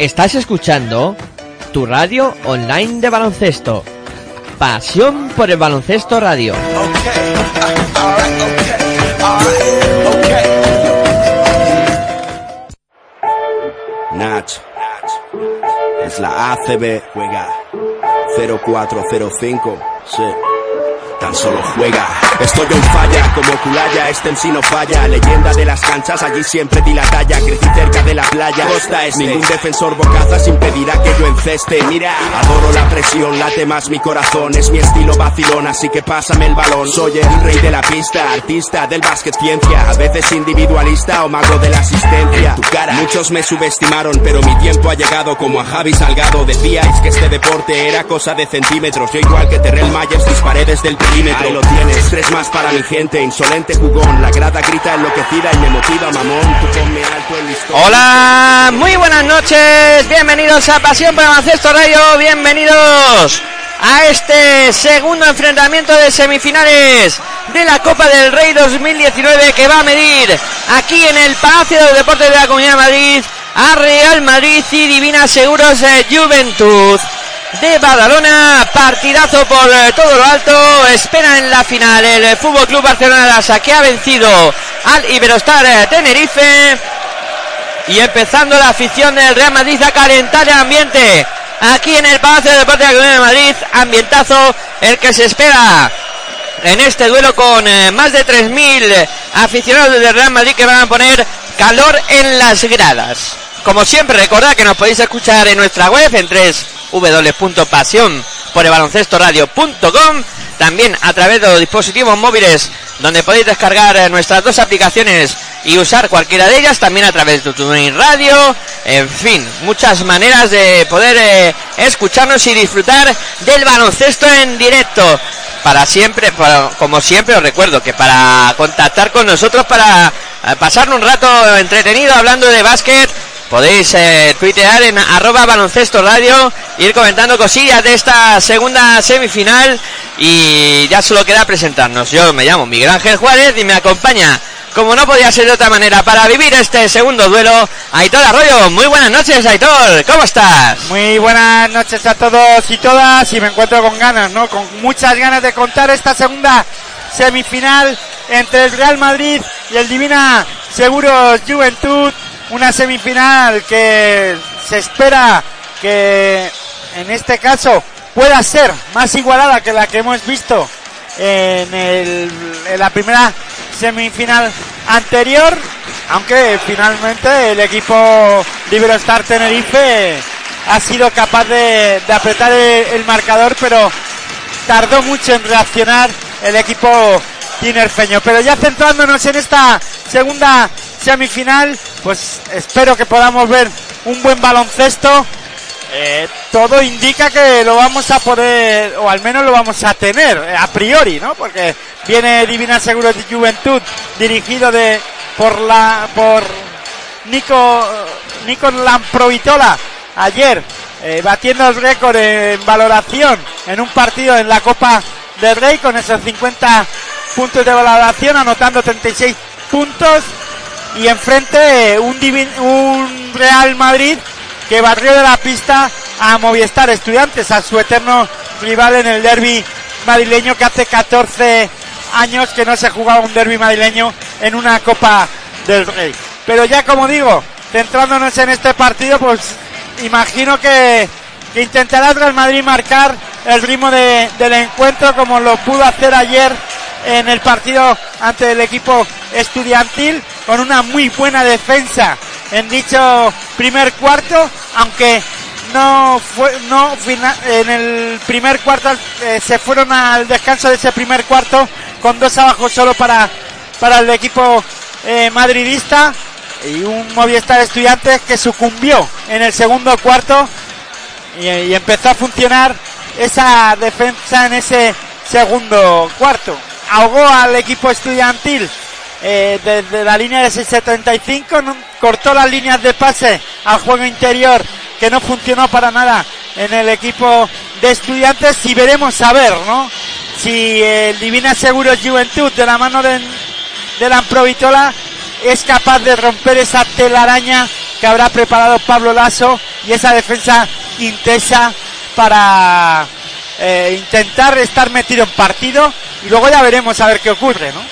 Estás escuchando tu radio online de baloncesto. Pasión por el baloncesto radio. Nach. Es la ACB. Juega 0405. Sí. Tan solo juega. Estoy en falla, como Culaya, este sí no falla. Leyenda de las canchas, allí siempre di la talla. Crecí cerca de la playa, costa es Ningún defensor bocazas impedirá que yo enceste. Mira, adoro la presión, late más mi corazón. Es mi estilo vacilón, así que pásame el balón. Soy el rey de la pista, artista del básquet ciencia. A veces individualista o mago de la asistencia. Tu cara. Muchos me subestimaron, pero mi tiempo ha llegado como a Javi Salgado. Decíais que este deporte era cosa de centímetros. Yo igual que Terrell Myers disparé desde el Ahí lo tienes, tres más para mi gente, insolente jugón. La grada grita enloquecida y me motiva, mamón. Tú ponme alto el listón. Hola, muy buenas noches, bienvenidos a Pasión por Baloncesto Radio, bienvenidos a este segundo enfrentamiento de semifinales de la Copa del Rey 2019 que va a medir aquí en el Palacio de los Deportes de la Comunidad de Madrid a Real Madrid y Divina Seguros eh, Juventud de Badalona, partidazo por eh, todo lo alto, espera en la final el eh, Fútbol Club Barcelona Lasa que ha vencido al Iberostar eh, Tenerife y empezando la afición del Real Madrid a calentar el ambiente aquí en el Palacio de Deportes de la de Madrid, ambientazo el que se espera en este duelo con más de 3.000 aficionados del Real Madrid que van a poner calor en las gradas. Como siempre, recordad que nos podéis escuchar en nuestra web en www.pasión por el baloncestoradio.com también a través de los dispositivos móviles donde podéis descargar eh, nuestras dos aplicaciones y usar cualquiera de ellas también a través de TuneIn Radio en fin muchas maneras de poder eh, escucharnos y disfrutar del baloncesto en directo. Para siempre para- como siempre os recuerdo que para contactar con nosotros para eh, pasar un rato entretenido hablando de básquet Podéis eh, tuitear en arroba baloncesto radio, ir comentando cosillas de esta segunda semifinal y ya solo queda presentarnos. Yo me llamo Miguel Ángel Juárez y me acompaña, como no podía ser de otra manera, para vivir este segundo duelo, Aitor Arroyo. Muy buenas noches, Aitor, ¿cómo estás? Muy buenas noches a todos y todas y me encuentro con ganas, ¿no? Con muchas ganas de contar esta segunda semifinal entre el Real Madrid y el Divina Seguros Juventud. Una semifinal que se espera que en este caso pueda ser más igualada que la que hemos visto en, la primera semifinal anterior, aunque finalmente el equipo Liberostar Tenerife ha sido capaz de, de apretar el, el marcador, pero tardó mucho en reaccionar el equipo tinerfeño. Pero ya centrándonos en esta segunda semifinal, pues espero que podamos ver un buen baloncesto. Eh, todo indica que lo vamos a poder, o al menos lo vamos a tener, eh, a priori, ¿no? Porque viene Divina Seguros de Juventud, dirigido de por la por Nico Nico Lamprovitola ayer eh, batiendo el récord en valoración en un partido en la Copa del Rey con esos 50 puntos de valoración anotando 36 puntos y enfrente un, Divin- un Real Madrid que barrió de la pista a Movistar Estudiantes, a su eterno rival en el derby madrileño que hace 14 años que no se jugaba un derby madrileño en una Copa del Rey. Pero ya como digo, centrándonos en este partido, pues imagino que, que intentará Real Madrid marcar el ritmo de- del encuentro como lo pudo hacer ayer en el partido ante el equipo estudiantil con una muy buena defensa en dicho primer cuarto, aunque no fue no fina- en el primer cuarto eh, se fueron al descanso de ese primer cuarto con dos abajo solo para, para el equipo eh, madridista y un Movistar Estudiantes que sucumbió en el segundo cuarto y empezó a funcionar esa defensa en ese segundo cuarto. Ahogó al equipo estudiantil eh, desde la línea de 6.75, no- cortó las líneas de pase al juego interior que no funcionó para nada en el equipo de estudiantes y veremos a ver, ¿no? Si el Divina Seguros Juventud de la mano de, de la Amprovitola es capaz de romper esa telaraña que habrá preparado Pablo Lasso y esa defensa intensa para eh, intentar estar metido en partido y luego ya veremos a ver qué ocurre, ¿no?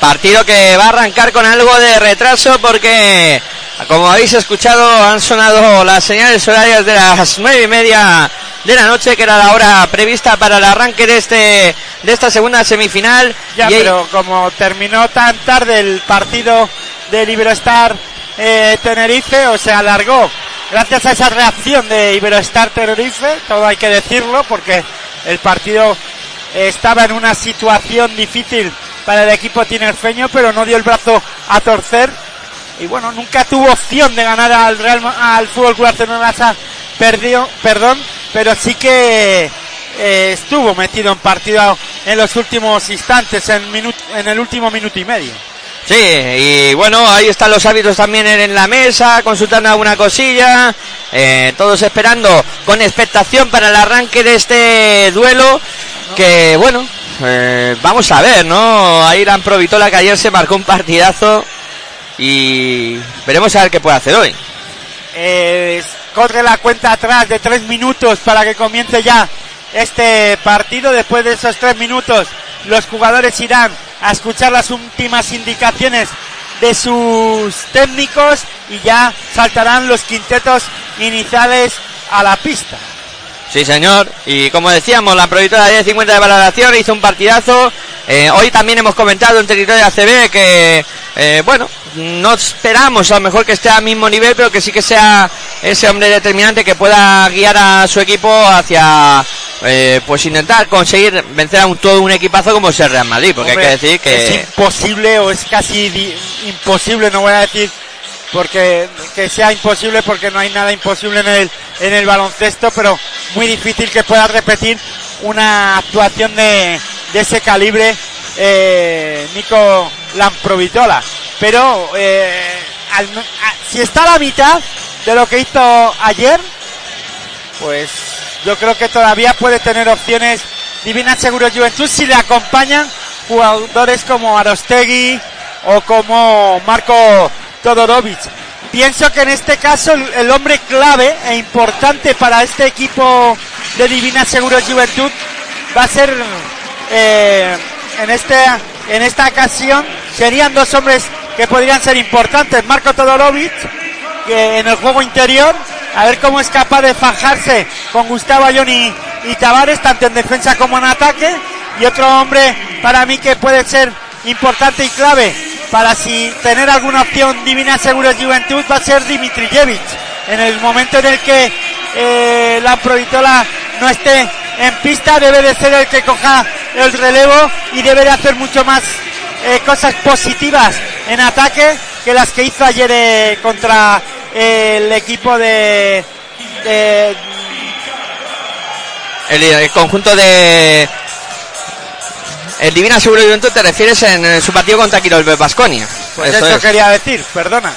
Partido que va a arrancar con algo de retraso porque, como habéis escuchado, han sonado las señales horarias de las nueve y media de la noche, que era la hora prevista para el arranque de este de esta segunda semifinal. Ya, Y- pero como terminó tan tarde el partido de Iberostar eh, Tenerife, o se alargó gracias a esa reacción de Iberostar Tenerife, todo hay que decirlo, porque el partido estaba en una situación difícil para el equipo tinerfeño, pero no dio el brazo a torcer. Y bueno, nunca tuvo opción de ganar al Real al Fútbol Club Barcelona perdió, perdón, pero sí que eh, estuvo metido en partido en los últimos instantes, en, minu- en el último minuto y medio. Sí, y bueno, ahí están los árbitros también en, la mesa, consultando alguna cosilla, eh, todos esperando con expectación para el arranque de este duelo, que bueno, eh, vamos a ver, ¿no? Ahí la Provitola que ayer se marcó un partidazo y veremos a ver qué puede hacer hoy. Eh, corre la cuenta atrás de tres minutos para que comience ya este partido. Después de esos tres minutos, los jugadores irán a escuchar las últimas indicaciones de sus técnicos y ya saltarán los quintetos iniciales a la pista. Sí, señor. Y como decíamos, la proyectora de 50 de valoración hizo un partidazo. Eh, hoy también hemos comentado en territorio ACB que, eh, bueno, no esperamos a lo mejor que esté al mismo nivel, pero que sí que sea ese hombre determinante que pueda guiar a su equipo hacia, eh, pues intentar conseguir vencer a un, todo un equipazo como es el Real Madrid, porque Hombre, hay que decir es que... imposible o es casi di- imposible, no voy a decir porque que sea imposible porque no hay nada imposible en el en el baloncesto, pero muy difícil que pueda repetir una actuación de, de ese calibre eh, Nico Lamprovitola. Pero eh, al- a- si está a la mitad de lo que hizo ayer, pues yo creo que todavía puede tener opciones Divina Seguro Juventud si le acompañan jugadores como Arostegui o como Marco Todorovic. Pienso que en este caso el, hombre clave e importante para este equipo de Divina Seguro Juventud va a ser eh, en este en esta ocasión serían dos hombres que podrían ser importantes Marco Todorovic que en el juego interior a ver cómo es capaz de fajarse con Gustavo Ayón y, Tavares tanto en defensa como en ataque. Y otro hombre para mí que puede ser importante y clave para si tener alguna opción divina seguro Juventud va a ser Dimitrijevic en el momento en el que eh, la Provitola no esté en pista debe de ser el que coja el relevo y debe de hacer mucho más eh, cosas positivas en ataque que las que hizo ayer eh, contra el equipo de, de El, el conjunto de... El Divina Seguro Juventud te refieres en, su partido contra Quirol Basconia. pues eso, quería decir, perdona.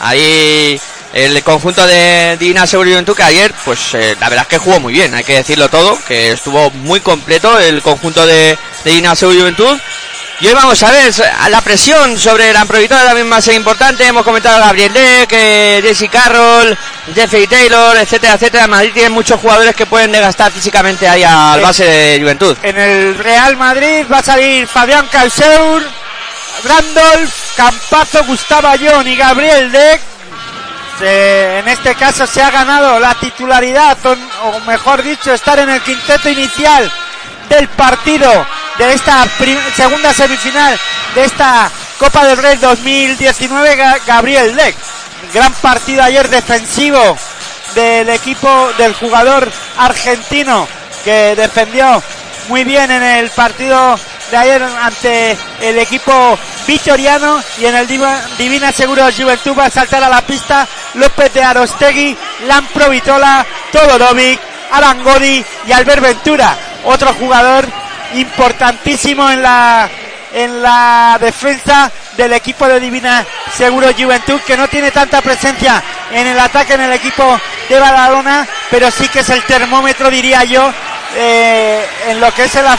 Ahí el conjunto de Divina Seguro Juventud que ayer, pues eh, la verdad es que jugó muy bien, hay que decirlo todo, que estuvo muy completo el conjunto de, de Divina Seguro Juventud. Y hoy vamos a ver la presión sobre la Provitora también va a ser importante. Hemos comentado a Gabriel Deck, eh, Jesse Carroll, Jeffrey Taylor, etcétera, etcétera. Madrid tiene muchos jugadores que pueden desgastar físicamente ahí al base de Juventud. En el Real Madrid va a salir Fabián Causeur, Randolph, Campazo, Gustavo Ayón y Gabriel Deck. Se- en este caso se ha ganado la titularidad, o, o mejor dicho, estar en el quinteto inicial del partido de esta segunda semifinal de esta Copa del Rey 2019, Ga- Gabriel Deck. Gran partido ayer defensivo del equipo del jugador argentino que defendió muy bien en el partido de ayer ante el equipo vitoriano y en el Divina Seguro Juventud va a saltar a la pista López de Arostegui, Lampro Vitola, Todorovic, Arangodi y Albert Ventura, otro jugador importantísimo en la en la defensa del equipo de Divina Seguro Juventud, que no tiene tanta presencia en el ataque en el equipo de Badalona, pero sí que es el termómetro, diría yo, eh, en lo que es la,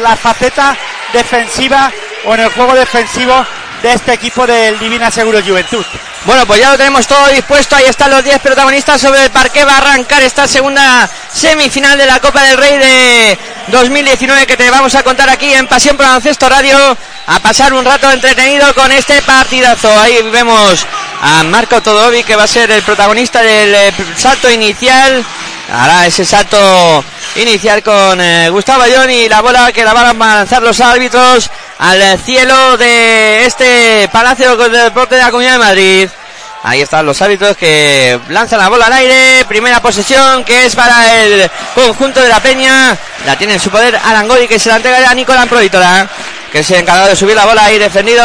la faceta defensiva o en el juego defensivo de este equipo del Divina Seguro Juventud. Bueno, pues ya lo tenemos todo dispuesto. Ahí están los 10 protagonistas sobre el parque. Va a arrancar esta segunda semifinal de la Copa del Rey de 2019 que te vamos a contar aquí en Pasión por Baloncesto Radio. A pasar un rato entretenido con este partidazo. Ahí vemos a Marco Todovi que va a ser el protagonista del eh, salto inicial. Hará ese salto inicial con eh, Gustavo Ayón y la bola que la van a lanzar los árbitros al cielo de este Palacio de Deporte de la Comunidad de Madrid. Ahí están los árbitros que lanzan la bola al aire. Primera posesión que es para el conjunto de la Peña. La tiene en su poder Arangodi que se la entrega a Nicolás Provítola. Que se encargado de subir la bola ahí defendido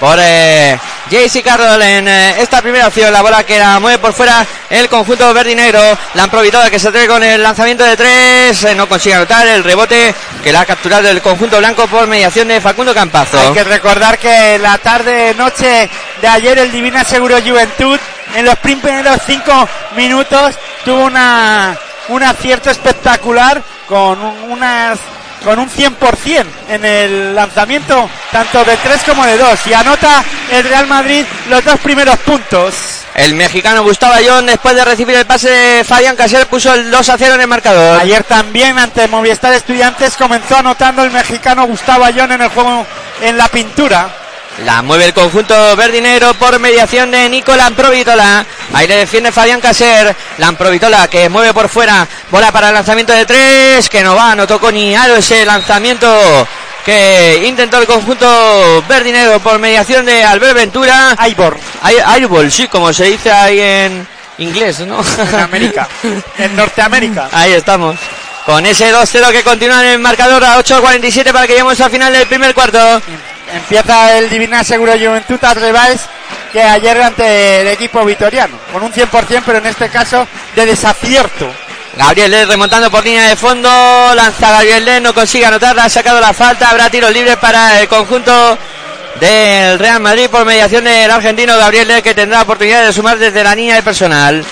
por eh, JC Carroll en eh, esta primera opción. La bola que la mueve por fuera el conjunto verde y negro. La han que se atreve con el lanzamiento de tres. Eh, no consigue anotar el rebote que la ha capturado el conjunto blanco por mediación de Facundo Campazo. Hay que recordar que la tarde, noche de ayer, el Divina Seguro Juventud, en los primeros cinco minutos, tuvo una, un acierto espectacular con unas con un 100% en el lanzamiento tanto de 3 como de 2 y anota el Real Madrid los dos primeros puntos. El mexicano Gustavo Ayón después de recibir el pase de Fabián Caser puso el 2 a 0 en el marcador. Ayer también ante Movistar Estudiantes comenzó anotando el mexicano Gustavo Ayón en el juego en la pintura. La mueve el conjunto verdinero por mediación de Nicolás Provitola. Ahí le defiende Fabián Caser. Lamprovitola que mueve por fuera. Bola para el lanzamiento de tres. Que no va, no tocó ni algo ese lanzamiento que intentó el conjunto verdinero por mediación de Albert Ventura. Aibor. Airbol, sí, como se dice ahí en inglés, ¿no? En América. en Norteamérica. Ahí estamos. Con ese 2-0 que continúa en el marcador a 8.47 para que lleguemos al final del primer cuarto. Empieza el Divina Seguro Juventud al revés que ayer ante el equipo vitoriano, con un 100%, pero en este caso de desacierto. Gabriel Led remontando por línea de fondo, lanza Gabriel Led, no consigue anotar, ha sacado la falta, habrá tiros libres para el conjunto del Real Madrid por mediación del argentino Gabriel Led que tendrá oportunidad de sumar desde la línea de personal.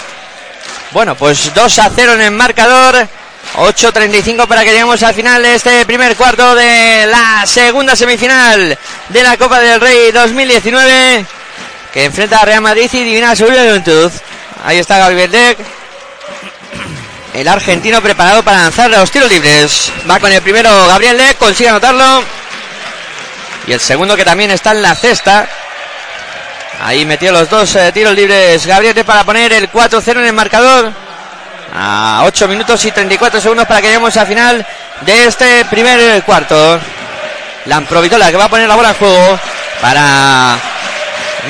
Bueno, pues 2 a 0 en el marcador. 8.35 para que lleguemos al final de este primer cuarto de la segunda semifinal de la Copa del Rey 2019 que enfrenta a Real Madrid y Divina Juventud. Ahí está Gabriel Deck. El argentino preparado para lanzar los tiros libres. Va con el primero Gabriel Deck, consigue anotarlo. Y el segundo que también está en la cesta. Ahí metió los dos eh, tiros libres Gabriel Deck para poner el 4-0 en el marcador a 8 minutos y 34 segundos para que lleguemos al final de este primer cuarto. Lamprovitola que va a poner la bola en juego para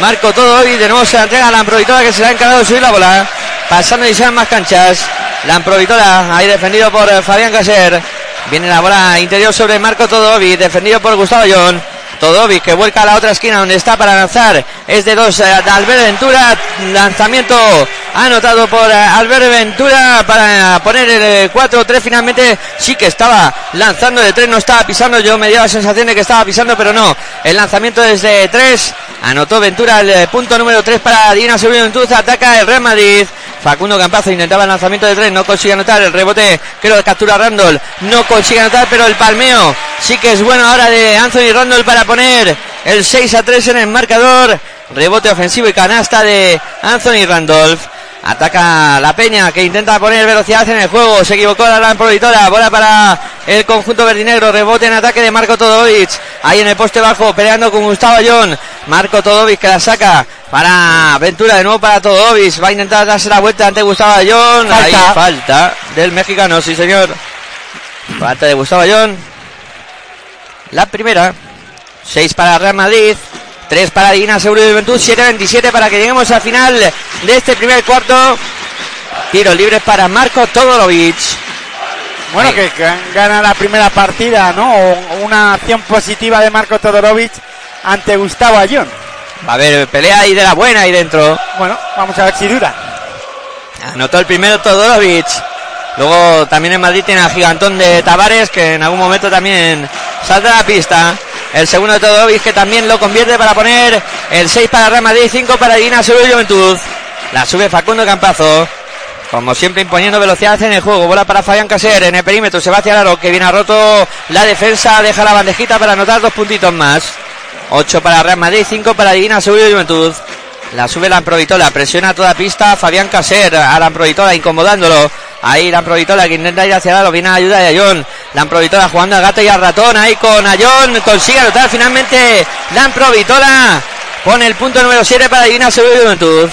Marco todo y de nuevo se la entrega a Lamprovitola que se ha encargado de subir la bola. Pasando y sean más canchas. Lamprovitola ahí defendido por Fabián Caser. Viene la bola interior sobre Marco Todovi, defendido por Gustavo John. Todovic que vuelca a la otra esquina donde está para lanzar. Es de dos eh, Albert Ventura. Lanzamiento anotado por eh, Albert Ventura para poner el 4-3. Eh, Finalmente sí que estaba lanzando de tres, no estaba pisando. Yo me dio la sensación de que estaba pisando, pero no. El lanzamiento desde tres. Anotó Ventura el punto número 3 para Dina Juventud. Ataca el Real Madrid. Facundo Campazo intentaba el lanzamiento de tres, no consigue anotar el rebote que lo captura Randall, no consigue anotar, pero el palmeo sí que es bueno ahora de Anthony Randall para poner el 6 a 3 en el marcador. Rebote ofensivo y canasta de Anthony Randolph. Ataca la Peña que intenta poner velocidad en el juego. Se equivocó la gran prohibitora. Bola para el conjunto verdinegro. Rebote en ataque de Marco Todovic. Ahí en el poste bajo peleando con Gustavo John. Marco Todovic que la saca para Ventura de nuevo para Todovic. Va a intentar darse la vuelta ante Gustavo John. Ahí falta del mexicano, sí señor. Falta de Gustavo John. La primera. 6 para Real Madrid. 3 para Dina Seguro de Juventud, 7-27 para que lleguemos al final de este primer cuarto. Tiro libre para Marco Todorovic. Bueno, que, gana la primera partida, ¿no? Una acción positiva de Marco Todorovic ante Gustavo Ayón. Va a haber pelea ahí de la buena ahí dentro. Bueno, vamos a ver si dura. Anotó el primero Todorovic. Luego también en Madrid tiene a Gigantón de Tavares, que en algún momento también salta a la pista. El segundo de Todorovic, que también lo convierte para poner el 6 para Real Madrid, 5 para Divina Seguro Juventud. La sube Facundo Campazo. Como siempre imponiendo velocidad en el juego. Bola para Fabián Caser en el perímetro. Se va hacia el aro que viene a roto la defensa. Deja la bandejita para anotar dos puntitos más. 8 para Real Madrid, 5 para Divina Seguro Juventud. La sube la Provitola, presiona a toda pista Fabián Caser, a la Provitola incomodándolo. Ahí la Provitola que intenta ir hacia el lado, viene a ayuda de Ayón. La Provitola jugando al gato y al ratón, ahí con Ayón, consigue anotar finalmente la Provitola. Pone el punto número 7 para Divina y Juventud.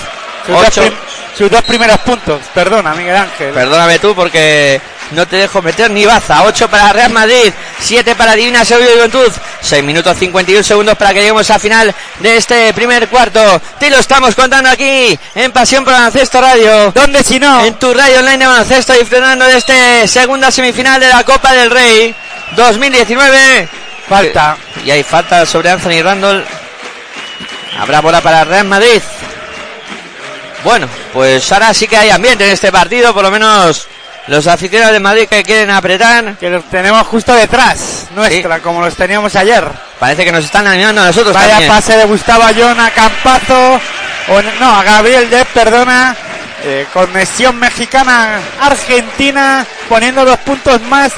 Sus dos, prim- sus dos primeros puntos. Perdona, Miguel Ángel. Perdóname tú porque no te dejo meter ni baza. 8 para Real Madrid, 7 para Divina Sevilla y Juventud. 6 minutos 51 segundos para que lleguemos al final de este primer cuarto. Te lo estamos contando aquí en Pasión por Baloncesto Radio. ¿Dónde si no? En tu radio online de baloncesto disfrutando de este segunda semifinal de la Copa del Rey 2019. Falta. Y hay falta sobre Anthony Randall. Habrá bola para Real Madrid. Bueno, pues ahora sí que hay ambiente en este partido, por lo menos los aficionados de Madrid que quieren apretar. Que los tenemos justo detrás nuestra, como los teníamos ayer. Parece que nos están animando a nosotros Vaya también. pase de Gustavo Ayón a Campazo. O, no, a Gabriel Depp, perdona. Eh, conexión mexicana-argentina. Poniendo dos puntos más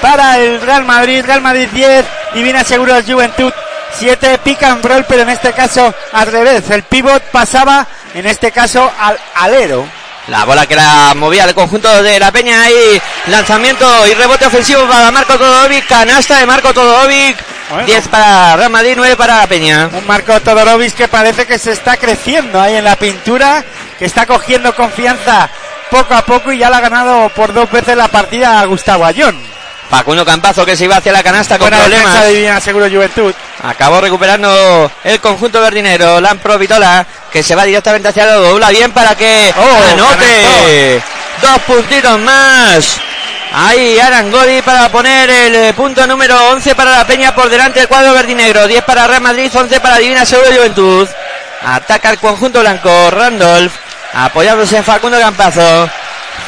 para el Real Madrid. Real Madrid 10. Divina Seguro Juventud 7. Pick and roll, pero en este caso al revés. El pivot pasaba, en este caso, al alero. La bola que la movía el conjunto de la Peña ahí. Lanzamiento y rebote ofensivo para Marco Todovic. Canasta de Marco. Bueno. 10 para Real Madrid, 9 para la Peña. Un Marco Todorovic que parece que se está creciendo ahí en la pintura, que está cogiendo confianza poco a poco y ya le ha ganado por dos veces la partida a Gustavo Ayón. Facundo Campazo que se iba hacia la canasta con Buena problemas. de Divina Seguro Juventud. Acabó recuperando el conjunto verdinero. Lampro Vitola que se va directamente hacia el dobla bien para que Oh, anote. Dos puntitos más. Ahí Arangodi para poner el eh, punto número 11 para la Peña por delante del cuadro verdinegro. 10 para Real Madrid, 11 para Divina Seguro Juventud. Ataca el conjunto blanco. Randolph apoyándose en Facundo Campazo.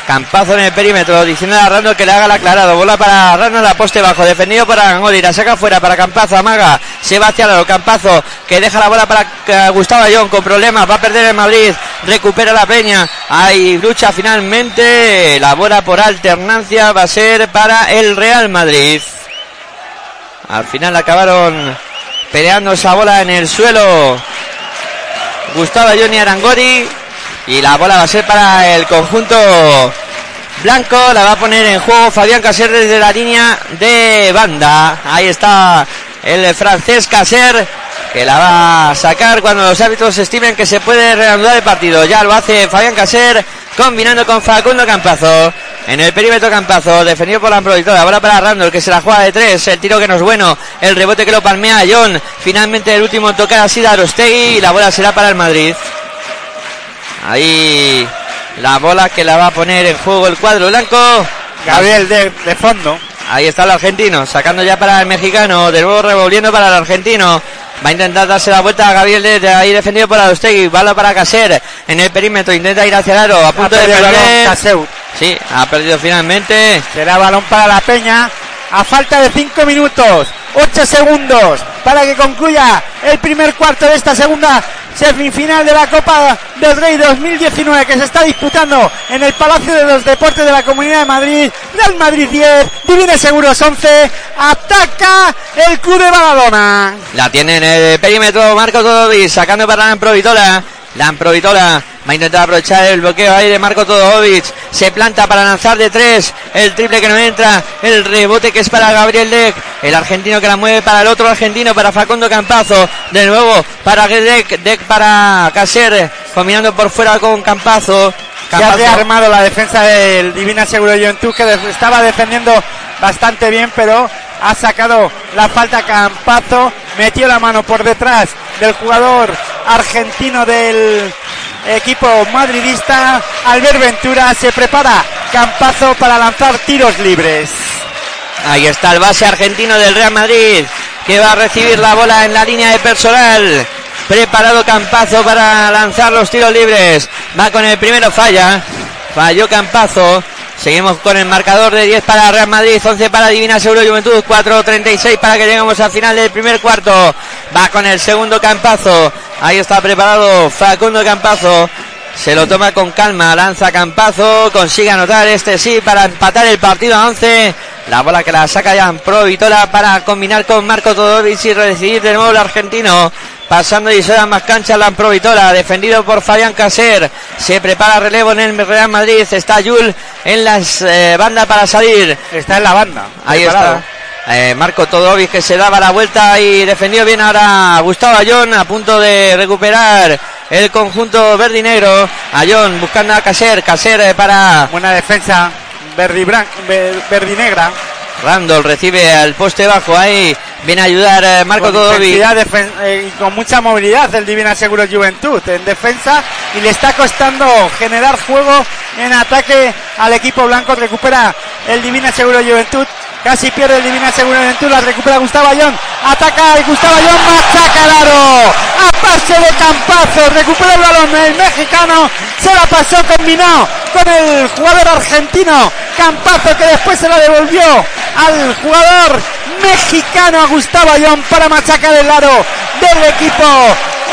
Campazo en el perímetro, diciendo a Randall que le haga el aclarado. Bola para Randall a poste bajo, defendido por Arangoli. La saca fuera para Campazo, amaga. Se va hacia el Campazo, que deja la bola para eh, Gustavo Ayón con problemas. Va a perder el Madrid. Recupera la Peña. Ahí lucha finalmente. La bola por alternancia va a ser para el Real Madrid. Al final acabaron peleando esa bola en el suelo. Gustavo Ayón y Arangori. Y la bola va a ser para el conjunto blanco. La va a poner en juego Fabián Caser desde la línea de banda. Ahí está el francés Caser. Que la va a sacar cuando los árbitros estimen que se puede reanudar el partido. Ya lo hace Fabián Caser. Combinando con Facundo Campazo. En el perímetro Campazo. Defendido por la proyectora. Bola para Randall que se la juega de tres. El tiro que no es bueno. El rebote que lo palmea John. Finalmente el último tocar ha sido Arostegui. Y la bola será para el Madrid. Ahí la bola que la va a poner en juego el cuadro blanco. Gabriel de, de fondo. Ahí está el argentino, sacando ya para el mexicano, de nuevo revolviendo para el argentino. Va a intentar darse la vuelta a Gabriel de, de ahí defendido por Arostegui. Bala para Caser en el perímetro, intenta ir hacia el aro, a punto Ha de balón perder. Sí, ha perdido finalmente. Será balón para la Peña. A falta de 5 minutos, 8 segundos para que concluya el primer cuarto de esta segunda semifinal de la Copa del Rey 2019 que se está disputando en el Palacio de los Deportes de la Comunidad de Madrid. Real Madrid 10, Divine Seguros 11. Ataca el Club de Badalona. La tiene en el perímetro Marco Todovic, sacando para Lamprovitola. Lamprovitola va a intentar aprovechar el bloqueo ahí de Marco Todovic. Se planta para lanzar de tres. El triple que no entra. El rebote que es para Gabriel Deck. El argentino que la mueve para el otro argentino, para Facundo Campazo. De nuevo para Deck. Deck para Caser. Combinando por fuera con Campazo. Se ha Campazo. rearmado la defensa del Divina Seguro Juventud que estaba defendiendo bastante bien, pero ha sacado la falta Campazo, metió la mano por detrás del jugador argentino del equipo madridista. Albert Ventura se prepara Campazo para lanzar tiros libres. Ahí está el base argentino del Real Madrid que va a recibir la bola en la línea de personal. Preparado Campazo para lanzar los tiros libres. Va con el primero, falla. Falló Campazo. Seguimos con el marcador de 10 para Real Madrid, 11 para Divina Seguro Juventud, 4.36 para que lleguemos al final del primer cuarto. Va con el segundo Campazo. Ahí está preparado Facundo Campazo. Se lo toma con calma, lanza Campazo, consigue anotar este sí para empatar el partido a 11. La bola que la saca ya Pro Vitola para combinar con Marco Todorovic y recibir de nuevo el argentino. Pasando y se da más cancha la Provitola, defendido por Fabián Caser. Se prepara relevo en el Real Madrid. Está Yul en las eh, bandas para salir. Está en la banda. Ahí está. Eh, Marco Todovic que se daba la vuelta y defendió bien ahora Gustavo Ayón a punto de recuperar el conjunto verde y negro. Ayón buscando a Caser, Caser eh, para... Buena defensa verde y negra. Randall recibe al poste bajo ahí. Viene a ayudar eh, Marco Todovic. Eh, con mucha movilidad el Divina Seguro Juventud en defensa y le está costando generar juego en ataque al equipo blanco. Recupera el Divina Seguro Juventud. Casi pierde el Divina Seguro Juventud. La recupera Gustavo Ayón. Ataca y Gustavo Ayón machaca el aro. A pase de campazo. Recupera el balón el mexicano. Se la pasó combinado con el jugador argentino. Campazo que después se la devolvió al jugador mexicano Gustavo Ayón para machacar el aro del equipo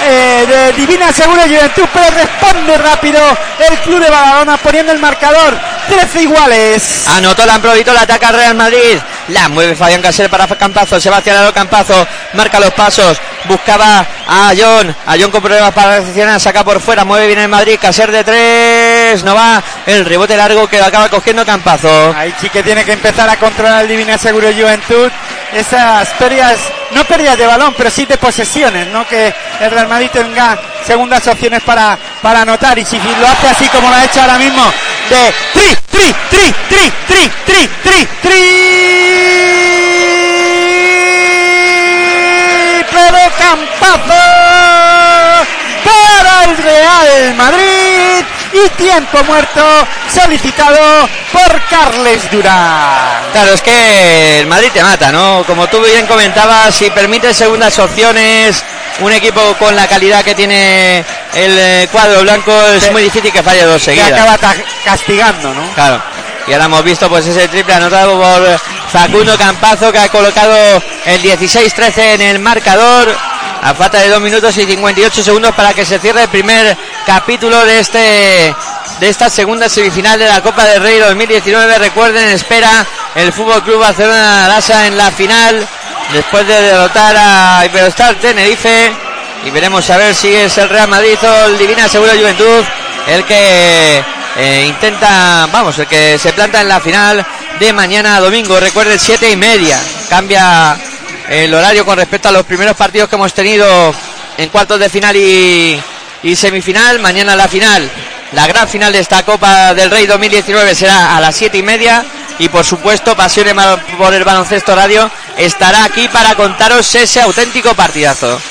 eh, de Divina Seguro Juventud, pero responde rápido el club de Badalona poniendo el marcador 13 iguales. Anotó la la ataca Real Madrid. La mueve Fabián Casel para Campazo. Sebastián Aro Campazo marca los pasos. Buscaba a John. A John con problemas para recepcionar. Saca por fuera. Mueve bien el Madrid. Caser de tres. No va. El rebote largo que acaba cogiendo Campazo. Ahí sí que tiene que empezar a controlar el Divina Seguro Juventud. Esas pérdidas, no pérdidas de balón, pero sí de posesiones, ¿no? Que el Real Madrid tenga segundas opciones para, para anotar. Y si lo hace así como lo ha hecho ahora mismo, de tri, tri, tri, tri, tri, tri, tri, tri. de campazo para el Real Madrid y tiempo muerto solicitado por Carles Durán. Claro, es que el Madrid te mata, ¿no? Como tú bien comentabas, si permite segundas opciones, un equipo con la calidad que tiene el eh, cuadro blanco es muy difícil que falle dos seguidas. Que acaba castigando, ¿no? Claro. Y ahora hemos visto pues ese triple anotado por Facundo Campazo que ha colocado el 16-13 en el marcador a falta de 2 minutos y 58 segundos para que se cierre el primer capítulo de este de esta segunda semifinal de la Copa del Rey 2019. Recuerden, espera el Fútbol Club Barcelona Lasa en la final después de derrotar a Iberostar Tenerife y veremos a ver si es el Real Madrid o el Divina Seguro Juventud el que eh, intenta, vamos, el que se planta en la final de mañana domingo. Recuerden, siete y media. Cambia el horario con respecto a los primeros partidos que hemos tenido en cuartos de final y, semifinal. Mañana la final, la gran final de esta Copa del Rey 2019 será a las siete y media. Y por supuesto, Pasiones por el Baloncesto Radio estará aquí para contaros ese auténtico partidazo.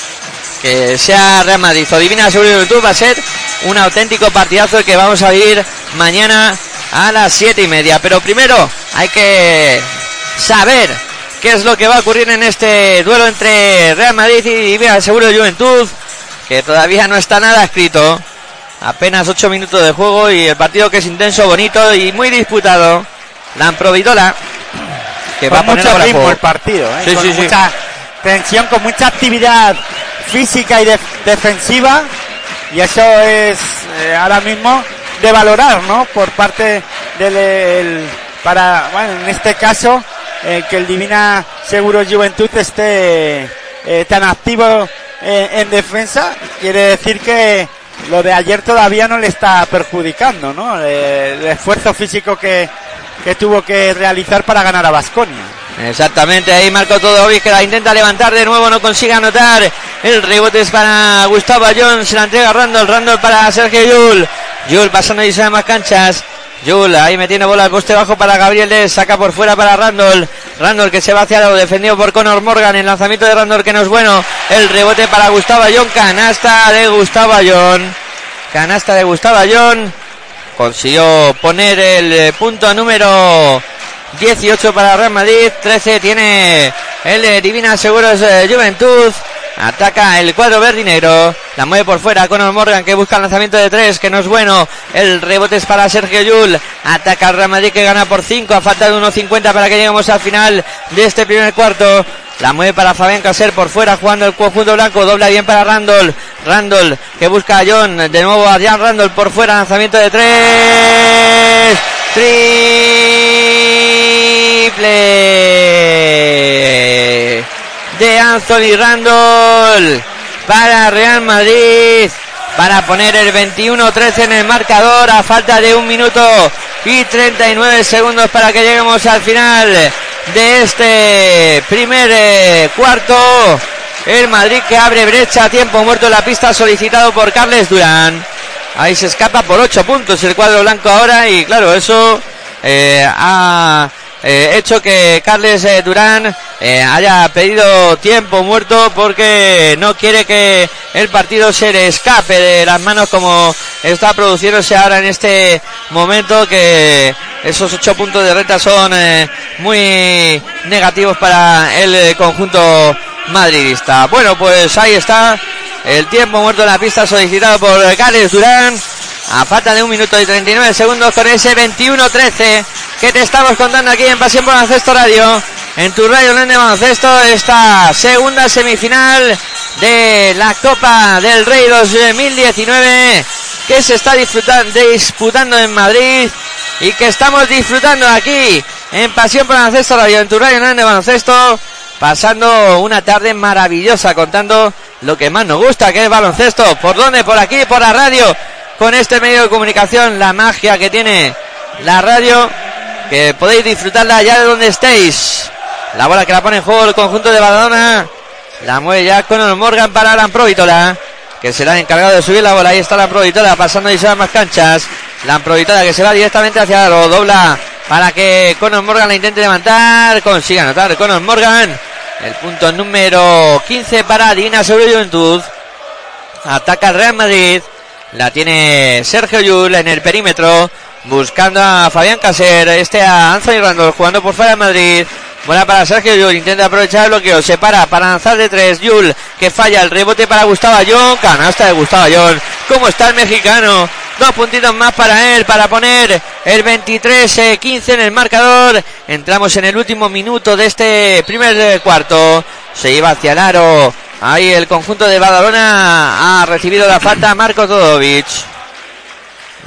Que sea Real Madrid o Divina Seguridad va a ser un auténtico partidazo que vamos a vivir mañana a las siete y media. Pero primero hay que saber qué es lo que va a ocurrir en este duelo entre Real Madrid y Vía Seguro de Juventud, que todavía no está nada escrito. Apenas 8 minutos de juego y el partido que es intenso, bonito y muy disputado. La Providola, que va a mucho ritmo el partido, ¿eh? con mucha tensión, con mucha actividad física y defensiva. Y eso es eh, ahora mismo de valorar, ¿no? Por parte del, para, bueno, en este caso, eh, que el Divina Seguro Juventud esté eh, tan activo en defensa, quiere decir que lo de ayer todavía no le está perjudicando, ¿no? El, esfuerzo físico que, que, tuvo que realizar para ganar a Basconia. Exactamente, ahí Marco Todovic que la intenta levantar de nuevo, no consigue anotar. El rebote es para Gustavo Jones, se la entrega Randall, Randall para Sergio Yul. Yul pasando y se más canchas. Yul ahí metiendo bola al poste bajo para Gabriel saca por fuera para Randall. Randall que se va hacia lo defendido por Conor Morgan. El lanzamiento de Randall que no es bueno. El rebote para Gustavo Ayón. Canasta de Gustavo Ayón. Canasta de Gustavo Ayón. consiguió poner el punto número 18 para Real Madrid, 13 tiene el Divina Seguros Juventud. Ataca el cuadro verde. La mueve por fuera. Conor Morgan que busca el lanzamiento de tres, que no es bueno. El rebote es para Sergio Yul. Ataca el Real Madrid que gana por 5. A falta de 1.50 para que lleguemos al final de este primer cuarto. La mueve para Fabián Caser por fuera jugando el conjunto blanco. Dobla bien para Randall. Randall que busca a John. De nuevo a Jan Randall por fuera. Lanzamiento de tres. Triple de Anthony Randall para Real Madrid para poner el 21-13 en el marcador a falta de un minuto y 39 segundos para que lleguemos al final de este primer eh, cuarto. El Madrid que abre brecha a tiempo muerto en la pista solicitado por Carles Durán. Ahí se escapa por 8 puntos el cuadro blanco ahora y claro, eso eh, ha eh, hecho que Carles eh, Durán eh, haya pedido tiempo muerto porque no quiere que el partido se le escape de las manos como está produciéndose ahora en este momento que esos ocho puntos de renta son muy negativos para el conjunto madridista. Bueno, pues ahí está el tiempo muerto en la pista solicitado por Carles Durán a falta de un minuto y 39 segundos con ese 21-13 que te estamos contando aquí en Pasión por Baloncesto Radio, en tu radio de baloncesto, esta segunda semifinal de la Copa del Rey 2019 que se está disputando en Madrid y que estamos disfrutando aquí en Pasión por Baloncesto Radio, en tu radio de baloncesto, pasando una tarde maravillosa contando lo que más nos gusta, que es baloncesto. ¿Por dónde? Por aquí, por la radio con este medio de comunicación, la magia que tiene la radio, que podéis disfrutarla ya de donde estéis. La bola que la pone en juego el conjunto de Badalona. La mueve ya con Morgan para Alan Provitola, que será encargado de subir la bola. Ahí está la Provitola pasando y se más canchas. La Provitola que se va directamente hacia lo dobla para que Conor Morgan la intente levantar. Consigue anotar Conor Morgan. El punto número 15 para Dina sobre Juventud. Ataca el Real Madrid. La tiene Sergio Yul en el perímetro. Buscando a Fabián Caser. Este a Anthony Randall jugando por fuera de Madrid. Buena para Sergio Yul. Intenta aprovechar el bloqueo. Se para para lanzar de tres. Yul que falla. El rebote para Gustavo Ayón. Canasta de Gustavo Ayón. ¿Cómo está el mexicano? Dos puntitos más para él. Para poner el 23-15 en el marcador. Entramos en el último minuto de este primer cuarto. Se iba hacia aro Ahí el conjunto de Badalona ha recibido la falta Marco Todovic.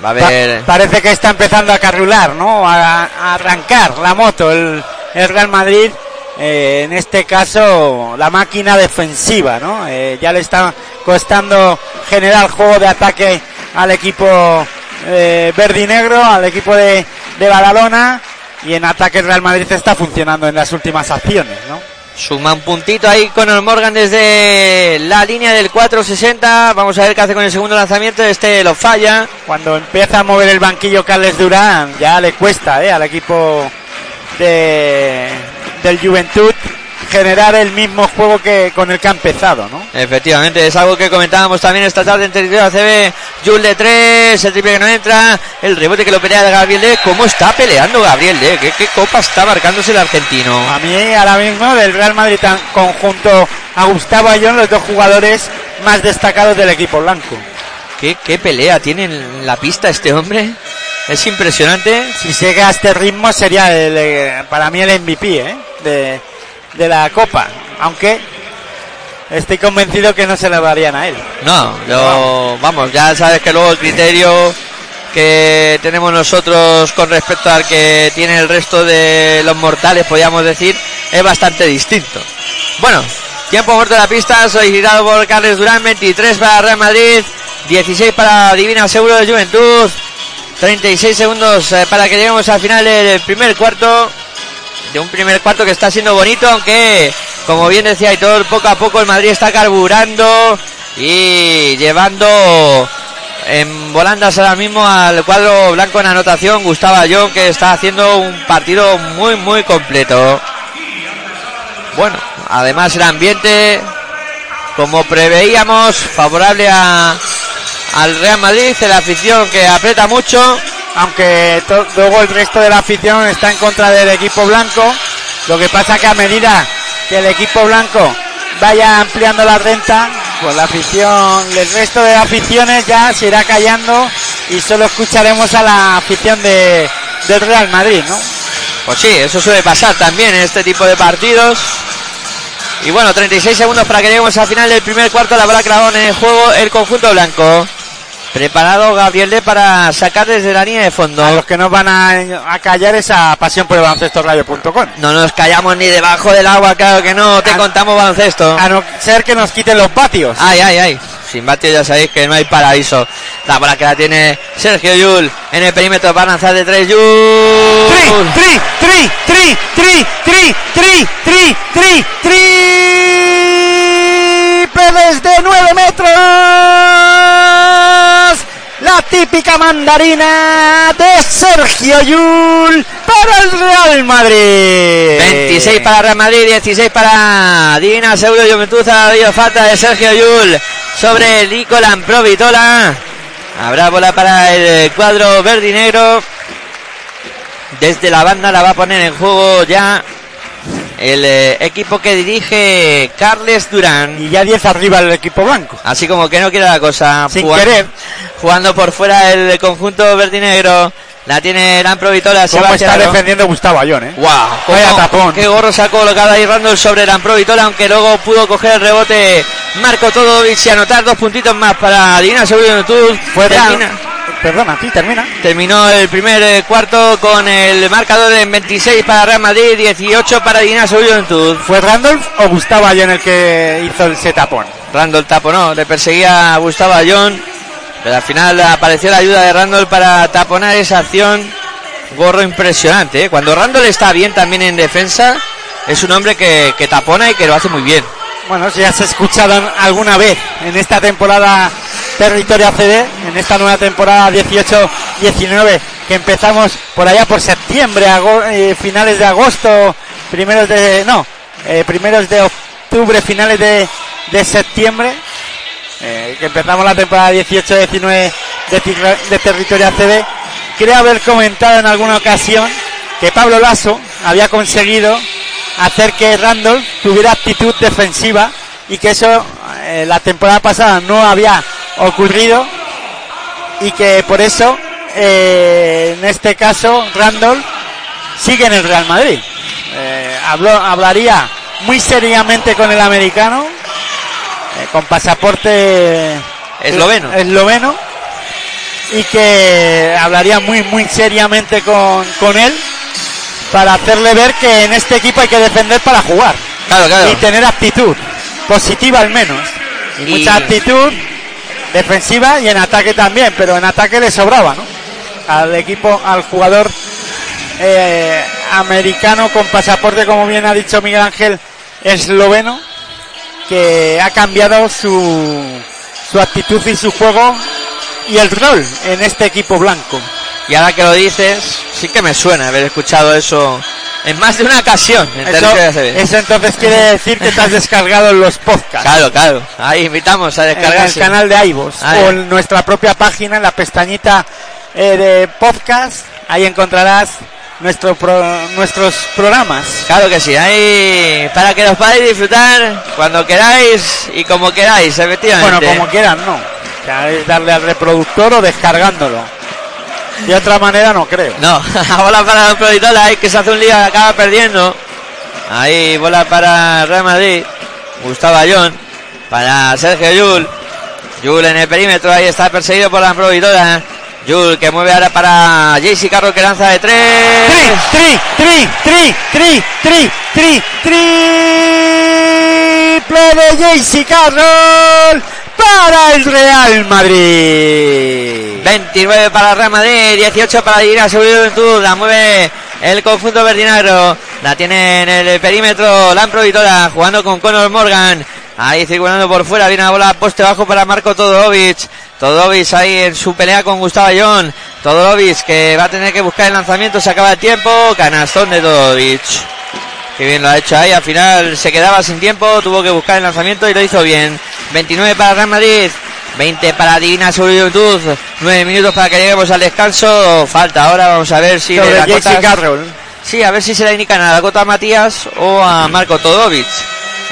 Va a ver. parece que está empezando a carrular, ¿no? A, arrancar la moto el, Real Madrid. Eh, en este caso, la máquina defensiva, ¿no? Eh, ya le está costando generar juego de ataque al equipo eh, verde y negro, al equipo de, de Badalona. Y en ataque el Real Madrid está funcionando en las últimas acciones, ¿no? Suma un puntito ahí con el Morgan desde la línea del 460. Vamos a ver qué hace con el segundo lanzamiento. Este lo falla. Cuando empieza a mover el banquillo Carles Durán, ya le cuesta ¿eh? al equipo de, del Juventud generar el mismo juego que con el que ha empezado, ¿no? Efectivamente, es algo que comentábamos también esta tarde en territorio ACB. Jules de 3, el triple que no entra, el rebote que lo pelea de Gabriel D. ¿Cómo está peleando Gabriel D? ¿Qué, copa está marcándose el argentino? A mí ahora mismo del Real Madrid conjunto a Gustavo Ayón, los dos jugadores más destacados del equipo blanco. ¿Qué, qué pelea tiene en la pista este hombre? Es impresionante. Si llega a este ritmo sería el, para mí el MVP ¿eh? de, de la Copa, aunque estoy convencido que no se le darían a él. No, yo, vamos, ya sabes que luego el criterio que tenemos nosotros con respecto al que tiene el resto de los mortales, podríamos decir, es bastante distinto. Bueno, tiempo muerto de la pista, solicitado por Carles Durán, 23 para Real Madrid, 16 para Divina Seguro de Juventud, 36 segundos eh, para que lleguemos al final del primer cuarto de un primer cuarto que está siendo bonito, aunque como bien decía Aitor, poco a poco el Madrid está carburando y llevando en volandas ahora mismo al cuadro blanco en anotación Gustavo Ayón que está haciendo un partido muy muy completo. Bueno, además el ambiente como preveíamos favorable a, al Real Madrid, la afición que aprieta mucho aunque luego el resto de la afición está en contra del equipo blanco. Lo que pasa que a medida que el equipo blanco vaya ampliando la renta, pues la afición, el resto de aficiones ya se irá callando y solo escucharemos a la afición de, del Real Madrid, ¿no? Pues sí, eso suele pasar también en este tipo de partidos. Y bueno, 36 segundos para que lleguemos al final del primer cuarto. La bola clavón en el juego el conjunto blanco. Preparado Gabriel para sacar desde la línea de A fondo. los que nos van a, a callar es a pasión por el baloncesto radio.com. No nos callamos ni debajo del agua, claro que no. Te Ah. contamos baloncesto. A no ser que nos quiten los patios. Ay, ay, ay. Sin batio ya sabéis que no hay paraíso. La bola que la tiene Sergio Yul en el perímetro para lanzar de tres. Yul. Tri, tri, tri, tri, tri, tri, tri, tri, desde 9 metros. La típica mandarina de Sergio Yul para el Real Madrid. 26 para Real Madrid, 16 para Divina Seguro Juventud. Ha habido falta de Sergio Yul sobre Nicolán Provitola. Habrá bola para el cuadro verde. Desde la banda la va a poner en juego ya el eh, equipo que dirige Carles Durán. Y ya 10 arriba el equipo blanco. Así como que no quiere la cosa. Sin Jugando- querer. Jugando por fuera el conjunto verde y negro. La tiene Gran Provitola. Se ¿Cómo va hacia está el aro. defendiendo Gustavo Ayón, eh? ¡Guau! Vaya tapón. ¡Qué gorro se ha colocado ahí Randall sobre Lamprovitola! Aunque luego pudo coger el rebote Marco Todovic y anotar dos puntitos más para Divina Seguro. Fue Perdona, sí, termina. Terminó el primer eh, cuarto con el marcador en 26 para Real Madrid, 18 para Divina Seguro Juventud. ¿Fue Randolph o Gustavo Ayón el que hizo el setapón? Randall taponó, le perseguía a Gustavo Ayón, pero al final apareció la ayuda de Randall para taponar esa acción. Gorro impresionante, ¿eh? Cuando Randall está bien también en defensa, es un hombre que, que tapona y que lo hace muy bien. Bueno, si has escuchado alguna vez en esta temporada Territorio ACD, en esta nueva temporada 18-19, que empezamos por allá por septiembre, eh, finales de agosto, primeros de. No, eh, primeros de octubre, finales de, de septiembre, eh, que empezamos la temporada 18-19 de, de Territorio ACD. Creo haber comentado en alguna ocasión que Pablo Lasso había conseguido hacer que Randolph tuviera actitud defensiva y que eso la temporada pasada no había ocurrido y que por eso eh, en este caso Randolph sigue en el Real Madrid. Eh, habló, hablaría muy seriamente con el americano, eh, con pasaporte Esloveno. esloveno, y que hablaría muy, muy seriamente con, con él para hacerle ver que en este equipo hay que defender para jugar Claro, claro. y tener actitud positiva al menos y, Y- mucha actitud defensiva y en ataque también pero en ataque le sobraba ¿no? al equipo al jugador eh, americano con pasaporte como bien ha dicho Miguel Ángel esloveno que ha cambiado su su actitud y su juego y el rol en este equipo blanco Y ahora que lo dices, sí que me suena haber escuchado eso en más de una ocasión. en eso, eso entonces quiere decir que te has descargado los podcasts Claro, claro. Ahí invitamos a en el canal de iVoox o en nuestra propia página, en la pestañita eh, de podcast. Ahí encontrarás nuestro pro- nuestros programas. Claro que sí, ahí para que los podáis disfrutar cuando queráis y como queráis, efectivamente. Bueno, como quieran, no. O sea, es darle al reproductor o descargándolo. De otra manera no creo. No, bola para Don Provitola, ahí que se hace un lío, acaba perdiendo. Ahí bola para Real Madrid. Gustavo Ayón. Para Sergio Yul. Yul en el perímetro, ahí está perseguido por la Provitola. Yul que mueve ahora para JC Carroll que lanza de tres. Tri, tri, tri, tri, tri, tri, tri, triple de JC Carroll para el Real Madrid. 29 para Real Madrid, 18 para Divina Juventud, la mueve el conjunto verdinagro, la tiene en el perímetro Lampro Vitola, jugando con Conor Morgan, ahí circulando por fuera, viene la bola poste bajo para Marco Todorovic, Todorovic ahí en su pelea con Gustavo Ayón, Todorovic que va a tener que buscar el lanzamiento, se acaba el tiempo, canastón de Todorovic. Que bien lo ha hecho ahí, al final se quedaba sin tiempo, tuvo que buscar el lanzamiento y lo hizo bien. 29 para Real Madrid, 20 para Divina Juventud. 9 minutos para que lleguemos al descanso. Falta ahora, vamos a ver si Sobre Jesse Carroll. Sí, a ver si se la indican a Dakota Matías o a Marco Todovic.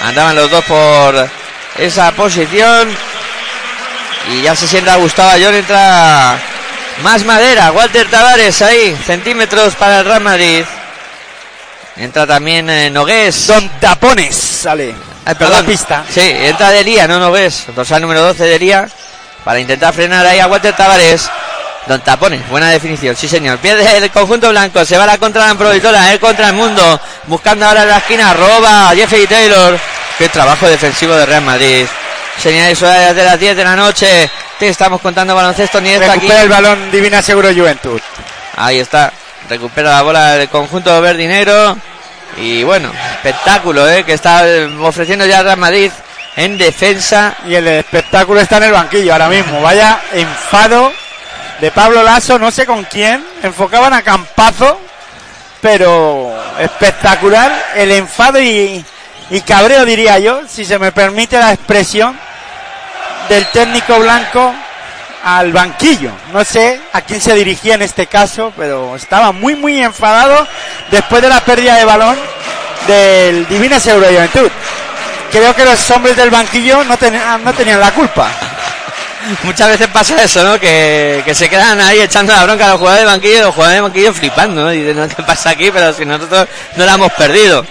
Andaban los dos por esa posición. Y ya se sienta Gustavo Ayón, entra más madera. Walter Tavares ahí, centímetros para el Real Madrid. Entra también eh, Nogués. Don Tapones sale. Ay, a perdón. la pista. Sí, entra Delía, no Nogués. Dorsal número 12 Delía. Para intentar frenar ahí a Walter Tavares. Don Tapones, buena definición, sí señor. Pierde el conjunto blanco, se va la contra la Amprovitola, el contra el mundo. Buscando ahora en la esquina, roba a Jeffrey Taylor. Qué trabajo defensivo de Real Madrid. Señales horarias de las 10 de la noche. Te estamos contando baloncesto ni aquí. Recupera el balón Divina Seguro Juventud. Ahí está. Recupera la bola del conjunto verde y negro. Y bueno, espectáculo ¿eh? que está eh, ofreciendo ya Real Madrid en defensa. Y el espectáculo está en el banquillo ahora mismo. Vaya enfado de Pablo Lasso, no sé con quién. Enfocaban a Campazo, pero espectacular el enfado y, y cabreo, diría yo, si se me permite la expresión, del técnico blanco al banquillo. No sé a quién se dirigía en este caso, pero estaba muy, muy enfadado después de la pérdida de balón del Divina Seguro Juventud. Creo que los hombres del banquillo no, tenían no tenían la culpa. Muchas veces pasa eso, ¿no? Que, que se quedan ahí echando la bronca a los jugadores de banquillo los jugadores de banquillo flipando, ¿no? Y dicen, "No, ¿qué pasa aquí? Pero si nosotros no la hemos perdido.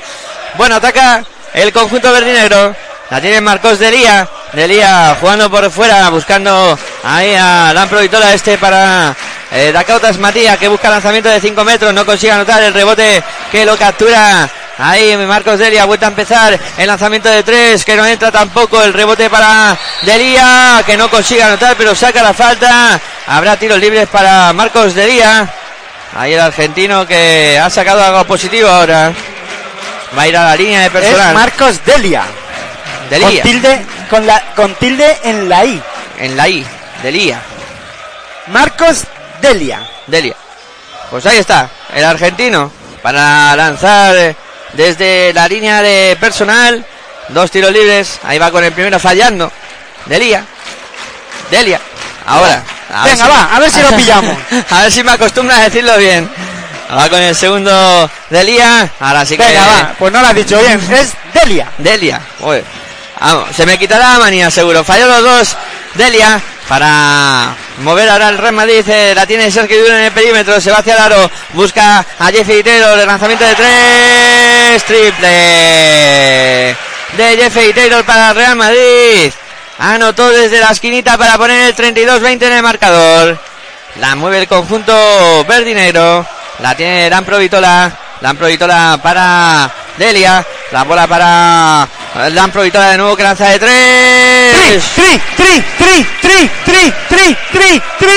Bueno, ataca el conjunto verdinegro. La tiene Marcos Delía. Delía jugando por fuera, buscando ahí a Lampro este para eh, Matías, que busca lanzamiento de 5 metros. No consigue anotar el rebote que lo captura. Ahí Marcos Delia, vuelta a empezar el lanzamiento de 3, que no entra tampoco el rebote para Delia, que no consigue anotar, pero saca la falta. Habrá tiros libres para Marcos Delia. Ahí el argentino que ha sacado algo positivo ahora. Va a ir a la línea de Es personal. Marcos Delia. Con Delia. tilde, con, la, con tilde en la I. En la I. Delia. Marcos Delia. Delia. Pues ahí está, el argentino para lanzar eh, desde la línea de personal. Dos tiros libres. Ahí va con el primero fallando. Delia. Delia. Ahora. a Venga, va, a ver si lo pillamos. a ver si me acostumbro a decirlo bien. Va con el segundo Delia. Ahora sí que. Venga, va. Pues no lo has dicho bien. Es Delia. Delia. Vamos, se me quitará la manía seguro. Falló los dos. Delia para mover ahora el Real Madrid. eh, la tiene Sergio Duro en el perímetro. Se va hacia el aro. Busca a Jeffrey Taylor. El lanzamiento de tres. Triple de Jeffrey Taylor para Real Madrid. Anotó desde la esquinita para poner el 32-20 en el marcador. La mueve el conjunto verde y. La tiene Lampro Vitola. Lampro Vitola para Delia. La bola para Lampro Vitola de nuevo que lanza de tres. tri, tri, tri, tri, tri, tri, tri, tri.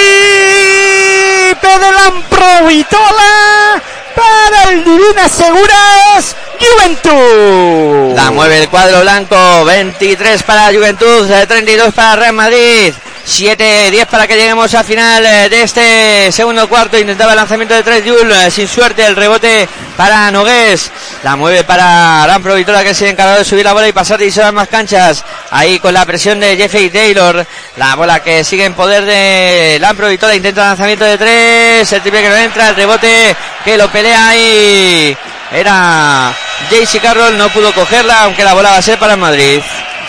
Pedro Vitola para el Divina Seguras Juventud. La mueve el cuadro blanco. 23 para Juventud. eh, 32 para Real Madrid. 7-10 para que lleguemos al final eh, de este segundo cuarto. Intentaba el lanzamiento de 3 Jul. Sin suerte el rebote para Nogués. La mueve para Lampro Vitola que se ha encargado de subir la bola y pasar y llevar más canchas. Ahí con la presión de Jeffrey Taylor. La bola que sigue en poder de Lampro Vitola. Intenta el lanzamiento de 3. El triple que no entra. El rebote que lo pelea ahí. Era JC Carroll. No pudo cogerla aunque la bola va a ser para Madrid.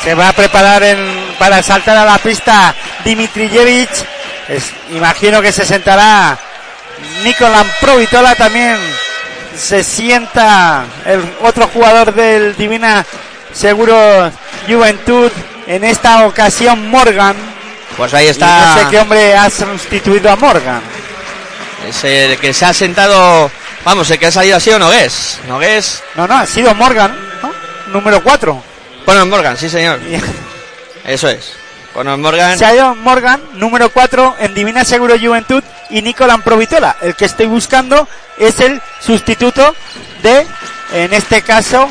Se va a preparar para saltar a la pista Dimitrijevic. Es- imagino que se sentará Nicolás Provitola también. Se sienta el otro jugador del Divina Seguro Juventud. En esta ocasión Morgan. Pues ahí Y está. no sé qué hombre ha sustituido a Morgan. Es el que se ha sentado. Vamos, el que ha salido ha sido Nogués. Nogués. No, no, ha sido Morgan, ¿no? Número 4. Conor Morgan, sí señor. Eso es. Conor Morgan. Se ha ido Morgan, número 4 en Divina Seguro Juventud y Nicolás Provitola. El que estoy buscando es el sustituto de, en este caso,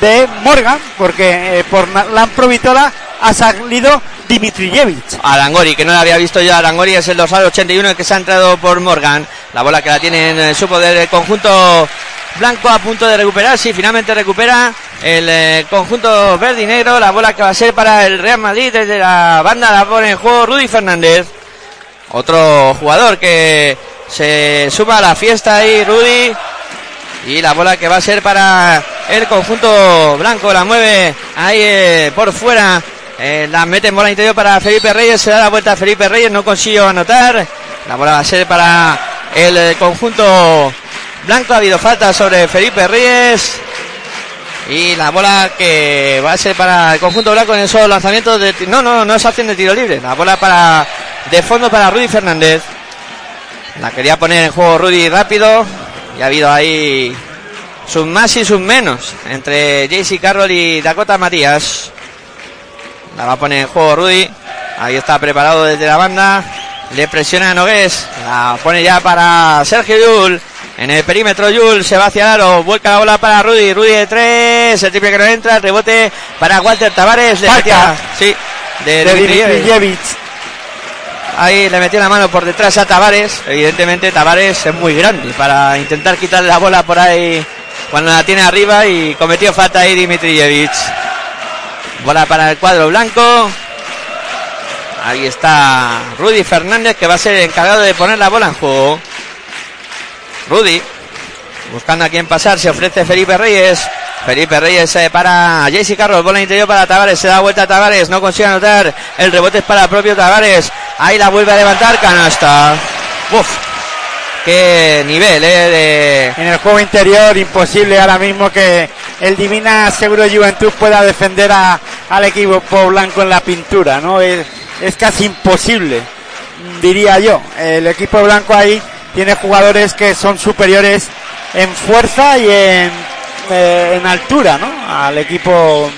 de Morgan, porque eh, por Na- Lamprovitola ha salido Dimitrijevic. Arangori, que no la había visto yo. Arangori es el dorsal 81 el que se ha entrado por Morgan. La bola que la tiene en su poder el conjunto blanco a punto de recuperar. Sí, finalmente recupera el eh, conjunto verde y negro. La bola que va a ser para el Real Madrid desde la banda la pone en juego Rudy Fernández. Otro jugador que se suma a la fiesta ahí, Rudy. Y la bola que va a ser para el conjunto blanco. La mueve ahí eh, por fuera. Eh, la mete en bola interior para Felipe Reyes. Se da la vuelta a Felipe Reyes. No consigo anotar. La bola va a ser para el conjunto blanco. Ha habido falta sobre Felipe Reyes. Y la bola que va a ser para el conjunto blanco en esos lanzamientos de... No, no, no es acción de tiro libre. La bola para de fondo para Rudy Fernández. La quería poner en juego Rudy rápido. Y ha habido ahí sus más y sus menos entre JC Carroll y Dakota Matías. La va a poner en juego Rudy. Ahí está preparado desde la banda. Le presiona a Nogués. La pone ya para Sergio Yul. En el perímetro Yul se va hacia el aro. Vuelca la bola para Rudy. Rudy de tres. El triple que no entra. Rebote para Walter Tavares. Le metía, sí, de, de. Dimitrijevic. Ahí le metió la mano por detrás a Tavares. Evidentemente Tavares es muy grande para intentar quitarle la bola por ahí cuando la tiene arriba y cometió falta ahí Dimitrijevic. Bola para el cuadro blanco. Ahí está Rudy Fernández que va a ser el encargado de poner la bola en juego. Rudy buscando a quién pasar, se ofrece Felipe Reyes. Felipe Reyes se para a Jesse Carroll, bola interior para Tavares, se da vuelta a Tavares, no consigue anotar. El rebote es para el propio Tavares. Ahí la vuelve a levantar, canasta. Uf, qué nivel, eh, En el juego interior, imposible ahora mismo que el Divina Seguro Juventud pueda defender a- al equipo blanco en la pintura, ¿no? Es, es casi imposible, diría yo. El equipo blanco ahí tiene jugadores que son superiores en fuerza y en, eh, en altura, ¿no? Al equipo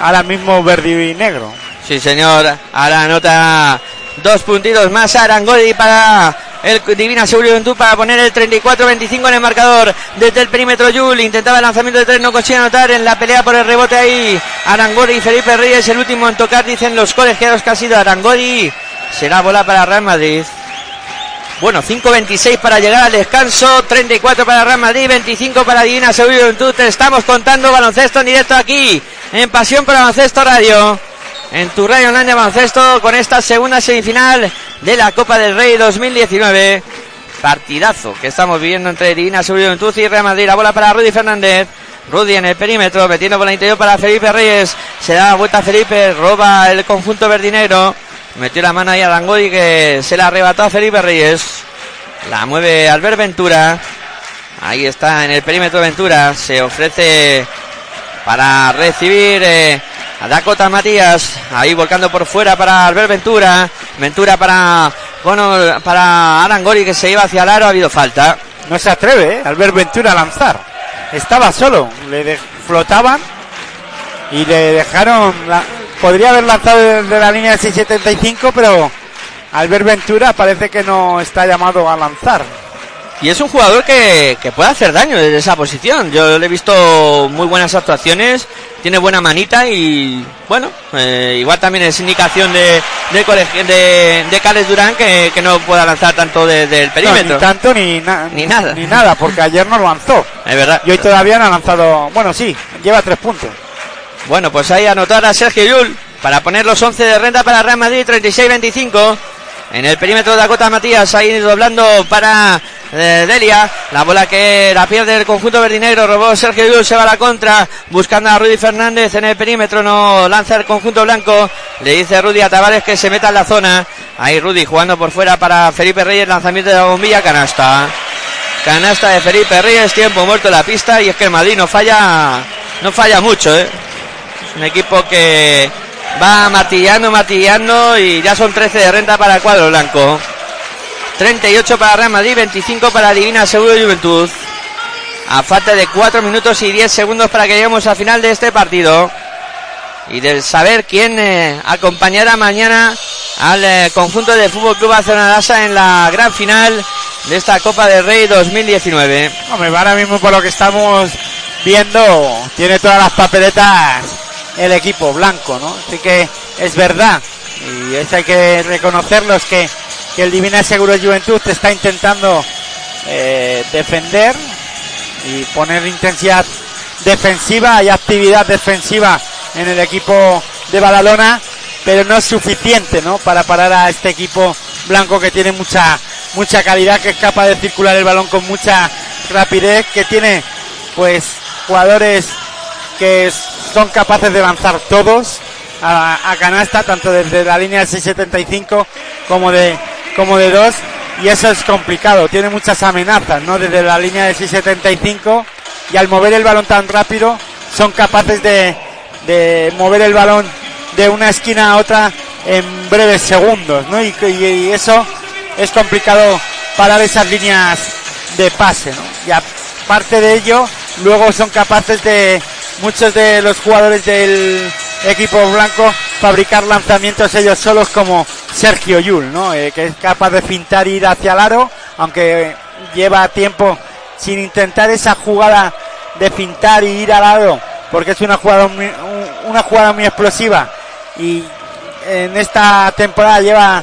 ahora mismo verde y negro. Sí, señor. Ahora anota dos puntitos más Arangoli para el Divina Juventud para poner el 34-25 en el marcador. Desde el perímetro Yul intentaba el lanzamiento de tres, no consigue anotar en la pelea por el rebote ahí. Arangoli y Felipe Reyes, el último en tocar, dicen los colegiados que ha sido Arangoli. Será bola para Real Madrid. Bueno, 5.26 para llegar al descanso, 34 para Real Madrid, 25 para Divina estamos contando baloncesto en directo aquí, en Pasión por Baloncesto Radio. En tu radio online de baloncesto con esta segunda semifinal de la Copa del Rey 2019. Partidazo que estamos viviendo entre Divina y Real Madrid. La bola para Rudy Fernández. Rudy en el perímetro, metiendo por la interior para Felipe Reyes. Se da la vuelta a Felipe, roba el conjunto verdinegro. Metió la mano ahí a Rangodi que se la arrebató a Felipe Reyes. La mueve Albert Ventura. Ahí está en el perímetro Ventura. Se ofrece para recibir eh, a Dakota Matías. Ahí volcando por fuera para Albert Ventura. Ventura para bueno, para Arangori que se iba hacia el aro. Ha habido falta. No se atreve, ¿eh? Albert Ventura a lanzar. Estaba solo, le flotaban y le dejaron. la- podría haber lanzado desde la línea de 675, pero Albert Ventura parece que no está llamado a lanzar. Y es un jugador que, que puede hacer daño desde esa posición. Yo le he visto muy buenas actuaciones, tiene buena manita y bueno, eh, igual también es indicación de de, de, de Carles Durán que, que no pueda lanzar tanto desde el No, perímetro. ni tanto ni, na- Ni nada. Ni nada, porque ayer no lanzó. es verdad. Y hoy todavía no ha lanzado. Bueno, sí, lleva tres puntos. Bueno, pues ahí anotar a Sergio Yul para poner los 11 de renta para Real Madrid 36-25. En el perímetro de Dakota Matías, ahí doblando para eh, Delia. La bola que la pierde el conjunto verdinegro. Robó Sergio Yul, se va a la contra. Buscando a Rudy Fernández en el perímetro. No lanza el conjunto blanco. Le dice Rudy a Tavares que se meta en la zona. Ahí Rudy jugando por fuera para Felipe Reyes. Lanzamiento de la bombilla. Canasta. Canasta de Felipe Reyes. Tiempo muerto en la pista. Y es que el Madrid no falla, no falla mucho, eh. Un equipo que va martillando, martillando y ya son 13 de renta para el cuadro blanco. 38 para Real Madrid, 25 para Divina Seguro Juventud. A falta de 4 minutos y 10 segundos para que lleguemos al final de este partido. Y del saber quién eh, acompañará mañana al eh, conjunto de Fútbol Club Barcelona en la gran final de esta Copa del Rey 2019. Hombre, ahora mismo por lo que estamos viendo, tiene todas las papeletas el equipo blanco, ¿no? Así que es verdad, y eso hay que reconocerlo, es que, que el Divina Seguro Juventud está intentando eh, defender y poner intensidad defensiva, hay actividad defensiva en el equipo de Badalona, pero no es suficiente, ¿no? Para parar a este equipo blanco que tiene mucha mucha calidad, que es capaz de circular el balón con mucha rapidez, que tiene pues jugadores que son capaces de avanzar todos a, canasta, tanto desde la línea del 675 como de como de dos y eso es complicado, tiene muchas amenazas, ¿no? Desde la línea del 675 y al mover el balón tan rápido son capaces de, de mover el balón de una esquina a otra en breves segundos, ¿no? Y, y eso es complicado parar esas líneas de pase, ¿no? Y aparte de ello, luego son capaces de muchos de los jugadores del equipo blanco fabricar lanzamientos ellos solos como Sergio Yul, ¿no? Eh, que es capaz de fintar ir hacia el aro, aunque lleva tiempo sin intentar esa jugada de fintar y ir al aro, porque es una jugada muy, una jugada muy explosiva y en esta temporada lleva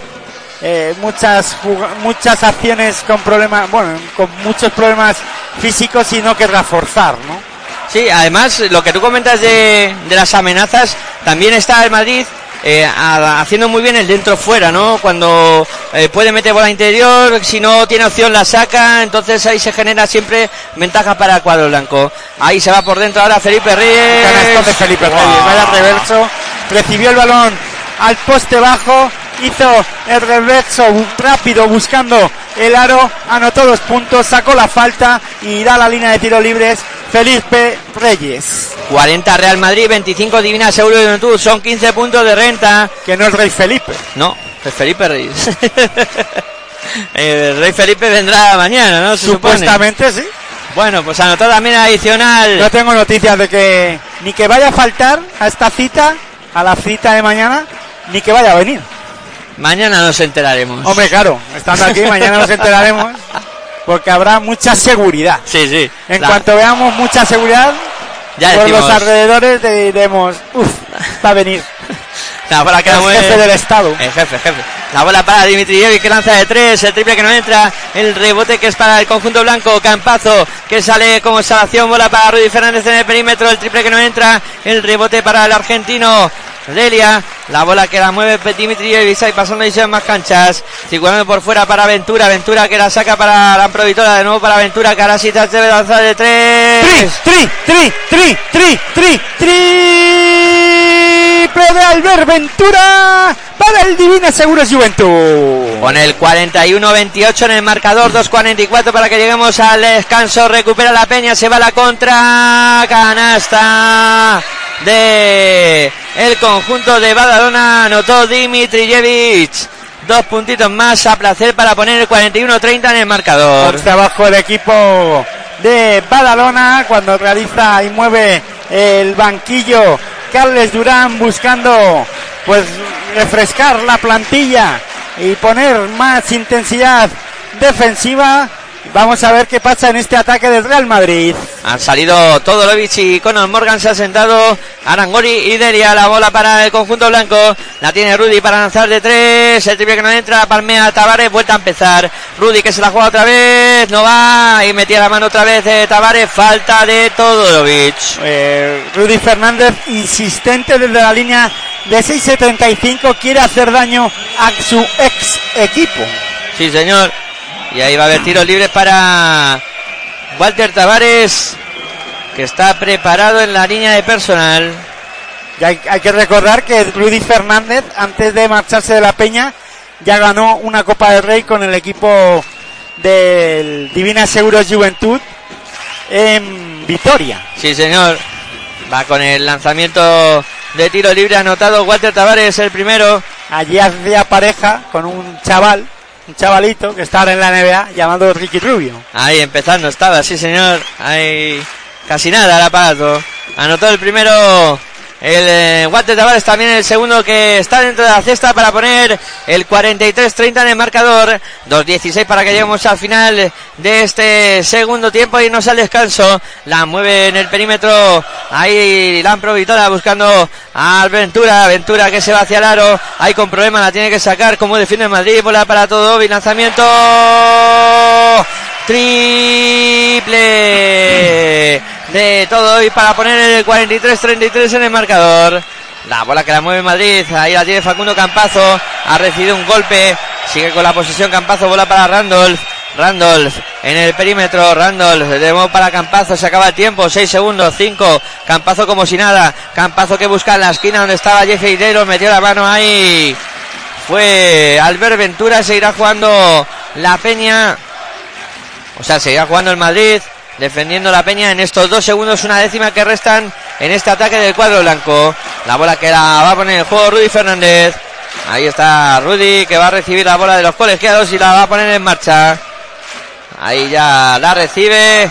eh, muchas muchas acciones con problemas, bueno, con muchos problemas físicos y no querrá forzar, ¿no? Sí, además lo que tú comentas de, de las amenazas, también está el Madrid eh, haciendo muy bien el dentro-fuera, ¿no? Cuando eh, puede meter bola interior, si no tiene opción la saca, entonces ahí se genera siempre ventaja para el cuadro blanco. Ahí se va por dentro ahora Felipe Reyes. de Felipe Reyes, vaya reverso, recibió el balón al poste bajo, hizo el reverso rápido buscando el aro, anotó dos puntos, sacó la falta y da la línea de tiro libres Felipe Reyes. 40 Real Madrid, 25 Divina Seguro de Juventud, son 15 puntos de renta. Que no es Rey Felipe. No, es Felipe Reyes. el Rey Felipe vendrá mañana, ¿no? Se Supuestamente sí. Bueno, pues anotó también adicional. No tengo noticias de que ni que vaya a faltar a esta cita, a la cita de mañana, ni que vaya a venir. Mañana nos enteraremos. Hombre, claro, estando aquí, mañana nos enteraremos. Porque habrá mucha seguridad. Sí, sí. En cuanto veamos mucha seguridad, ya por decimos. los alrededores diremos, uff, va a venir. La bola que el mueve- jefe del Estado. El jefe, jefe. La bola para Dimitrijevic que lanza de tres, el triple que no entra, el rebote que es para el conjunto blanco, Campazo que sale como salvación, bola para Rudy Fernández en el perímetro, el triple que no entra, el rebote para el argentino. Delia, la bola que la mueve Dimitrijevic ahí pasando y en más canchas, circulando por fuera para Ventura, Ventura que la saca para la Provitora, de nuevo para Ventura, que ahora sí se debe lanzar de Tri, tres. tri, tri, tri, tri, tri, triple de Albert Ventura para el Divina Seguros Juventud. Con el 41-28 en el marcador, 2-44 para que lleguemos al descanso. Recupera la Peña, se va la contra. Canasta de el conjunto de Badalona. Anotó Dimitrijevic. Dos puntitos más a placer para poner el 41-30 en el marcador. Por trabajo el equipo de Badalona cuando realiza y mueve el banquillo Carles Durán buscando pues refrescar la plantilla y poner más intensidad defensiva. Vamos a ver qué pasa en este ataque del Real Madrid. Han salido Todorovic y Conor Morgan se ha sentado Arangori y Delia la bola para el conjunto blanco la tiene Rudy para lanzar de tres el triple que no entra palmea Tavares vuelta a empezar Rudy que se la juega otra vez no va y metía la mano otra vez de Tavares falta de Todorovic Eh, Rudy Fernández insistente desde la línea de 6.75 quiere hacer daño a su ex equipo. sí señor y ahí va a haber tiros libres para Walter Tavares que está preparado en la línea de personal Y hay, hay que recordar que Rudy Fernández, antes de marcharse de la Peña, ya ganó una Copa del Rey con el equipo del Divina Seguros Juventud en Vitoria. Sí, señor. Va con el lanzamiento de tiro libre anotado Walter Tavares, el primero. Allí hacía pareja con un chaval, un chavalito que está ahora en la NBA llamado Ricky Rubio. Ahí empezando estaba, sí, señor. Ahí casi nada el aparato. Anotó el primero el eh, Tavares, también el segundo que está dentro de la cesta para poner el 43-30 en el marcador. 2-16 para que lleguemos al final de este segundo tiempo y nos al descanso. La mueve en el perímetro. Ahí la Vitora buscando a Ventura. Ventura que se va hacia el aro. Ahí con problema la tiene que sacar. Como defiende Madrid. Bola para todo. Y lanzamiento. Triple. De todo hoy para poner el 43-33 en el marcador. La bola que la mueve Madrid, ahí la tiene Facundo Campazo, ha recibido un golpe, sigue con la posesión Campazo, bola para Randolph. Randolph en el perímetro, Randolph de nuevo para Campazo, se acaba el tiempo, 6 segundos, 5, Campazo como si nada, Campazo que busca en la esquina donde estaba Jeffrey Taylor, metió la mano ahí, fue Albert Ventura, seguirá jugando la Peña, o sea, seguirá jugando el Madrid, defendiendo la Peña en estos dos segundos, una décima que restan en este ataque del cuadro blanco. La bola que la va a poner en juego Rudy Fernández. Ahí está Rudy que va a recibir la bola de los colegiados y la va a poner en marcha. Ahí ya la recibe.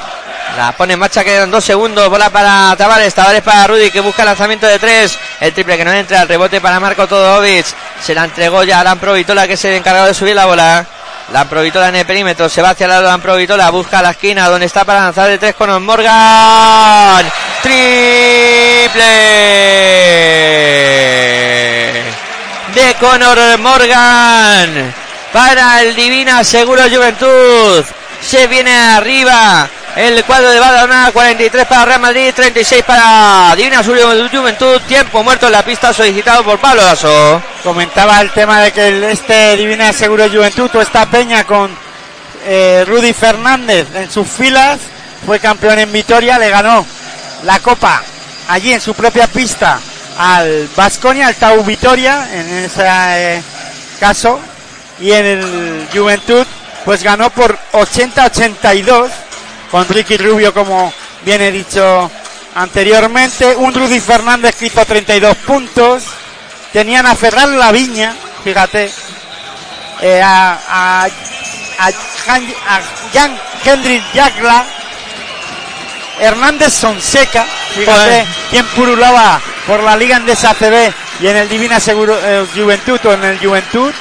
La pone en marcha, quedan dos segundos. Bola para Tavares. Tavares para Rudy que busca lanzamiento de tres. El triple que no entra. El rebote para Marco Todovic. Se la entregó ya a Lamprovitola que es el encargado de subir la bola. Lamprovitola en el perímetro. Se va hacia el lado de Lamprovitola. Busca la esquina donde está para lanzar de tres con Morgan. Triple de Conor Morgan para el Divina Seguro Juventud. Se viene arriba el cuadro de Badalona, 43 para Real Madrid, 36 para Divina Seguro Juventud. Tiempo muerto en la pista solicitado por Pablo. Comentaba el tema de que este Divina Seguro Juventud o esta peña con eh, Rudy Fernández en sus filas fue campeón en Vitoria, le ganó la copa allí en su propia pista al Vasconia, al Tau Vitoria en ese eh, caso y en el Juventud pues ganó por 80-82 con Ricky Rubio como bien he dicho anteriormente, un Rudy Fernández que hizo 32 puntos, tenían a Ferran Laviña, fíjate, eh, a, a, a, Jan, a Jan Hendrik Jagla, Hernández Sonseca, fíjate Joder. quien purulaba por la Liga Endesa ACB y en el Divina Seguro, eh, Juventud o en el Juventud,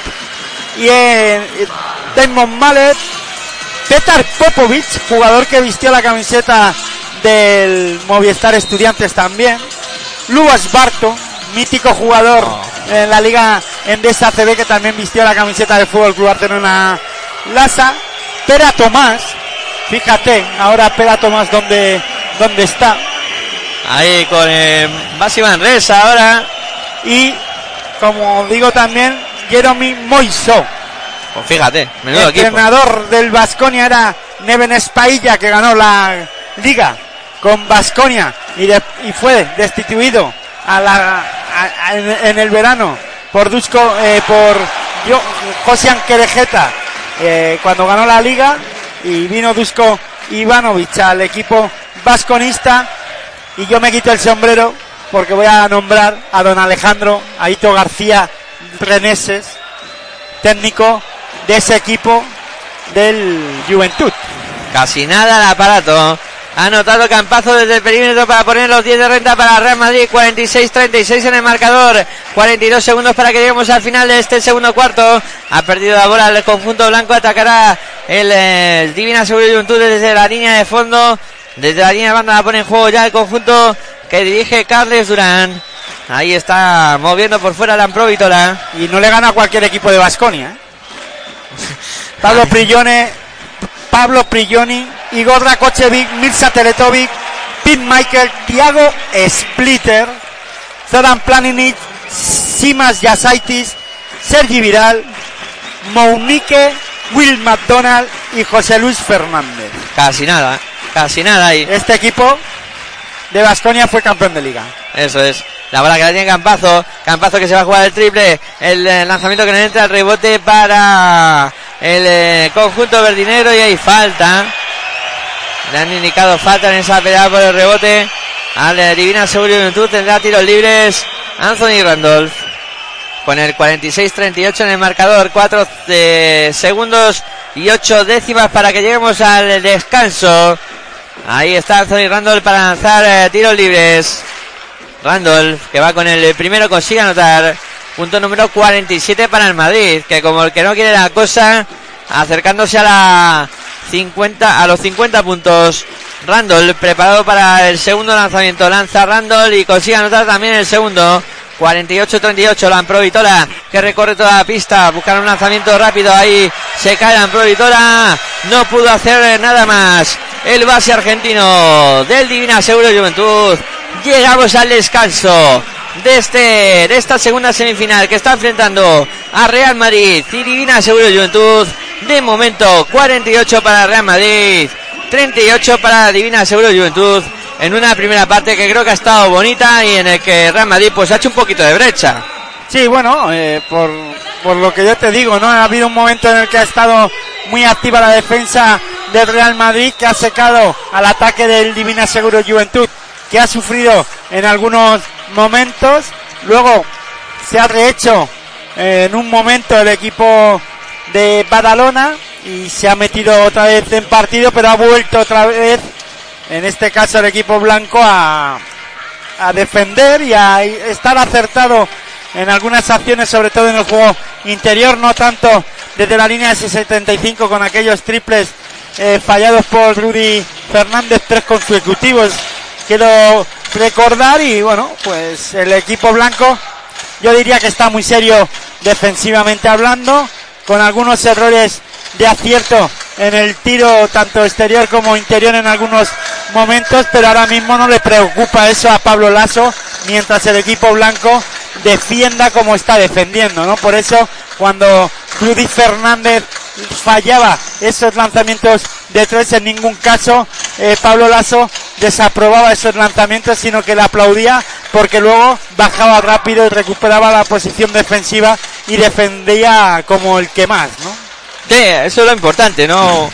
y eh, Damon Mallet, Petar Popovic, jugador que vistió la camiseta del Movistar Estudiantes también, Luas Barto, mítico jugador en la Liga Endesa CB que también vistió la camiseta del Fútbol Club Barcelona Lasa, Pera Tomás, fíjate, ahora Pera Tomás donde, donde está, Ahí con eh, Basi Manres ahora. y como digo también, Jeremy Moiso. Pues fíjate, menudo el equipo. entrenador del Vasconia era Neven Espailla que ganó la liga con Vasconia y, de- y fue destituido a la, a- a- en, en el verano por Dusko, eh, por yo, Josian Querejeta eh, cuando ganó la liga y vino Dusko Ivanovic al equipo vasconista y yo me quito el sombrero porque voy a nombrar a don Alejandro Aito García Reneses técnico de ese equipo del Juventud. Casi nada el aparato. Ha anotado Campazo desde el perímetro para poner los 10 de renta para Real Madrid. 46-36 en el marcador. 42 segundos para que lleguemos al final de este segundo cuarto. Ha perdido la bola el conjunto blanco. Atacará el, eh, Divina Seguridad Juventud desde la línea de fondo. Desde la línea de banda la pone en juego ya el conjunto que dirige Carles Durán. Ahí está moviendo por fuera la Vítola. Y no le gana a cualquier equipo de Vasconia. ¿eh? Pablo Prigione, Pablo Prigioni, Igor Rakocevic, Mirza Teletovic, Pete Michael, Tiago Splitter, Zoran Planinic, Simas Yasaitis, Sergi Viral, Mounique, Will McDonald y José Luis Fernández. Casi nada, casi nada ahí. Este equipo de Vasconia fue campeón de liga. Eso es. La bola que la tiene Campazo. Campazo que se va a jugar el triple. El eh, lanzamiento que no entra. El rebote para el eh, conjunto verdinegro. Y hay falta. Le han indicado falta en esa pelea por el rebote. Al eh, Divina Seguridad tendrá tiros libres. Anthony Randolph. Con el 46-38 en el marcador. 4 segundos y 8 décimas para que lleguemos al descanso. Ahí está Anthony Randolph para lanzar eh, tiros libres. Randolph, que va con el primero, consigue anotar. Punto número 47 para el Madrid, que como el que no quiere la cosa, acercándose a la 50, a los 50 puntos. Randolph, preparado para el segundo lanzamiento. Lanza Randolph y consigue anotar también el segundo. 48-38, la Vitola que recorre toda la pista, buscar un lanzamiento rápido ahí, se cae la Vitola, no pudo hacer nada más. el base argentino del Divina Seguro Juventud. Llegamos al descanso de, este, de esta segunda semifinal que está enfrentando a Real Madrid y Divina Seguro Juventud. De momento, 48 para Real Madrid, 38 para Divina Seguro Juventud. En una primera parte que creo que ha estado bonita y en el que Real Madrid pues ha hecho un poquito de brecha. Sí, bueno, eh, por, por lo que yo te digo, ¿no? Ha habido un momento en el que ha estado muy activa la defensa del Real Madrid, que ha secado al ataque del Divina Seguro Juventud, que ha sufrido en algunos momentos. Luego se ha rehecho eh, en un momento el equipo de Badalona y se ha metido otra vez en partido, pero ha vuelto otra vez, en este caso el equipo blanco, a, a defender y a estar acertado en algunas acciones, sobre todo en el juego interior, no tanto desde la línea de 75 con aquellos triples eh, fallados por Rudy Fernández, tres consecutivos. Quiero recordar y bueno, pues el equipo blanco yo diría que está muy serio defensivamente hablando, con algunos errores de acierto en el tiro tanto exterior como interior en algunos momentos, pero ahora mismo no le preocupa eso a Pablo Lasso mientras el equipo blanco defienda como está defendiendo, ¿no? Por eso cuando Rudy Fernández fallaba esos lanzamientos de tres, en ningún caso eh, Pablo Lasso desaprobaba esos lanzamientos, sino que le aplaudía porque luego bajaba rápido y recuperaba la posición defensiva y defendía como el que más, ¿no? Sí, eso es lo importante, ¿no?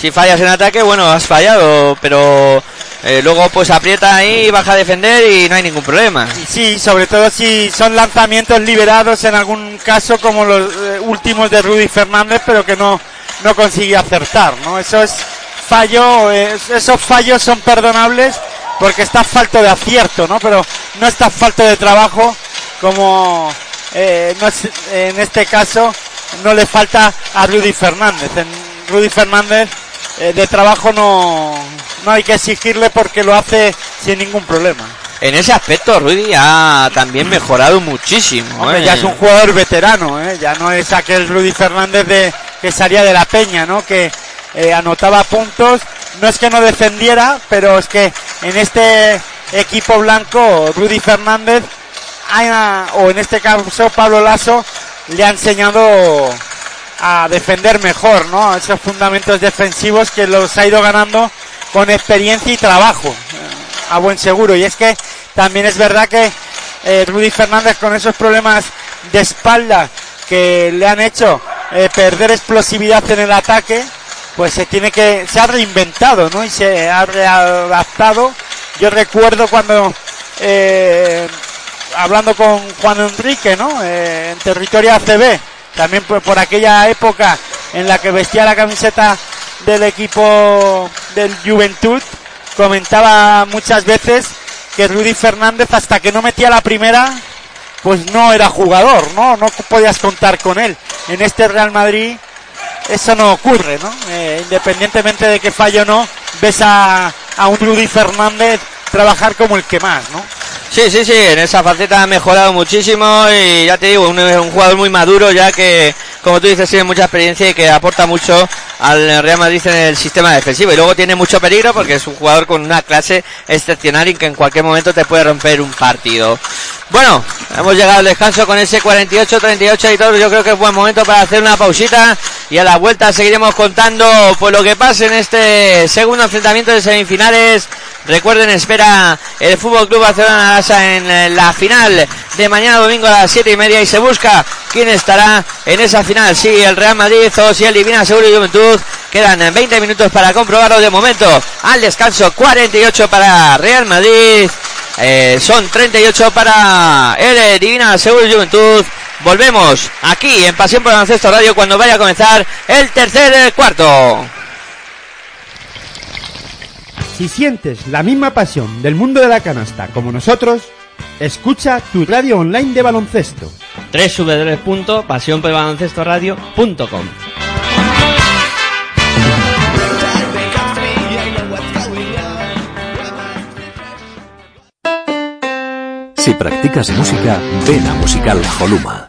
Si fallas en ataque, bueno, has fallado, pero eh, luego pues aprieta ahí, baja a defender y no hay ningún problema. Sí, sobre todo si son lanzamientos liberados en algún caso como los eh, últimos de Rudy Fernández, pero que no, no consigue acertar, ¿no? Eso es fallo, eh, esos fallos son perdonables porque está falto de acierto, ¿no? Pero no está falto de trabajo como no en este caso no le falta a Rudy Fernández. En Rudy Fernández de trabajo no, no hay que exigirle porque lo hace sin ningún problema. En ese aspecto, Rudy ha también mejorado muchísimo. Ya es un jugador veterano, ¿eh? ya no es aquel Rudy Fernández de, que salía de la peña, ¿no? que eh, anotaba puntos. No es que no defendiera, pero es que en este equipo blanco, Rudy Fernández, o en este caso Pablo Lasso, le ha enseñado a defender mejor, ¿no? Esos fundamentos defensivos que los ha ido ganando con experiencia y trabajo eh, a buen seguro. Y es que también es verdad que eh, Rudy Fernández con esos problemas de espalda que le han hecho eh, perder explosividad en el ataque, pues se tiene que, se ha reinventado, ¿no? Y se ha readaptado. Yo recuerdo cuando, hablando con Juan Enrique, ¿no? en territorio ACB, también por, por aquella época en la que vestía la camiseta del equipo del Juventud comentaba muchas veces que Rudy Fernández hasta que no metía la primera pues no era jugador, ¿no? No podías contar con él. En este Real Madrid eso no ocurre, ¿no? Eh, independientemente de que falle o no, ves a, a un Rudy Fernández trabajar como el que más, ¿no? Sí, sí, sí, en esa faceta ha mejorado muchísimo y ya te digo, un, un jugador muy maduro ya que, como tú dices, tiene mucha experiencia y que aporta mucho al Real Madrid en el sistema defensivo. Y luego tiene mucho peligro porque es un jugador con una clase excepcional y que en cualquier momento te puede romper un partido. Bueno, hemos llegado al descanso con ese 48-38 y todo. Yo creo que es buen momento para hacer una pausita y a la vuelta seguiremos contando pues lo que pase en este segundo enfrentamiento de semifinales. Recuerden, espera el Fútbol Club Barcelona en la final de mañana domingo a las 7 y media y se busca quién estará en esa final. Si el Real Madrid o si el Divina Seguro y Juventud. Quedan 20 minutos para comprobarlo de momento. Al descanso 48 para Real Madrid. Eh, son 38 para el Divina Seguro y Juventud. Volvemos aquí en Pasión por el Ancesto Radio cuando vaya a comenzar el tercer cuarto. Si sientes la misma pasión del mundo de la canasta como nosotros, escucha tu radio online de baloncesto. www.pasionpelbaloncestoradio.com Si practicas música, ven a Musical Holuma.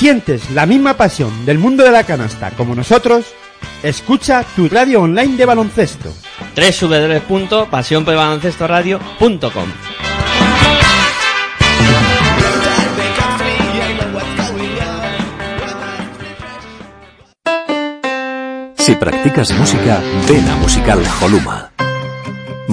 sientes la misma pasión del mundo de la canasta como nosotros, escucha tu radio online de baloncesto. www.pasionporbaloncestoradio.com Si practicas música, ven a Musical Holuma.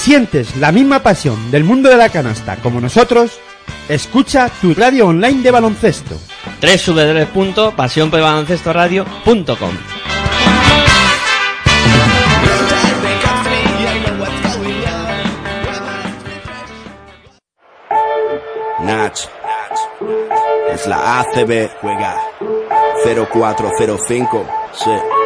sientes la misma pasión del mundo de la canasta como nosotros, escucha tu radio online de baloncesto. www.pasionporbaloncestoradio.com Nach. Es la ACB. Juega 0405. Sí.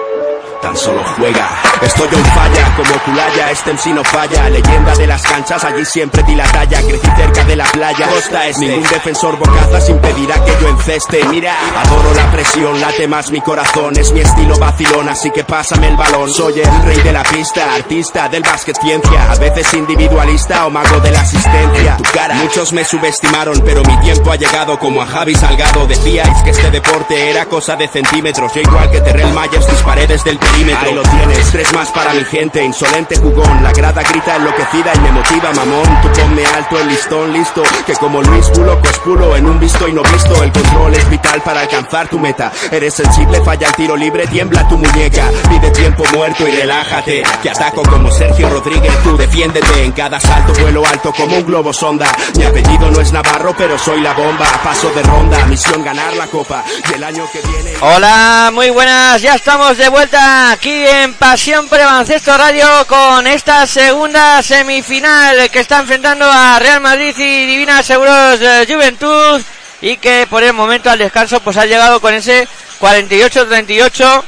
Tan solo juega. Estoy en falla, como Culaya, este MC no falla. Leyenda de las canchas, allí siempre di la talla. Crecí cerca de la playa, costa este. Ningún defensor bocazas impedirá que yo enceste. Mira, adoro la presión, late más mi corazón. Es mi estilo vacilón, así que pásame el balón. Soy el rey de la pista, artista del básquet ciencia. A veces individualista o mago de la asistencia. Tu cara. Muchos me subestimaron, pero mi tiempo ha llegado como a Javi Salgado. Decíais que este deporte era cosa de centímetros. Yo igual que Terrell Myers disparé desde el perímetro. Ahí lo tienes, tres más para mi gente. Insolente jugón, la grada grita enloquecida y me motiva, mamón. Tú ponme alto el listón, listo. Que como Luis Pulo, cospulo en un visto y no visto. El control es vital para alcanzar tu meta. Eres sensible, falla el tiro libre, tiembla tu muñeca. Pide tiempo muerto y relájate. Que ataco como Sergio Rodríguez, tú defiéndete. En cada salto vuelo alto como un globo sonda. Mi apellido no es Navarro, pero soy la bomba. Paso de ronda, misión ganar la copa. Y el año que viene. Hola, muy buenas, ya estamos de vuelta aquí en Pasión Baloncesto Radio con esta segunda semifinal que está enfrentando a Real Madrid y Divina Seguros eh, Juventud y que por el momento al descanso pues ha llegado con ese 48-38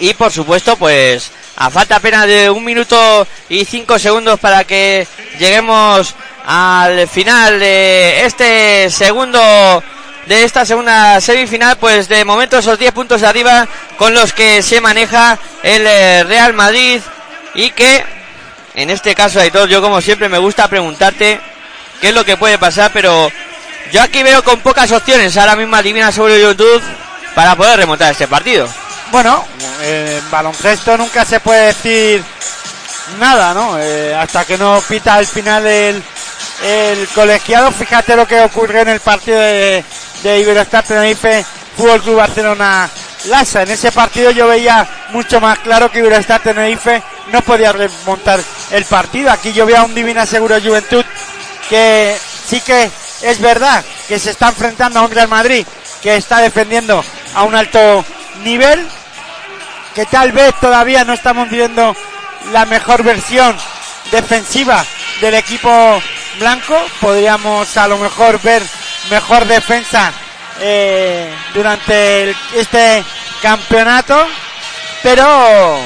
y por supuesto pues a falta apenas de un minuto y cinco segundos para que lleguemos al final de este segundo de esta segunda semifinal, pues de momento esos 10 puntos de arriba con los que se maneja el eh, Real Madrid y que en este caso Aitor, yo como siempre me gusta preguntarte qué es lo que puede pasar, pero yo aquí veo con pocas opciones ahora mismo Divina sobre YouTube para poder remontar este partido. Bueno, eh, baloncesto nunca se puede decir nada, ¿no? Eh, hasta que no pita al final el, el colegiado. Fíjate lo que ocurrió en el partido de, de Iberostar Tenerife Fútbol Club Barcelona Lasa. En ese partido yo veía mucho más claro que Iberostar Tenerife no podía remontar el partido. Aquí yo veo a un Divina Seguro Juventud que sí que es verdad que se está enfrentando a un Real Madrid que está defendiendo a un alto nivel, que tal vez todavía no estamos viendo la mejor versión defensiva del equipo blanco. Podríamos a lo mejor ver mejor defensa eh, durante el- este campeonato, pero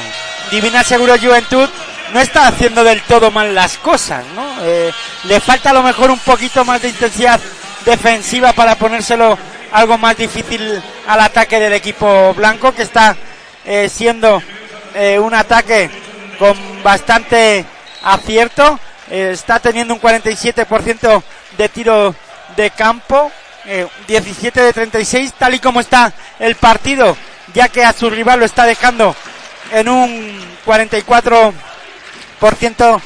Divina Seguro Juventud no está haciendo del todo mal las cosas, ¿no? Eh, le falta a lo mejor un poquito más de intensidad defensiva para ponérselo algo más difícil al ataque del equipo blanco, que está eh, siendo un ataque con bastante acierto. Está teniendo un 47% de tiro de campo, eh, 17 de 36, tal y como está el partido, ya que a su rival lo está dejando en un 44%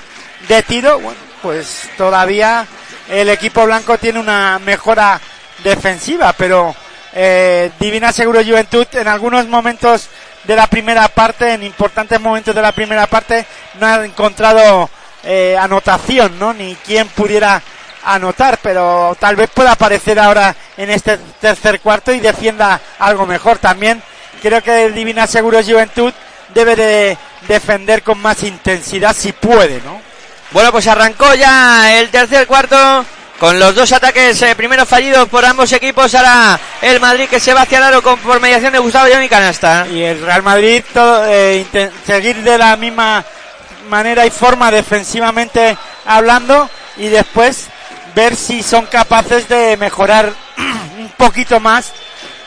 de tiro. Bueno, pues todavía el equipo blanco tiene una mejora defensiva, pero eh, Divina Seguro Juventud en algunos momentos de la primera parte, en importantes momentos de la primera parte, no ha encontrado eh, anotación, ¿no? Ni quien pudiera anotar, pero tal vez pueda aparecer ahora en este tercer cuarto y defienda algo mejor también. Creo que el Divina Seguro Juventud debe de defender con más intensidad si puede, ¿no? Bueno, pues arrancó ya el tercer cuarto con los dos ataques eh, primero fallidos por ambos equipos. Ahora el Madrid que se va hacia el aro con, por mediación de Gustavo León y Canasta. Y el Real Madrid todo, eh, seguir de la misma manera y forma defensivamente hablando y después ver si son capaces de mejorar un poquito más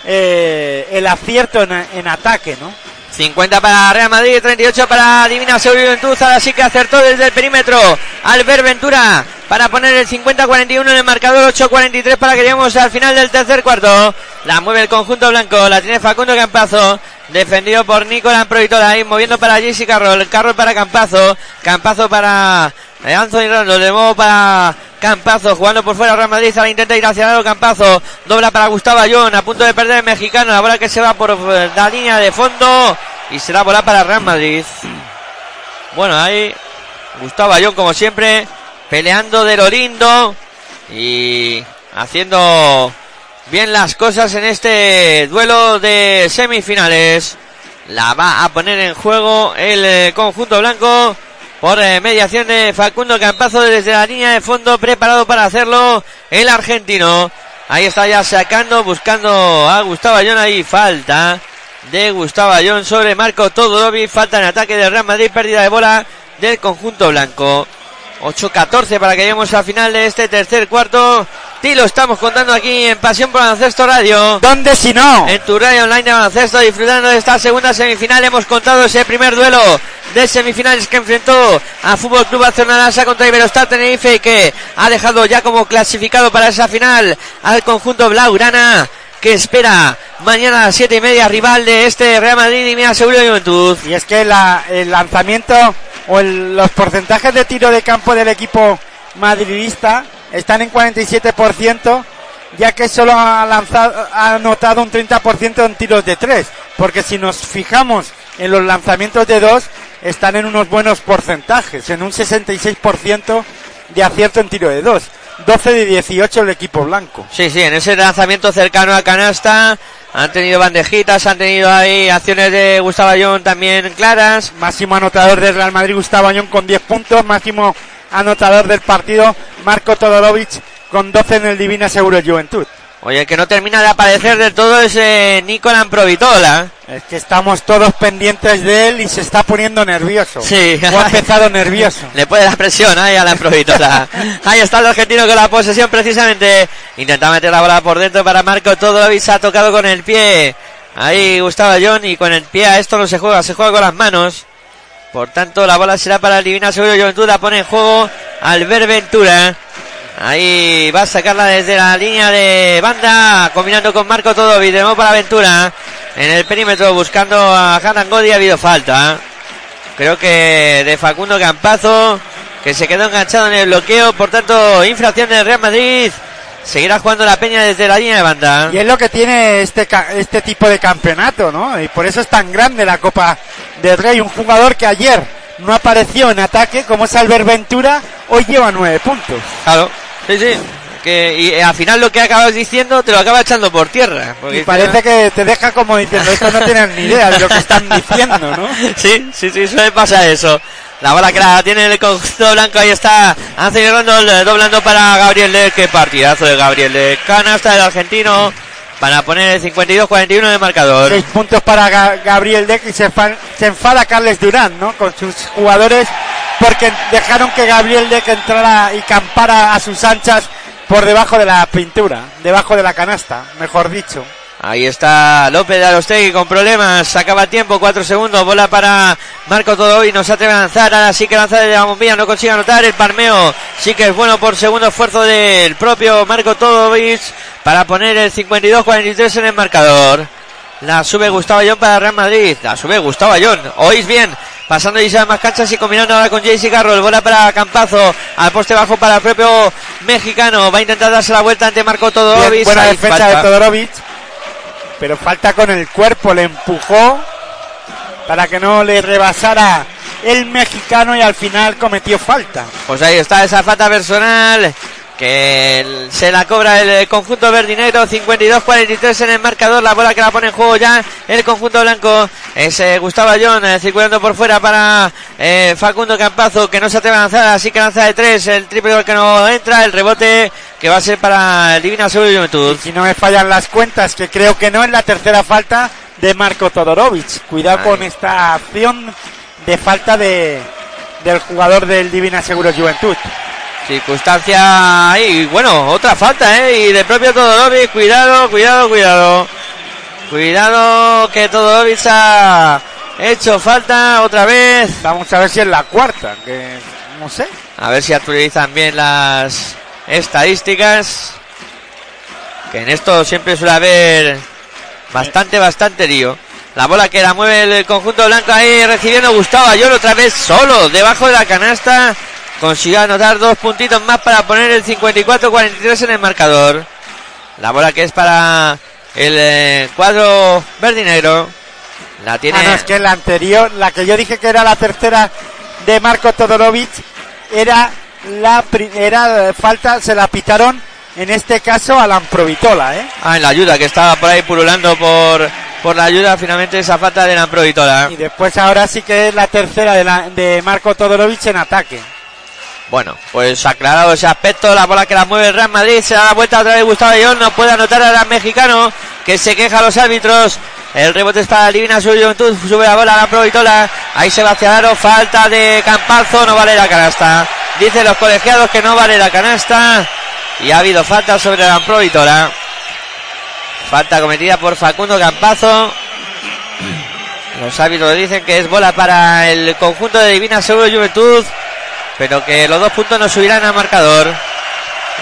eh, el acierto en, en ataque, ¿no? 50 para Real Madrid, 38 para Divina Juventud. Ahora sí que acertó desde el perímetro Albert Ventura para poner el 50-41 en el marcador, 8-43 para que lleguemos al final del tercer cuarto. La mueve el conjunto blanco, la tiene Facundo Campazo, defendido por Nicolás Provitora, ahí moviendo para Jesse Carroll, Carroll para Campazo, Campazo para eh, Anthony Rondo, de nuevo para Campazo, jugando por fuera Real Madrid, ahora intenta ir hacia el Campazo, dobla para Gustavo Ayón, a punto de perder el mexicano, la bola que se va por eh, la línea de fondo y será bola para Real Madrid. Bueno, ahí Gustavo Ayón como siempre, peleando de lo lindo y haciendo bien las cosas en este duelo de semifinales. La va a poner en juego el eh, conjunto blanco por eh, mediación de Facundo Campazo desde la línea de fondo, preparado para hacerlo el argentino. Ahí está ya sacando, buscando a Gustavo Ayón. Ahí falta de Gustavo Ayón sobre Marco Todorovic. Falta en ataque del Real Madrid, pérdida de bola del conjunto blanco. 8-14 para que lleguemos al final de este tercer cuarto. Y lo estamos contando aquí en Pasión por Baloncesto Radio. ¿Dónde si no? En tu radio online de baloncesto, disfrutando de esta segunda semifinal, hemos contado ese primer duelo de semifinales que enfrentó a Fútbol Club Barcelona Lasa contra Iberostar Tenerife, que ha dejado ya como clasificado para esa final al conjunto Blaugrana, que espera mañana a las siete y media rival de este Real Madrid y Mira Seguro de Juventud. Y es que la- el lanzamiento o los porcentajes de tiro de campo del equipo madridista están en 47%, ya que solo ha lanzado, ha anotado un 30% en tiros de tres. Porque si nos fijamos en los lanzamientos de dos, están en unos buenos porcentajes, en un 66% de acierto en tiro de dos. 12 de 18 el equipo blanco. Sí, sí, en ese lanzamiento cercano a canasta han tenido bandejitas, han tenido ahí acciones de Gustavo Ayón también claras. Máximo anotador del Real Madrid, Gustavo Añón con 10 puntos. Máximo anotador del partido, Marco Todorovic con 12 en el Divina Seguro Juventud. Oye, el que no termina de aparecer del todo es eh, Nicolan Provitola. Es que estamos todos pendientes de él y se está poniendo nervioso. Sí. O ha empezado nervioso. Le puede dar presión ahí a la Provitola. ahí está el argentino con la posesión precisamente. Intenta meter la bola por dentro para Marco Todorovic. Se ha tocado con el pie. Ahí Gustavo John y con el pie a esto no se juega, se juega con las manos. Por tanto, la bola será para el Divina Seguro Juventud. La pone en juego Albert Ventura. Ahí va a sacarla desde la línea de banda, combinando con Marco Todovic, de nuevo para Ventura. En el perímetro buscando a Hanan Godi ha habido falta. Creo que de Facundo Campazo que se quedó enganchado en el bloqueo. Por tanto, infracción del Real Madrid. Seguirá jugando la Peña desde la línea de banda. Y es lo que tiene este, este tipo de campeonato, ¿no? Y por eso es tan grande la Copa del Rey. Un jugador que ayer no apareció en ataque, como es Albert Ventura, hoy lleva nueve puntos. Claro, sí, sí. Que, y eh, al final lo que acabas diciendo te lo acaba echando por tierra. porque Y parece que te deja como diciendo, esto no tienen ni idea de lo que están diciendo, ¿no? Sí, sí, sí, suele pasar eso. La bola que la tiene el conjunto blanco, ahí está Anthony Rondon doblando para Gabriel de qué partidazo de Gabriel de canasta del argentino para poner el 52-41 en el marcador. Seis puntos para Ga- Gabriel Deck y se, se enfada Carles Durán, ¿no? Con sus jugadores porque dejaron que Gabriel Deck entrara y campara a sus anchas por debajo de la pintura, debajo de la canasta, mejor dicho. Ahí está López de Arostegui con problemas. Se acaba el tiempo, 4 segundos. Bola para Marco Todovi. No se atreve a lanzar. Ahora sí que lanza desde la bombilla. No consigue anotar. El parmeo sí que es bueno por segundo esfuerzo del propio Marco Todovic para poner el 52-43 en el marcador. La sube Gustavo Ayón para Real Madrid. La sube Gustavo Ayón. Oís bien. Pasando y más canchas y combinando ahora con JC Carroll. Bola para Campazo. Al poste bajo para el propio mexicano. Va a intentar darse la vuelta ante Marco Bien, Todovic. buena Ahí defensa falta. de Todorovic, pero falta con el cuerpo, le empujó para que no le rebasara el mexicano y al final cometió falta. Pues ahí está esa falta personal que el- se la cobra el conjunto verdinegro 52-43 en el marcador la bola que la pone en juego ya el conjunto blanco es eh, Gustavo Ayón eh, circulando por fuera para eh, Facundo Campazo que no se atreve a lanzar así que lanza de tres el triple gol que no entra el rebote que va a ser para el Divina Sur y Juventud Si no me fallan las cuentas, que creo que no es la tercera falta de Marco Todorovic. Cuidado con esta acción de falta de del jugador del Divina Seguro Juventud. Circunstancia ahí bueno otra falta eh y del propio Todorovic cuidado cuidado cuidado. Cuidado que Todorovic ha hecho falta otra vez. Vamos a ver si es la cuarta, que no sé. a ver si actualizan bien las estadísticas que en esto siempre suele haber bastante bastante lío. La bola que la mueve el conjunto blanco ahí recibiendo Gustavo Ayón otra vez solo debajo de la canasta consiguió anotar dos puntitos más para poner el 54-43 en el marcador la bola que es para el eh, cuadro verde y negro la tiene Ah, no, es que la anterior, la que yo dije que era la tercera de Marco Todorovic, era la primera falta, se la pitaron en este caso a Lamprovitola, ¿eh? Ah, en la ayuda, que estaba por ahí pululando por, por la ayuda, finalmente esa falta de la Provitola. Y después ahora sí que es la tercera de, la, de Marco Todorovic en ataque. Bueno, pues aclarado ese aspecto, la bola que la mueve el Real Madrid, se da la vuelta otra vez Gustavo Ayón, no puede anotar al mexicano, que se queja a los árbitros. El rebote es para Divina Sur Juventud, sube la bola a la Provitola, ahí se va hacia Aro, falta de Campazo, no vale la canasta. Dicen los colegiados que no vale la canasta, y ha habido falta sobre la Provitola. Falta cometida por Facundo Campazo. Los árbitros dicen que es bola para el conjunto de Divina Seguro Juventud, pero que los dos puntos no subirán al marcador.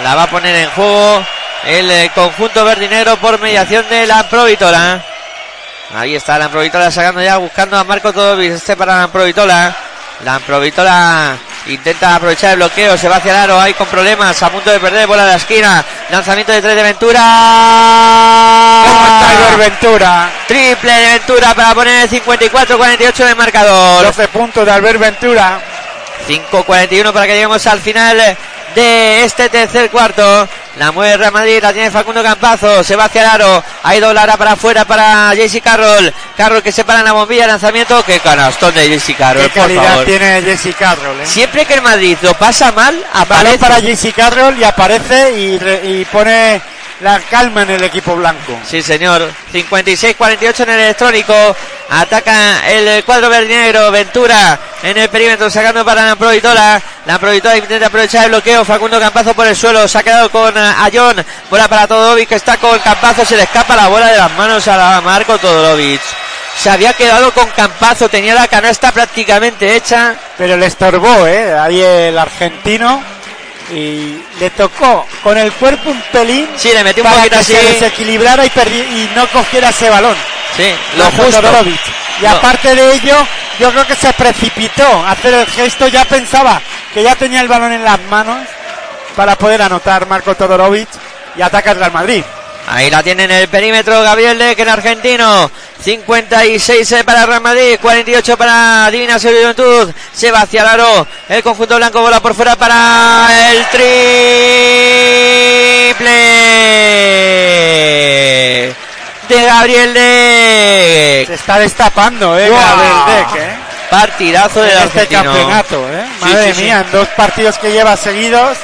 La va a poner en juego el eh, conjunto verdinero por mediación de la Provitola. Ahí está la Provitola sacando ya, buscando a Marco Todovic, este para la Provitola. La Provitola intenta aprovechar el bloqueo, se va hacia el aro, ahí con problemas, a punto de perder, bola a la esquina, lanzamiento de tres de Ventura. ¿Cómo está Albert Ventura? Triple de Ventura para poner el 54-48 en el marcador. 12 puntos de Albert Ventura. 5.41 para que lleguemos al final de este tercer cuarto. La mueve Real Madrid, la tiene Facundo Campazo, se va hacia el aro, ahí doblará para afuera para JC Carroll. Carroll que se para en la bombilla, lanzamiento, qué canastón de JC Carroll, Qué por calidad favor. tiene Jesse Carroll, ¿eh? Siempre que el Madrid lo pasa mal, Balón aparece. para Jesse Carroll y aparece y, re- y pone la calma en el equipo blanco. Sí, señor. 56-48 en el electrónico. Ataca el cuadro verdinegro. Ventura en el perímetro sacando para la Provitola. La Provitola intenta aprovechar el bloqueo. Facundo Campazo por el suelo. Se ha quedado con Ayón. Bola para Todorovic que está con Campazo. Se le escapa la bola de las manos a la Marco Todorovic. Se había quedado con Campazo. Tenía la canasta prácticamente hecha. Pero le estorbó, ¿eh? Ahí el argentino. Y le tocó con el cuerpo un pelín Sí, le metió un para poquito que así. se desequilibrara y, y no cogiera ese balón. Sí, lo Marco justo. Todorovic. Y aparte de ello, yo creo que se precipitó a hacer el gesto, ya pensaba que ya tenía el balón en las manos para poder anotar Marco Todorovic y ataca el Real Madrid. Ahí la tiene en el perímetro Gabriel Deck, el argentino. 56 eh, para Real Madrid, 48 para Divina Juventud. Se va hacia el aro. El conjunto blanco bola por fuera para el triple de Gabriel Deck. Se está destapando, eh, Wow. Gabriel Deck, eh. Partidazo del en este argentino. campeonato, eh. Madre sí, sí. mía, en dos partidos que lleva seguidos,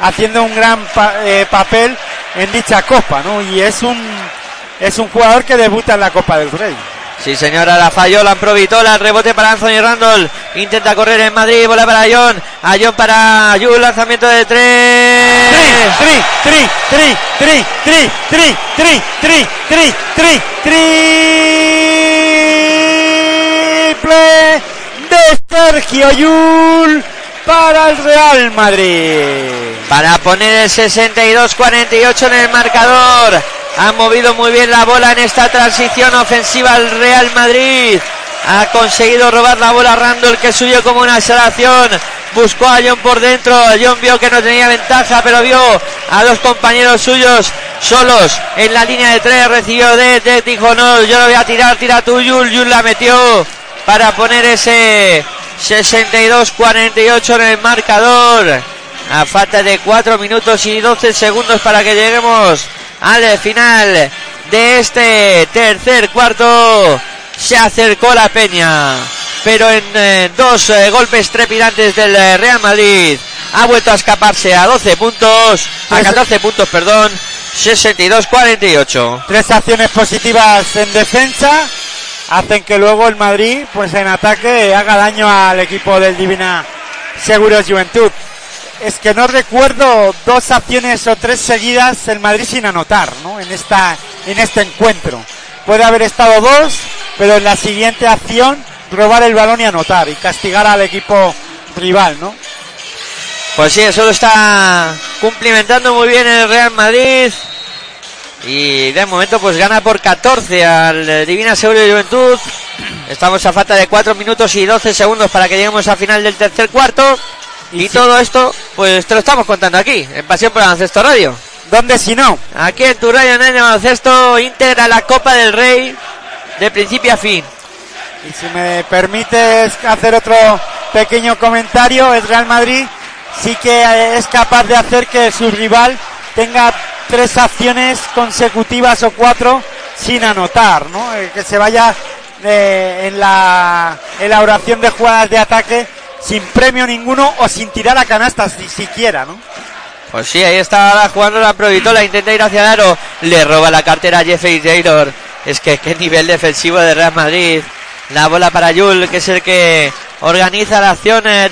haciendo un gran pa- eh, papel en dicha copa, ¿no? Y es un es un jugador que debuta en la Copa del Rey. Sí, señora, la falló, la Provitola, rebote para Anthony Randall, intenta correr en Madrid, bola para John, a John para Yu, lanzamiento de tres. Tri, tri, tri, tri, tri, tri, tri, tri, tri, triple de Sergio Yul para el Real Madrid. Para poner el 62-48 en el marcador. Ha movido muy bien la bola en esta transición ofensiva al Real Madrid. Ha conseguido robar la bola a Randall que subió como una exhalación. Buscó a John por dentro. John vio que no tenía ventaja, pero vio a dos compañeros suyos solos en la línea de tres. Recibió de, de dijo no, yo lo voy a tirar, tira tú, Yul. Yul la metió para poner ese 62-48 en el marcador. A falta de 4 minutos y 12 segundos para que lleguemos al final de este tercer cuarto. Se acercó la peña, pero en eh, dos eh, golpes trepidantes del eh, Real Madrid ha vuelto a escaparse a 12 puntos, a 14 puntos, perdón, 62-48. Tres acciones positivas en defensa hacen que luego el Madrid, pues en ataque, haga daño al equipo del Divina Seguros Juventud. Es que no recuerdo dos acciones o tres seguidas el Madrid sin anotar, ¿no? En esta, en este encuentro. Puede haber estado dos, pero en la siguiente acción robar el balón y anotar y castigar al equipo rival, ¿no? Pues sí, eso lo está cumplimentando muy bien el Real Madrid. Y de momento pues gana por 14 al eh, Divina Seguro de Juventud. Estamos a falta de 4 minutos y 12 segundos para que lleguemos al final del tercer cuarto. Y, todo esto pues te lo estamos contando aquí, en Pasión por Baloncesto Radio. ¿Dónde si no? Aquí en tu radio en el baloncesto integra la Copa del Rey de principio a fin. Y si me permites hacer otro pequeño comentario, el Real Madrid sí que eh, es capaz de hacer que su rival tenga tres acciones consecutivas o cuatro sin anotar, ¿no? Eh, que se vaya eh, en la elaboración de jugadas de ataque sin premio ninguno o sin tirar a canastas ni siquiera, ¿no? Pues sí, ahí está ahora jugando la Provitola, intenta ir hacia el aro, le roba la cartera a Jeffrey Taylor. Es que qué nivel defensivo de Real Madrid. La bola para Yul, que es el que organiza la acción eh,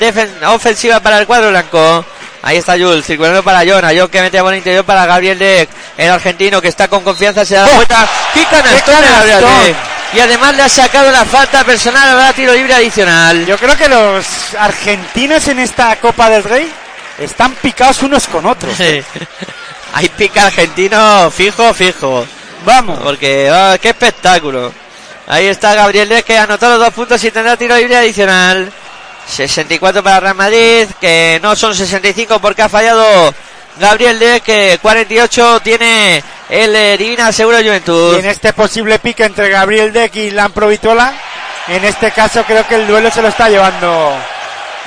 ofensiva para el cuadro blanco. Ahí está Yul, circulando para John, a John que mete a bola interior para Gabriel Deck, el argentino que está con confianza, se da la vuelta. ¡Qué canastón Y además le ha sacado la falta personal, habrá tiro libre adicional. Yo creo que los argentinos en esta Copa del Rey están picados unos con otros. Sí. Hay pica argentino fijo, fijo. Vamos. Porque, ah, qué espectáculo. Ahí está Gabriel que anotó los dos puntos y tendrá tiro libre adicional. 64 para Real Madrid, que no son 65 porque ha fallado Gabriel Deck, que 48 tiene el eh, Divina Seguro Y Juventud. en este posible pique entre Gabriel Deck y Lamprovitola, en este caso creo que el duelo se lo está llevando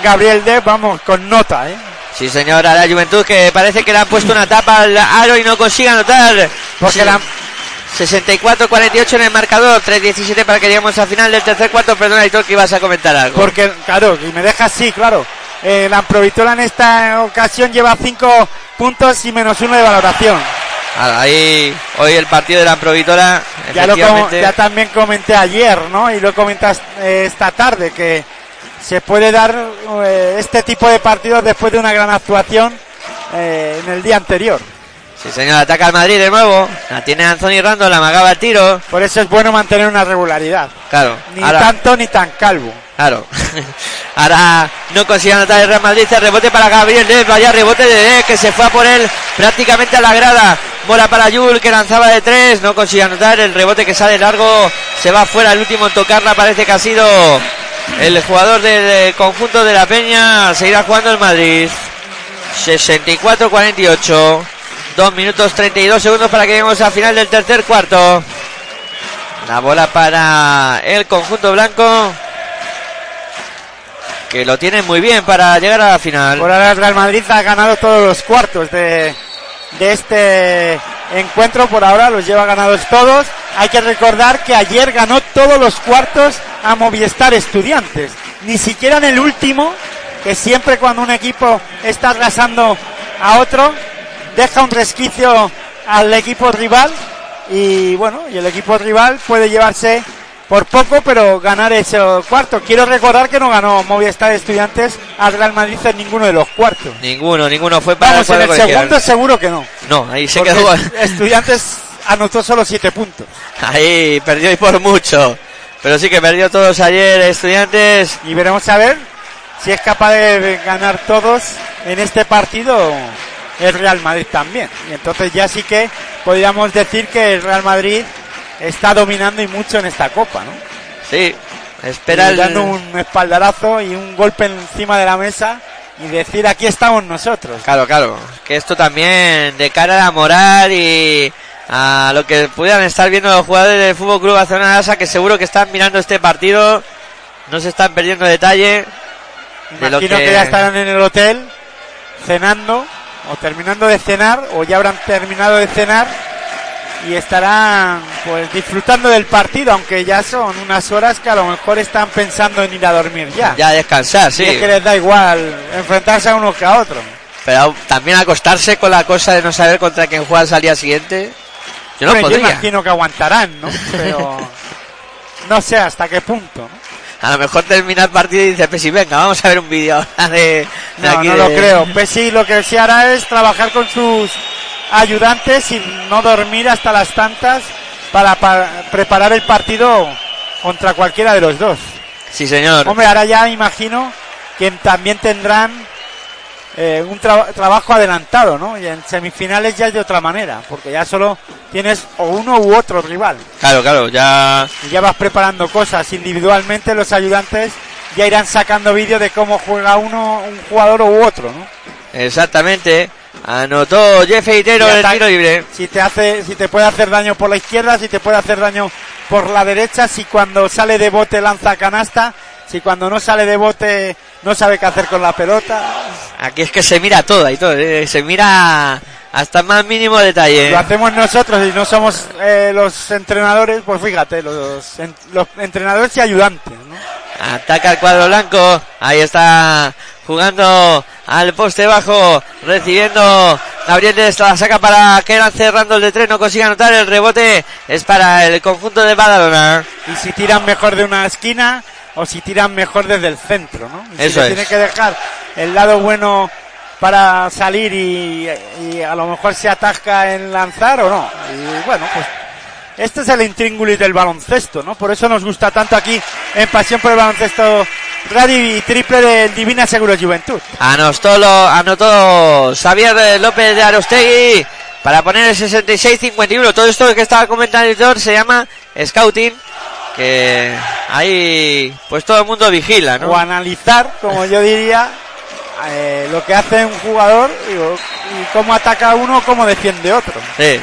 Gabriel Deck, vamos, con nota, ¿eh? Sí, señora, la Juventud que parece que le han puesto una tapa al aro y no consigue anotar. Porque Sí. la, 64-48 en el marcador, 3-17 para que lleguemos al final del tercer cuarto. Perdona, Aitor, que ibas a comentar algo. porque, claro, y me deja así, claro. Eh, Lamprovitola en esta ocasión lleva 5 puntos y menos uno de valoración. Ah, Ahí, hoy el partido de la Provitora, Ya, lo com- efectivamente. ya también comenté ayer, ¿no? Y lo comentas eh, esta tarde, que se puede dar eh, este tipo de partidos después de una gran actuación eh, en el día anterior. Sí, señor, ataca al Madrid de nuevo. La tiene Anthony Randall, la amagaba el tiro. Por eso es bueno mantener una regularidad. Claro, Ni ahora, tanto ni tan calvo. Claro. ahora no consigue anotar el Real Madrid. El rebote para Gabriel Dez. Vaya rebote de que se fue a por él prácticamente a la grada. Bola para Yul que lanzaba de tres. No consigue anotar el rebote que sale largo. Se va fuera el último en tocarla. Parece que ha sido el jugador del conjunto de la Peña. Seguirá jugando el Madrid. 64-48. 2 minutos 32 segundos para que lleguemos al final del tercer cuarto. La bola para el conjunto blanco. Que lo tiene muy bien para llegar a la final. Por ahora el Real Madrid ha ganado todos los cuartos de, de este encuentro. Por ahora los lleva ganados todos. Hay que recordar que ayer ganó todos los cuartos a Movistar Estudiantes. Ni siquiera en el último, que siempre cuando un equipo está arrasando a otro, deja un resquicio al equipo rival. Y bueno, y el equipo rival puede llevarse por poco, pero ganar ese cuarto. Quiero recordar que no ganó Movistar Estudiantes al Real Madrid en ninguno de los cuartos. Ninguno, ninguno fue para Vamos, en cuadro el segundo seguro que no. No, ahí se quedó. Estudiantes anotó solo siete puntos. Ahí perdió y por mucho. Pero sí que perdió todos ayer estudiantes. Y veremos a ver si es capaz de ganar todos en este partido el Real Madrid también. Y entonces ya sí que podríamos decir que el Real Madrid está dominando y mucho en esta copa, ¿no? Sí, espera el... dando un espaldarazo y un golpe encima de la mesa y decir aquí estamos nosotros. Claro, claro. Que esto también de cara a la moral y a lo que pudieran estar viendo los jugadores del Fútbol Club Barcelona Lasa, que seguro que están mirando este partido, no se están perdiendo detalle. de lo Imagino que... ya estarán en el hotel cenando o terminando de cenar o ya habrán terminado de cenar y estarán pues disfrutando del partido, aunque ya son unas horas que a lo mejor están pensando en ir a dormir ya. Ya descansar, sí. Y es que les da igual enfrentarse a unos que a otros. Pero también acostarse con la cosa de no saber contra quién juegas al día siguiente. Yo no yo podría. imagino que aguantarán, ¿no? Pero no sé hasta qué punto. ¿no? A lo mejor termina el partido y dice, sí, venga, vamos a ver un vídeo ahora de, de No, aquí no de- lo creo. Pessi lo que sí hará es trabajar con sus ayudantes y no dormir hasta las tantas para, pa- preparar el partido contra cualquiera de los dos. Sí, señor. Hombre, ahora ya imagino que también tendrán eh, un tra- trabajo adelantado, ¿no? Y en semifinales ya es de otra manera, porque ya solo tienes o uno u otro rival. Claro, claro, ya Y ya vas preparando cosas individualmente, los ayudantes ya irán sacando vídeos de cómo juega uno, un jugador u otro, ¿no? exactamente. Anotó Jefe Itero Y el tiro libre. Si te hace, si te puede hacer daño por la izquierda, si te puede hacer daño por la derecha, si cuando sale de bote lanza canasta, si cuando no sale de bote no sabe qué hacer con la pelota. Aquí es que se mira todo y todo, eh, se mira hasta más mínimo detalle. Lo hacemos nosotros y no somos eh, los entrenadores, pues fíjate, los, en- los entrenadores y ayudantes, ¿no? Ataca el cuadro blanco. Ahí está jugando al poste bajo. Recibiendo Gabriel la saca para que eran cerrando el de tres. No consigue anotar. El rebote es para el conjunto de Badalona. Y si tiran mejor de una esquina o si tiran mejor desde el centro, ¿no? Y Eso es. tiene que dejar el lado bueno para salir y, y a lo mejor se atasca en lanzar o no. Y bueno, pues este es el intríngulis del baloncesto, ¿no? Por eso nos gusta tanto aquí en Pasión por el Baloncesto Radio y triple del Divina Seguro Juventud. Anotó, lo- anotó Xavier López de Arostegui para poner el 66-51. Todo esto que estaba comentando el editor se llama Scouting. Que ahí pues todo el mundo vigila, ¿no? O analizar, como yo diría, eh, lo que hace un jugador digo, y cómo ataca uno cómo defiende otro. Sí.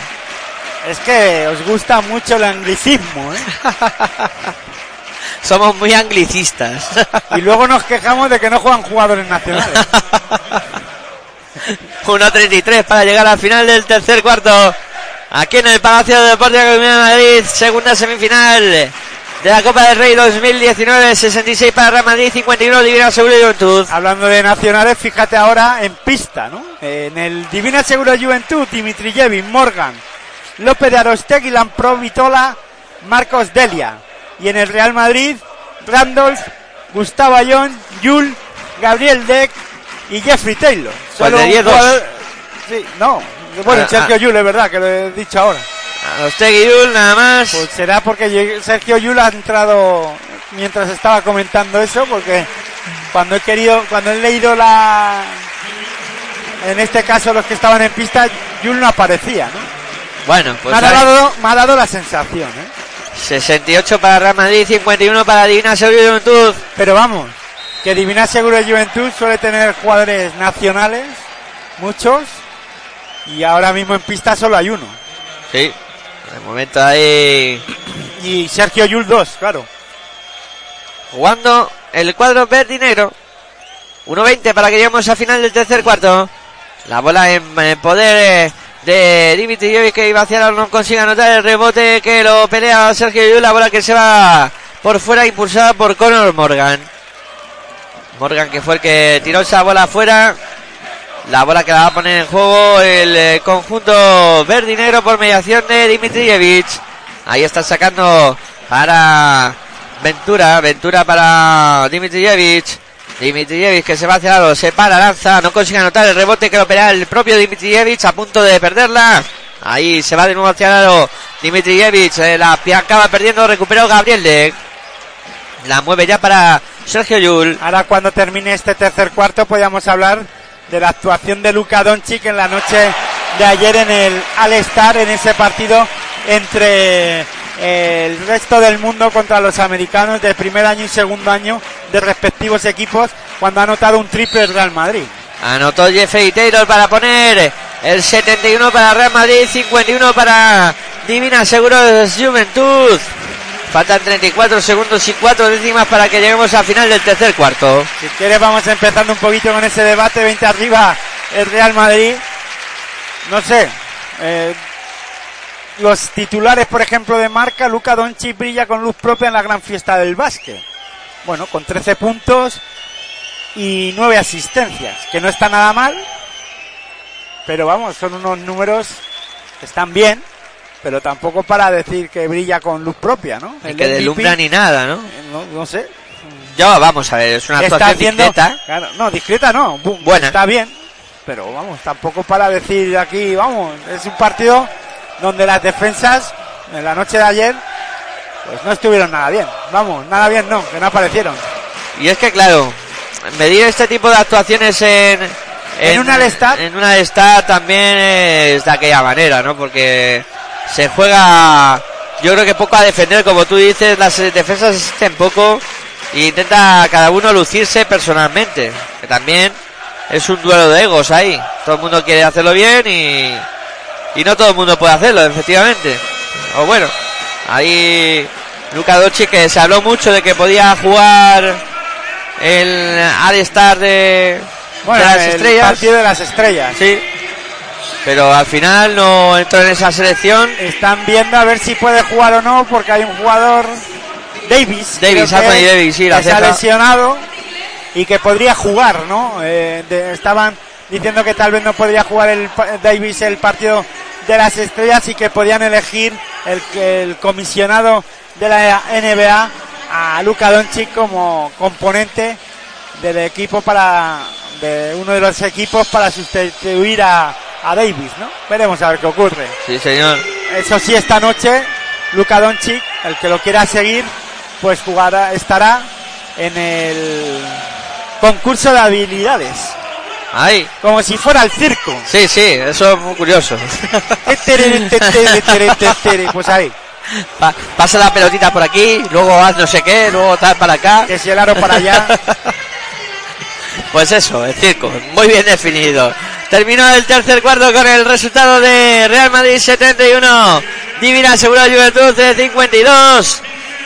Es que os gusta mucho el anglicismo, ¿eh? Somos muy anglicistas. Y luego nos quejamos de que no juegan jugadores nacionales. 1.33 para llegar al final del tercer cuarto. Aquí en el Palacio de Deportes de la Comunidad de Madrid, segunda semifinal de la Copa del Rey 2019, 66 para Real Madrid, 51 Divina Seguro Juventud. Hablando de nacionales, fíjate ahora en pista, ¿no? En el Divina Seguro Juventud, Dimitrijevic, Morgan, López de Arostegui, Lamprov, Vitola, Marcos Delia. Y en el Real Madrid, Randolph, Gustavo Ayón, Yul, Gabriel Deck y Jeffrey Taylor. Pues de un 10-2. jugador- Sí, no. Bueno, Ah, Sergio ah. Yul, es verdad, que lo he dicho ahora. Arostegui Yul, nada más. Pues será porque Sergio Yul ha entrado mientras estaba comentando eso, porque cuando he querido, cuando he leído la, en este caso los que estaban en pista, Yul no aparecía, ¿no? Bueno, pues me, ha dado, me ha dado la sensación, ¿eh? 68 para Real Madrid, 51 para Divina Seguro y Juventud. Pero vamos, que Divina Seguro de Juventud suele tener jugadores nacionales, muchos, y ahora mismo en pista solo hay uno. Sí, de momento ahí Y Sergio Yul dos, claro. jugando el cuadro verde y negro. 1.20 para que lleguemos al final del tercer cuarto. La bola en, en poder eh, de Dimitri Jovic que iba hacia la no consigue anotar el rebote que lo pelea Sergio Yul. La bola que se va por fuera impulsada por Conor Morgan. Morgan que fue el que tiró esa bola afuera. La bola que la va a poner en juego el eh, conjunto negro por mediación de Dimitrijevic. Ahí está sacando para Ventura. Ventura para Dimitrijevic. Dimitrijevic que se va hacia lado, se para, lanza, no consigue anotar el rebote que lo pelea el propio Dimitrijevic a punto de perderla. Ahí se va de nuevo hacia lado Dimitrijevic, eh, la acaba perdiendo, recuperó Gabriel. La mueve ya para Sergio Yul. Ahora cuando termine este tercer cuarto podríamos hablar de la actuación de Luka Doncic en la noche de ayer en el All-Star, en ese partido entre el resto del mundo contra los americanos de primer año y segundo año de respectivos equipos cuando ha anotado un triple el Real Madrid. Anotó Jeffrey Taylor para poner el 71 para Real Madrid, 51 para Divina Seguros Juventud. Faltan 34 segundos y 4 décimas para que lleguemos al final del tercer cuarto. Si quieres vamos empezando un poquito con ese debate, 20 arriba el Real Madrid. No sé, eh, los titulares, por ejemplo, de marca, Luca Doncic brilla con luz propia en la gran fiesta del básquet. Bueno, con 13 puntos y 9 asistencias, que no está nada mal, pero vamos, son unos números que están bien, pero tampoco para decir que brilla con luz propia, ¿no? Ni El que MVP, deslumbra ni nada, ¿no? eh, no, no sé, Ya vamos a ver, es una actuación haciendo, discreta. claro, no, discreta no, bu- Buena. está bien, pero vamos, tampoco para decir aquí, vamos, es un partido donde las defensas en la noche de ayer pues no estuvieron nada bien, vamos, nada bien no, que no aparecieron. Y es que, claro, medir este tipo de actuaciones en. En un All-Star. En un All-Star también es de aquella manera, ¿no? Porque se juega, yo creo que poco a defender, como tú dices, las defensas existen poco e intenta cada uno lucirse personalmente. Que también es un duelo de egos ahí. Todo el mundo quiere hacerlo bien y. Y no todo el mundo puede hacerlo, efectivamente. O bueno, ahí Luca Doncic que se habló mucho de que podía jugar el All-Star de, Bueno, de las el estrellas. partido de las estrellas. Sí. Pero al final no entró en esa selección. Están viendo a ver si puede jugar o no, porque hay un jugador, Davis, Davis, Anthony Davis, sí, la que se ha lesionado y que podría jugar, ¿no? Eh, de- estaban diciendo que tal vez no podría jugar el Davis el partido de las estrellas y que podían elegir el, el comisionado de la NBA a Luka Doncic como componente del equipo para de uno de los equipos para sustituir a, a Davis, ¿no? Veremos a ver qué ocurre. Sí, señor. Eso sí, esta noche Luka Doncic, el que lo quiera seguir, pues jugará, estará en el concurso de habilidades, Ahí. como si fuera el circo. Sí, sí, eso es muy curioso. Pues ahí, Pa- pasa la pelotita por aquí, luego haz no sé qué, luego tal para acá. que si el aro para allá. Pues eso, el circo, muy bien definido. Terminó el tercer cuarto con el resultado de Real Madrid 71, Divina Segura Juventud de 52.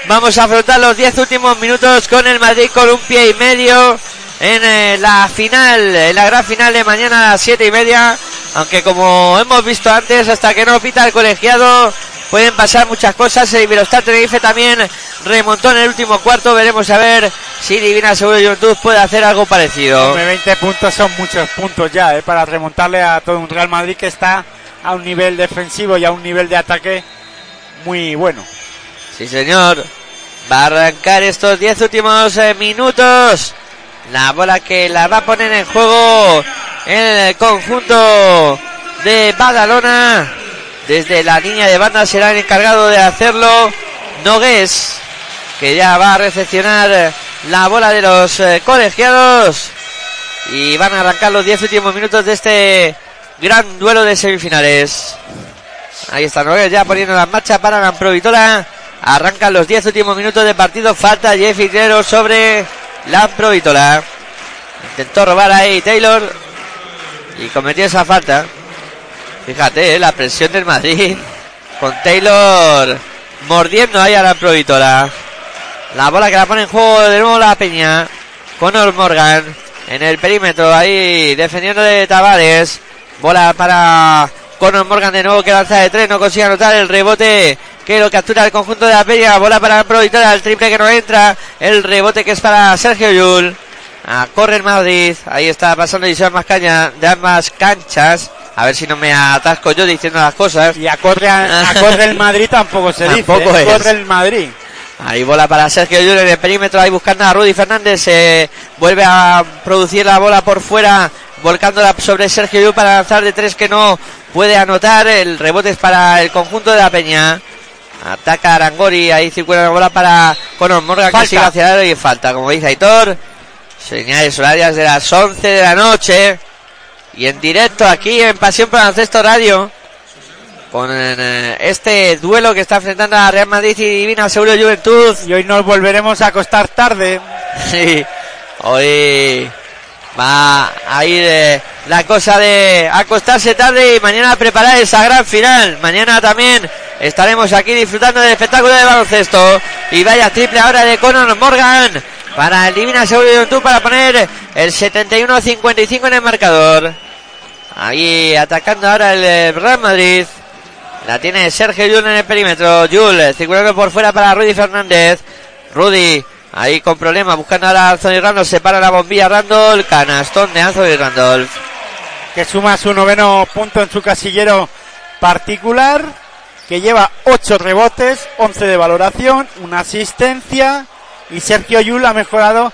Vamos a afrontar los 10 últimos minutos con el Madrid con un pie y medio en eh, la final, en la gran final de mañana a las 7 y media. Aunque como hemos visto antes, hasta que no pita el colegiado, pueden pasar muchas cosas. El Iberostar Tenerife también remontó en el último cuarto. Veremos a ver si Divina Seguro Juventud puede hacer algo parecido. Hombre, 20 puntos son muchos puntos ya, ¿eh? para remontarle a todo un Real Madrid que está a un nivel defensivo y a un nivel de ataque muy bueno. Sí, señor. Va a arrancar estos 10 últimos eh, minutos. La bola que la va a poner en juego el conjunto de Badalona. Desde la línea de banda será el encargado de hacerlo Nogués, que ya va a recepcionar la bola de los eh, colegiados. Y van a arrancar los 10 últimos minutos de este gran duelo de semifinales. Ahí está Nogués ya poniendo la marcha para la Provitola Arrancan los 10 últimos minutos de partido. Falta Jeff Iglero sobre la Provítola. Intentó robar ahí Taylor y cometió esa falta. Fíjate, eh, la presión del Madrid con Taylor mordiendo ahí a la Provítola. La bola que la pone en juego de nuevo la Peña. Conor Morgan en el perímetro ahí defendiendo de Tavares. Bola para Conor Morgan de nuevo que lanza de tres, no consigue anotar el rebote que lo captura el conjunto de la Peña. Bola para la Provítola, el triple que no entra. El rebote que es para Sergio Yul. A corre el Madrid. Ahí está pasando Isabel Mascaña de ambas canchas. A ver si no me atasco yo diciendo las cosas. Y a corre, a, a corre el Madrid tampoco se dice. Tampoco ¿eh? es. Corre el Madrid. Ahí bola para Sergio Llull en el perímetro, ahí buscando a Rudy Fernández, se vuelve a producir la bola por fuera, volcándola sobre Sergio Llull para lanzar de tres que no puede anotar, el rebote es para el conjunto de la Peña. Ataca Arangori, ahí circula la bola para Conor Morgan que Falta. sigue hacia el y falta, como dice Aitor. Señales horarias de las 11 de la noche. Y en directo aquí en Pasión por Ancesto Radio. Con eh, este duelo que está enfrentando a Real Madrid y Divina Seguro Juventud. Y hoy nos volveremos a acostar tarde. Sí, hoy va a ir eh, la cosa de acostarse tarde y mañana preparar esa gran final. Mañana también estaremos aquí disfrutando del espectáculo de baloncesto. Y vaya triple ahora de Conor Morgan para el Divina Juventud para poner el 71-55 en el marcador. Ahí atacando ahora el eh, Real Madrid. La tiene Sergio Yul en el perímetro. Yul circulando por fuera para Rudy Fernández. Rudy ahí con problemas buscando ahora a Anthony Randolph. Se para la bombilla Randolph. Canastón de Anthony Randolph. que suma su noveno punto en su casillero particular, que lleva 8 rebotes, 11 de valoración, una asistencia y Sergio Yul ha mejorado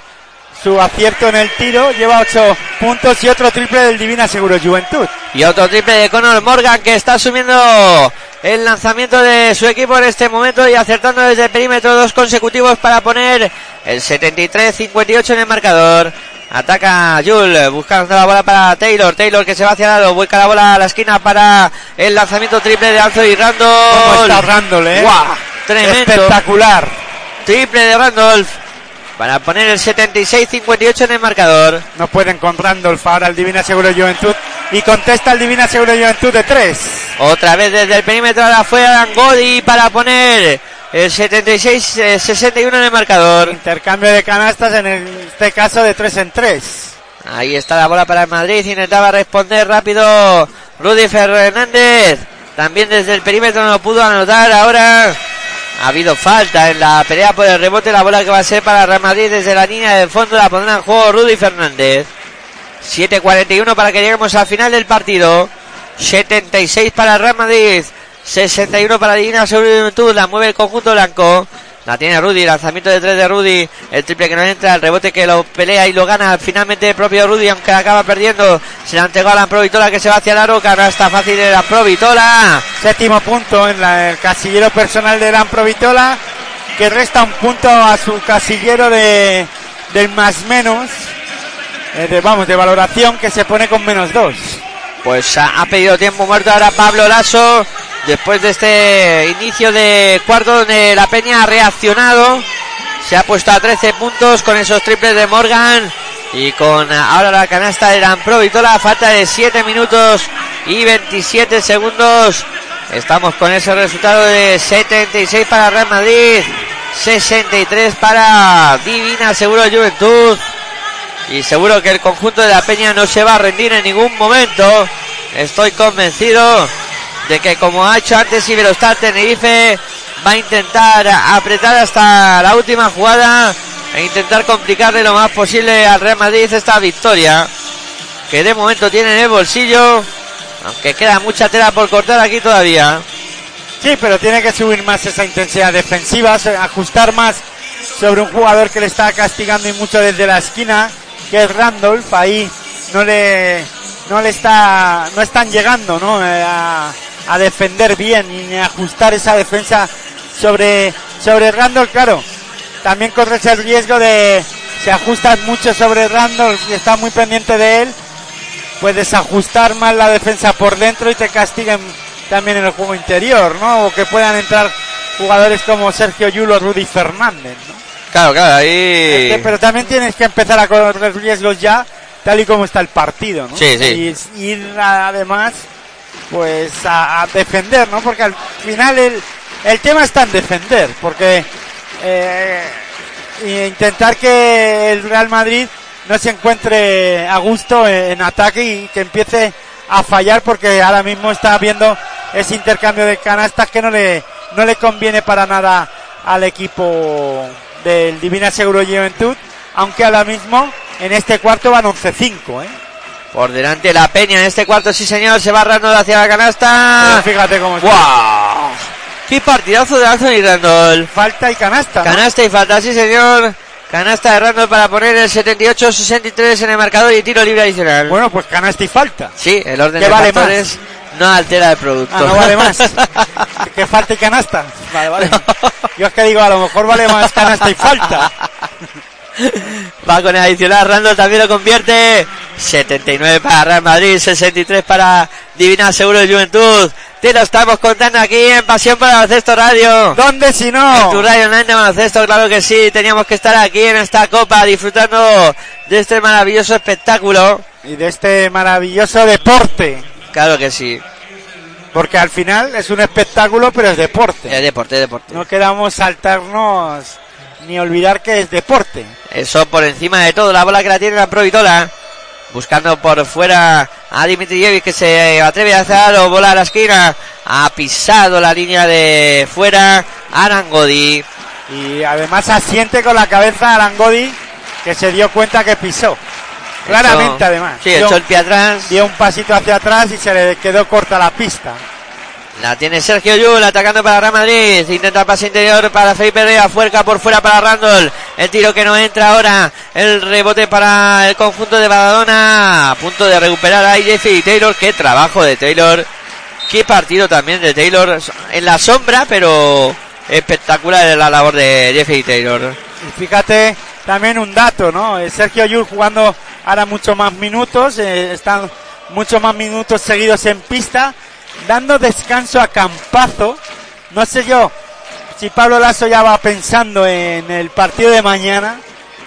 su acierto en el tiro, lleva 8 puntos y otro triple del Divina Seguro Juventud. Y otro triple de Conor Morgan que está asumiendo el lanzamiento de su equipo en este momento y acertando desde el perímetro dos consecutivos para poner el 73-58 en el marcador. Ataca Jul buscando la bola para Taylor. Taylor que se va hacia el lado, vuelca la bola a la esquina para el lanzamiento triple de Anthony Randolph. ¿Cómo está Randall, eh? ¡Guau! Tremendo. Espectacular. Triple de Randolph para poner el 76-58 en el marcador. No pueden con Randolph ahora el Divina Seguro Juventud y contesta el Divina Seguro Juventud de 3. Otra vez desde el perímetro ahora fue Angodi para poner el 76-61 en el marcador. Intercambio de canastas en este caso de 3 en 3. Ahí está la bola para el Madrid. Intentaba responder rápido Rudy Fernández. También desde el perímetro no pudo anotar. Ahora ha habido falta en la pelea por el rebote. La bola que va a ser para Real Madrid desde la línea del fondo. La pondrá en juego Rudy Fernández. 7.41 para que lleguemos al final del partido. 76 para Real Madrid. 61 para Divina Juventud. La mueve el conjunto blanco. La tiene Rudy, lanzamiento de tres de Rudy, el triple que no entra, el rebote que lo pelea y lo gana finalmente el propio Rudy, aunque la acaba perdiendo. Se la entregó a la Provitola que se va hacia el aro, está fácil de la Provitola. Séptimo punto en la- el casillero personal de Lampro Vitola, que resta un punto a su casillero de del más menos, de, vamos, de valoración que se pone con menos dos. Pues ha, pedido tiempo muerto ahora Pablo Lasso. Después de este inicio de cuarto donde la Peña ha reaccionado. Se ha puesto a 13 puntos con esos triples de Morgan. Y con ahora la canasta de Lamprovitola. Falta de 7 minutos y 27 segundos. Estamos con ese resultado de 76 para Real Madrid. 63 para Divina Seguro Juventud. Y seguro que el conjunto de la Peña no se va a rendir en ningún momento. Estoy convencido de que como ha hecho antes Iberostar Tenerife, va a intentar apretar hasta la última jugada e intentar complicarle lo más posible al Real Madrid esta victoria. Que de momento tiene en el bolsillo, aunque queda mucha tela por cortar aquí todavía. Sí, pero tiene que subir más esa intensidad defensiva, ajustar más sobre un jugador que le está castigando y mucho desde la esquina, que es Randolph. Ahí no le, no le está, no están llegando, ¿no? Eh, a, a defender bien y ajustar esa defensa sobre, sobre Randolph, claro. También corres el riesgo de, si ajustas mucho sobre Randolph y estás muy pendiente de él, puedes ajustar más la defensa por dentro y te castiguen también en el juego interior, ¿no? O que puedan entrar jugadores como Sergio Yulo, Rudy Fernández. Claro, claro, Es ahí. que- pero también tienes que empezar a correr riesgos ya, tal y como está el partido, ¿no? Sí, sí. Y ir además, pues a, a defender, ¿no? Porque al final el, el tema está en defender, porque eh, e intentar que el Real Madrid no se encuentre a gusto en, en ataque y que empiece a fallar, porque ahora mismo está habiendo ese intercambio de canastas que no le, no le conviene para nada al equipo del Divina Seguro Juventud, aunque ahora mismo en este cuarto van 11-5, ¿eh? Por delante la Peña en este cuarto, sí señor, se va Randall hacia la canasta. Pero fíjate cómo está. ¡Wow! ¡Qué partidazo de Anthony Randall! Falta y canasta. ¿no? Canasta y falta, sí señor. Canasta de Randall para poner el 78-63 en el marcador y tiro libre adicional. Bueno, pues canasta y falta. Sí, el orden ¿Qué de vale factores no altera el producto. Ah, no vale más. que falta y canasta. Vale, vale. Yo es que digo, a lo mejor vale más canasta y falta. Va con el adicional, Randall también lo convierte. 79 para Real Madrid, 63 para Divina Seguro de Juventud. Te lo estamos contando aquí en Pasión para Baloncesto Radio. ¿Dónde si En tu no? radio online de baloncesto, claro que sí. Teníamos que estar aquí en esta copa disfrutando de este maravilloso espectáculo. Y de este maravilloso deporte. Claro que sí. Porque al final es un espectáculo, pero es deporte. Es deporte, es deporte. No queramos saltarnos ni olvidar que es deporte. Eso por encima de todo. La bola que la tiene la Provitola. Buscando por fuera a Dimitrijevic que se atreve a hacer o bola a la esquina. Ha pisado la línea de fuera. Arangodi. Y además asiente con la cabeza Arangodi, que se dio cuenta que pisó. Claramente, Echó- además. Sí, echó el pie atrás. dio un pasito hacia atrás y se le quedó corta la pista. La tiene Sergio Yul atacando para Real Madrid. Intenta el pase interior para Felipe Rea. Fuerca por fuera para Randall. El tiro que no entra ahora. El rebote para el conjunto de Badalona. A punto de recuperar a Jeffy Taylor. Qué trabajo de Taylor. Qué partido también de Taylor. En la sombra, pero espectacular la labor de Jeffy Taylor. Y fíjate también un dato, ¿no? Eh, Sergio Yul jugando ahora mucho más minutos, eh, están muchos más minutos seguidos en pista, dando descanso a Campazo. No sé yo si Pablo Lasso ya va pensando en el partido de mañana,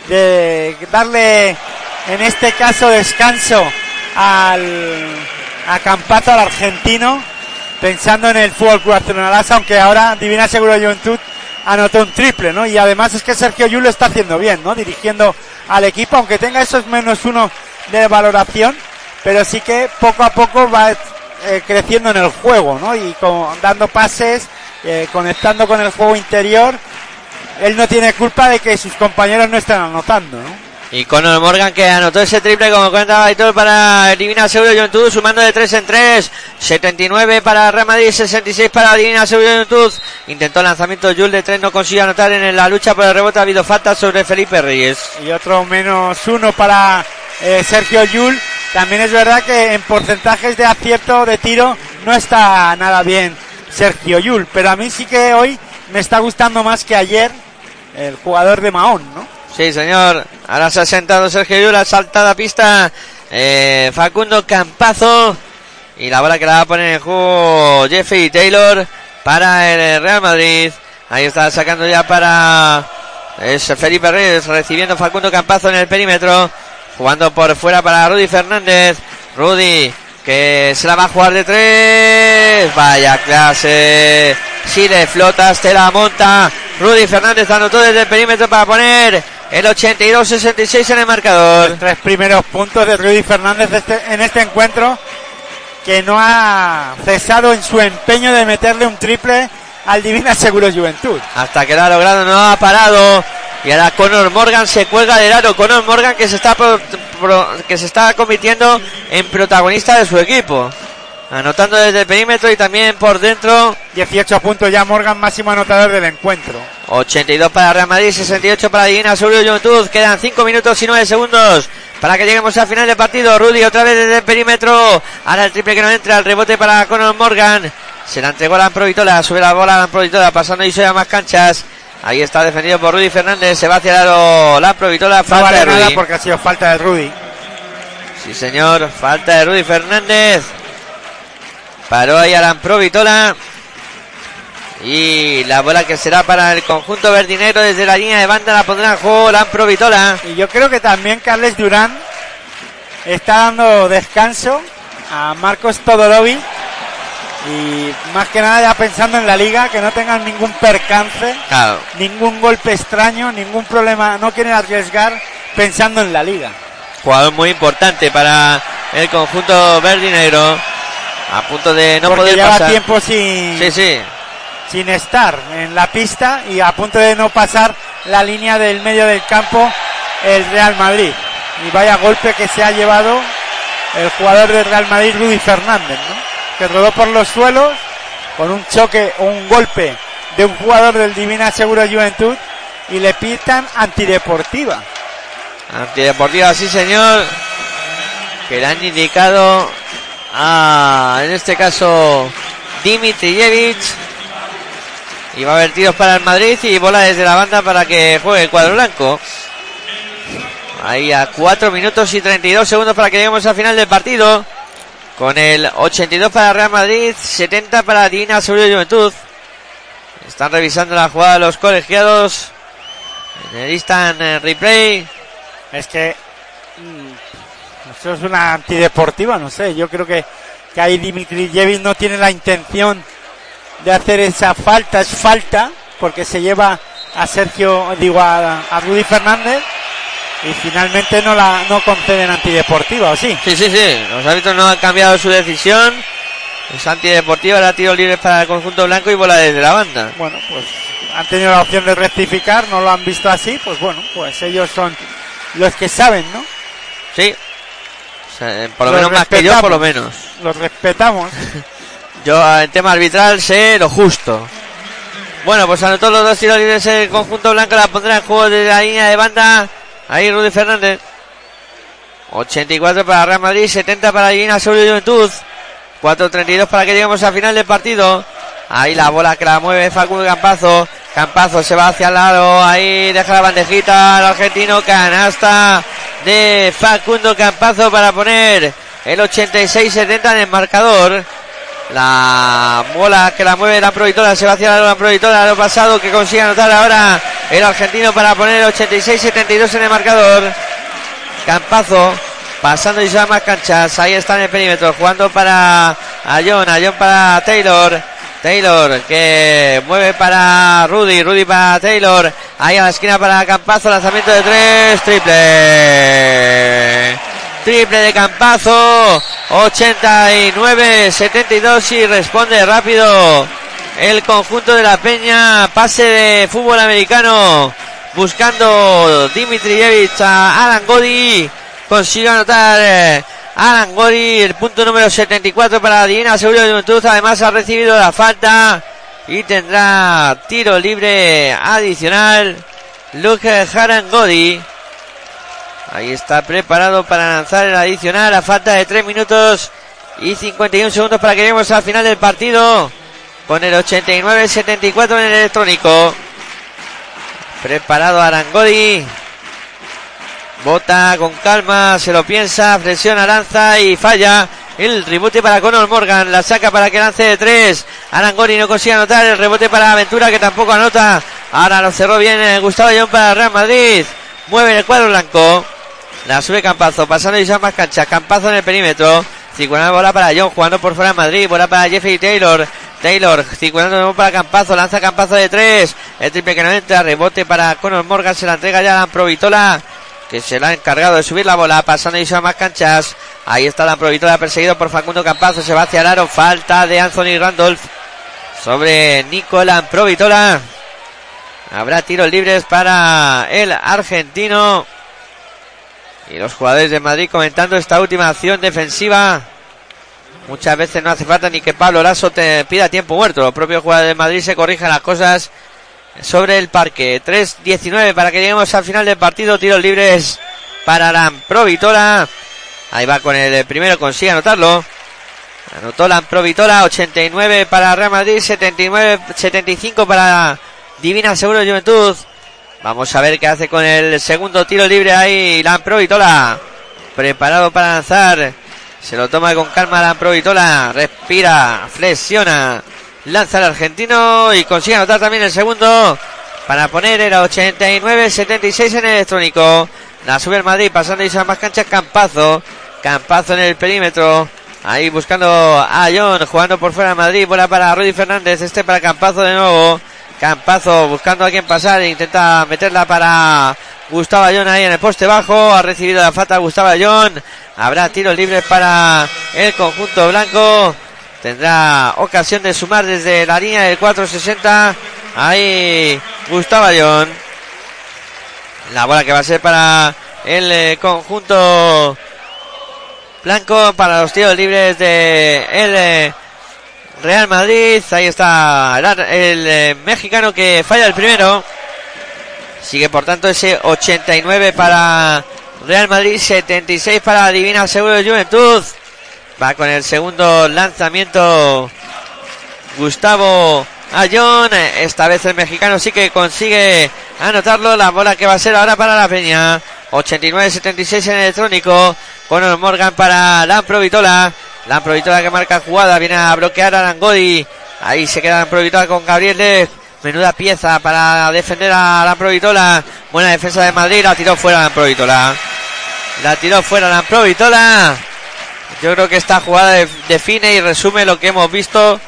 de darle en este caso descanso al a Campazo, al argentino, pensando en el fútbol Club aunque ahora Divina Seguro Juventud anotó un triple, ¿no? Y además es que Sergio Yul lo está haciendo bien, ¿no? Dirigiendo al equipo, aunque tenga esos menos uno de valoración, pero sí que poco a poco va eh, creciendo en el juego, ¿no? Y con- dando pases, eh, conectando con el juego interior. Él no tiene culpa de que sus compañeros no estén anotando, ¿no? Y Conor Morgan que anotó ese triple como cuenta Aitor para Divina Seguro Juventud, sumando de 3 en 3. 79 para Real Madrid, 66 para Divina Seguro Juventud. Intentó lanzamiento Jules de 3, no consiguió anotar en la lucha por el rebote. Ha habido falta sobre Felipe Reyes. y otro menos uno para eh, Sergio Yul. También es verdad que en porcentajes de acierto de tiro no está nada bien Sergio Yul, pero a mí sí que hoy me está gustando más que ayer el jugador de Mahón, ¿no? Sí, señor. Ahora se ha sentado Sergio Yula, saltada pista. eh, Facundo Campazo. Y la bola que la va a poner en juego Jeffrey Taylor para el Real Madrid. Ahí está sacando ya para es Felipe Reyes recibiendo Facundo Campazo en el perímetro. Jugando por fuera para Rudy Fernández. Rudy que se la va a jugar de tres. Vaya clase. Si le flotas, te la monta. Rudy Fernández anotó desde el perímetro para poner el 82-66 en el marcador. Tres primeros puntos de Rudy Fernández este- en este encuentro que no ha cesado en su empeño de meterle un triple al Divina Seguro Juventud. Hasta que lo ha logrado, no ha parado. Y ahora Conor Morgan se cuelga del aro. Conor Morgan que se está pro- pro- que se está convirtiendo en protagonista de su equipo. Anotando desde el perímetro y también por dentro. 18 puntos ya Morgan, máximo anotador del encuentro. 82 para Real Madrid, 68 para Divina Seguro Juventud. Quedan 5 minutos y 9 segundos para que lleguemos al final del partido. Rudy otra vez desde el perímetro. Ahora el triple que no entra, el rebote para Conor Morgan. Se la entregó a la Provitola, sube la bola a la Provitola, pasando y a más canchas. Ahí está defendido por Rudy Fernández, se va hacia el aro la Provitola, No falta vale de nada Rudy. porque ha sido falta de Rudy. Sí señor, falta de Rudy Fernández. Paró ahí Alan Provitola. Y la bola que será para el conjunto verdinero desde la línea de banda la pondrá en juego Lampro Vitola. Y yo creo que también Carles Durán está dando descanso a Marcos Todorovi. Y más que nada ya pensando en la liga, que no tengan ningún percance, Claro. ningún golpe extraño, ningún problema, no quieren arriesgar pensando en la liga. Jugador muy importante para el conjunto verdinegro. A punto de no Porque poder lleva pasar. tiempo sin, Sí, sí. sin estar en la pista y a punto de no pasar la línea del medio del campo el Real Madrid. Y vaya golpe que se ha llevado el jugador del Real Madrid, Rudy Fernández, ¿no? que rodó por los suelos con un choque o un golpe de un jugador del Divina Seguro Juventud y le pitan antideportiva. Antideportiva, sí señor. Que le han indicado a, en este caso, Dimitrijevic. Y va a haber tiros para el Madrid y bola desde la banda para que juegue el cuadro blanco. Ahí a 4 minutos y 32 segundos para que lleguemos al final del partido. Con el 82 para Real Madrid, 70 para Divina Seguro de Juventud. Están revisando la jugada los colegiados. En el eh, replay. Es que eso es una antideportiva, no sé. Yo creo que, que ahí Dimitri Jevin no tiene la intención de hacer esa falta, es falta, porque se lleva a Sergio, digo, a, a Rudy Fernández y finalmente no la no conceden antideportiva, ¿o sí? Sí, sí, sí. Los árbitros no han cambiado su decisión. Es antideportiva, era tiro libre para el conjunto blanco y bola desde la banda. Bueno, pues han tenido la opción de rectificar, no lo han visto así, pues bueno, pues ellos son los que saben, ¿no? Sí. O sea, eh, por lo Lo menos más que yo, por lo menos. Los respetamos. Yo en tema arbitral sé lo justo. Bueno, pues anotó los dos tiros libres el conjunto blanco, la pondrá en juego desde la línea de banda. Ahí Rudy Fernández. 84 para Real Madrid, 70 para Seguro de Juventud. 4.32 para que lleguemos al final del partido. Ahí la bola que la mueve Facundo Campazo. Campazo se va hacia el lado. Ahí deja la bandejita al argentino. Canasta de Facundo Campazo para poner el 86-70 en el marcador. La bola que la mueve la proyectora se va hacia la proyectora lo pasado que consigue anotar ahora el argentino para poner el 86-72 en el marcador. Campazo pasando y ya más canchas. Ahí está en el perímetro jugando para a John, a John para Taylor. Taylor que mueve para Rudy, Rudy para Taylor. Ahí a la esquina para Campazo, lanzamiento de tres, triple. Triple de Campazo, 89-72 y responde rápido el conjunto de la Peña. Pase de fútbol americano buscando Dimitrijevic a Alan Godi. Consigue anotar eh, Alan el punto número 74 para Divina Seguro de Juventud. Además ha recibido la falta y tendrá tiro libre adicional. Luke Harangodi. Ahí está preparado para lanzar el adicional a falta de 3 minutos y 51 segundos para que lleguemos al final del partido con el 89-74 en el electrónico. Preparado Arangodi. Bota con calma, se lo piensa, presiona, lanza y falla. El rebote para Conor Morgan, la saca para que lance de tres. Arangoni no consigue anotar, el rebote para Aventura que tampoco anota. Ahora lo cerró bien eh, Gustavo León para Real Madrid. Mueve el cuadro blanco. La sube Campazo, pasando y más canchas. Campazo en el perímetro. Circulando bola para John, jugando por fuera de Madrid. Bola para Jeffrey Taylor. Taylor, circulando para Campazo. Lanza Campazo de tres. El triple que no entra. Rebote para Conor Morgan. Se la entrega ya a Provitola. Que se la ha encargado de subir la bola. Pasando y ya más canchas. Ahí está la Provitola perseguido por Facundo Campazo. Se va hacia el aro. Falta de Anthony Randolph. Sobre Nicolás Provitola. Habrá tiros libres para el argentino. Y los jugadores de Madrid comentando esta última acción defensiva. Muchas veces no hace falta ni que Pablo Lasso te pida tiempo muerto. Los propios jugadores de Madrid se corrigen las cosas sobre el parque. 3-19 para que lleguemos al final del partido. Tiros libres para la Provitola. Ahí va con el primero, consigue anotarlo. Anotó la Provitola. 89 para Real Madrid. 79, 75 para Divina Seguro Juventud. Vamos a ver qué hace con el segundo tiro libre ahí Lampro Vitola. Preparado para lanzar. Se lo toma con calma Lampro Vitola. Respira, flexiona. Lanza el argentino y consigue anotar también el segundo para poner el 89-76 en el electrónico. La sube el Madrid pasando y se más canchas Campazo. Campazo en el perímetro. Ahí buscando a John, jugando por fuera Madrid. Bola para Rudy Fernández. Este para Campazo de nuevo. Campazo buscando a quien pasar. Intenta meterla para Gustavo John ahí en el poste bajo. Ha recibido la falta Gustavo John. Habrá tiros libres para el conjunto blanco. Tendrá ocasión de sumar desde la línea del 460. Ahí Gustavo John. La bola que va a ser para el eh, conjunto blanco para los tiros libres de el eh, Real Madrid. Ahí está el, eh, mexicano que falla el primero. Sigue por tanto ese 89 para Real Madrid, 76 para Divina Seguro de Juventud. Va con el segundo lanzamiento Gustavo Ayón. Esta vez el mexicano sí que consigue anotarlo. La bola que va a ser ahora para la Peña. 89-76 en electrónico. Conor Morgan para Lampro Vitola. Lampro Vitola que marca jugada. Viene a bloquear a Langodi. Ahí se queda Lampro Vitola con Gabriel Menuda pieza para defender a Lampro Vitola. Buena defensa de Madrid. La tiró fuera Lampro Vitola. La tiró fuera Lampro Vitola. Yo creo que esta jugada define y resume lo que hemos visto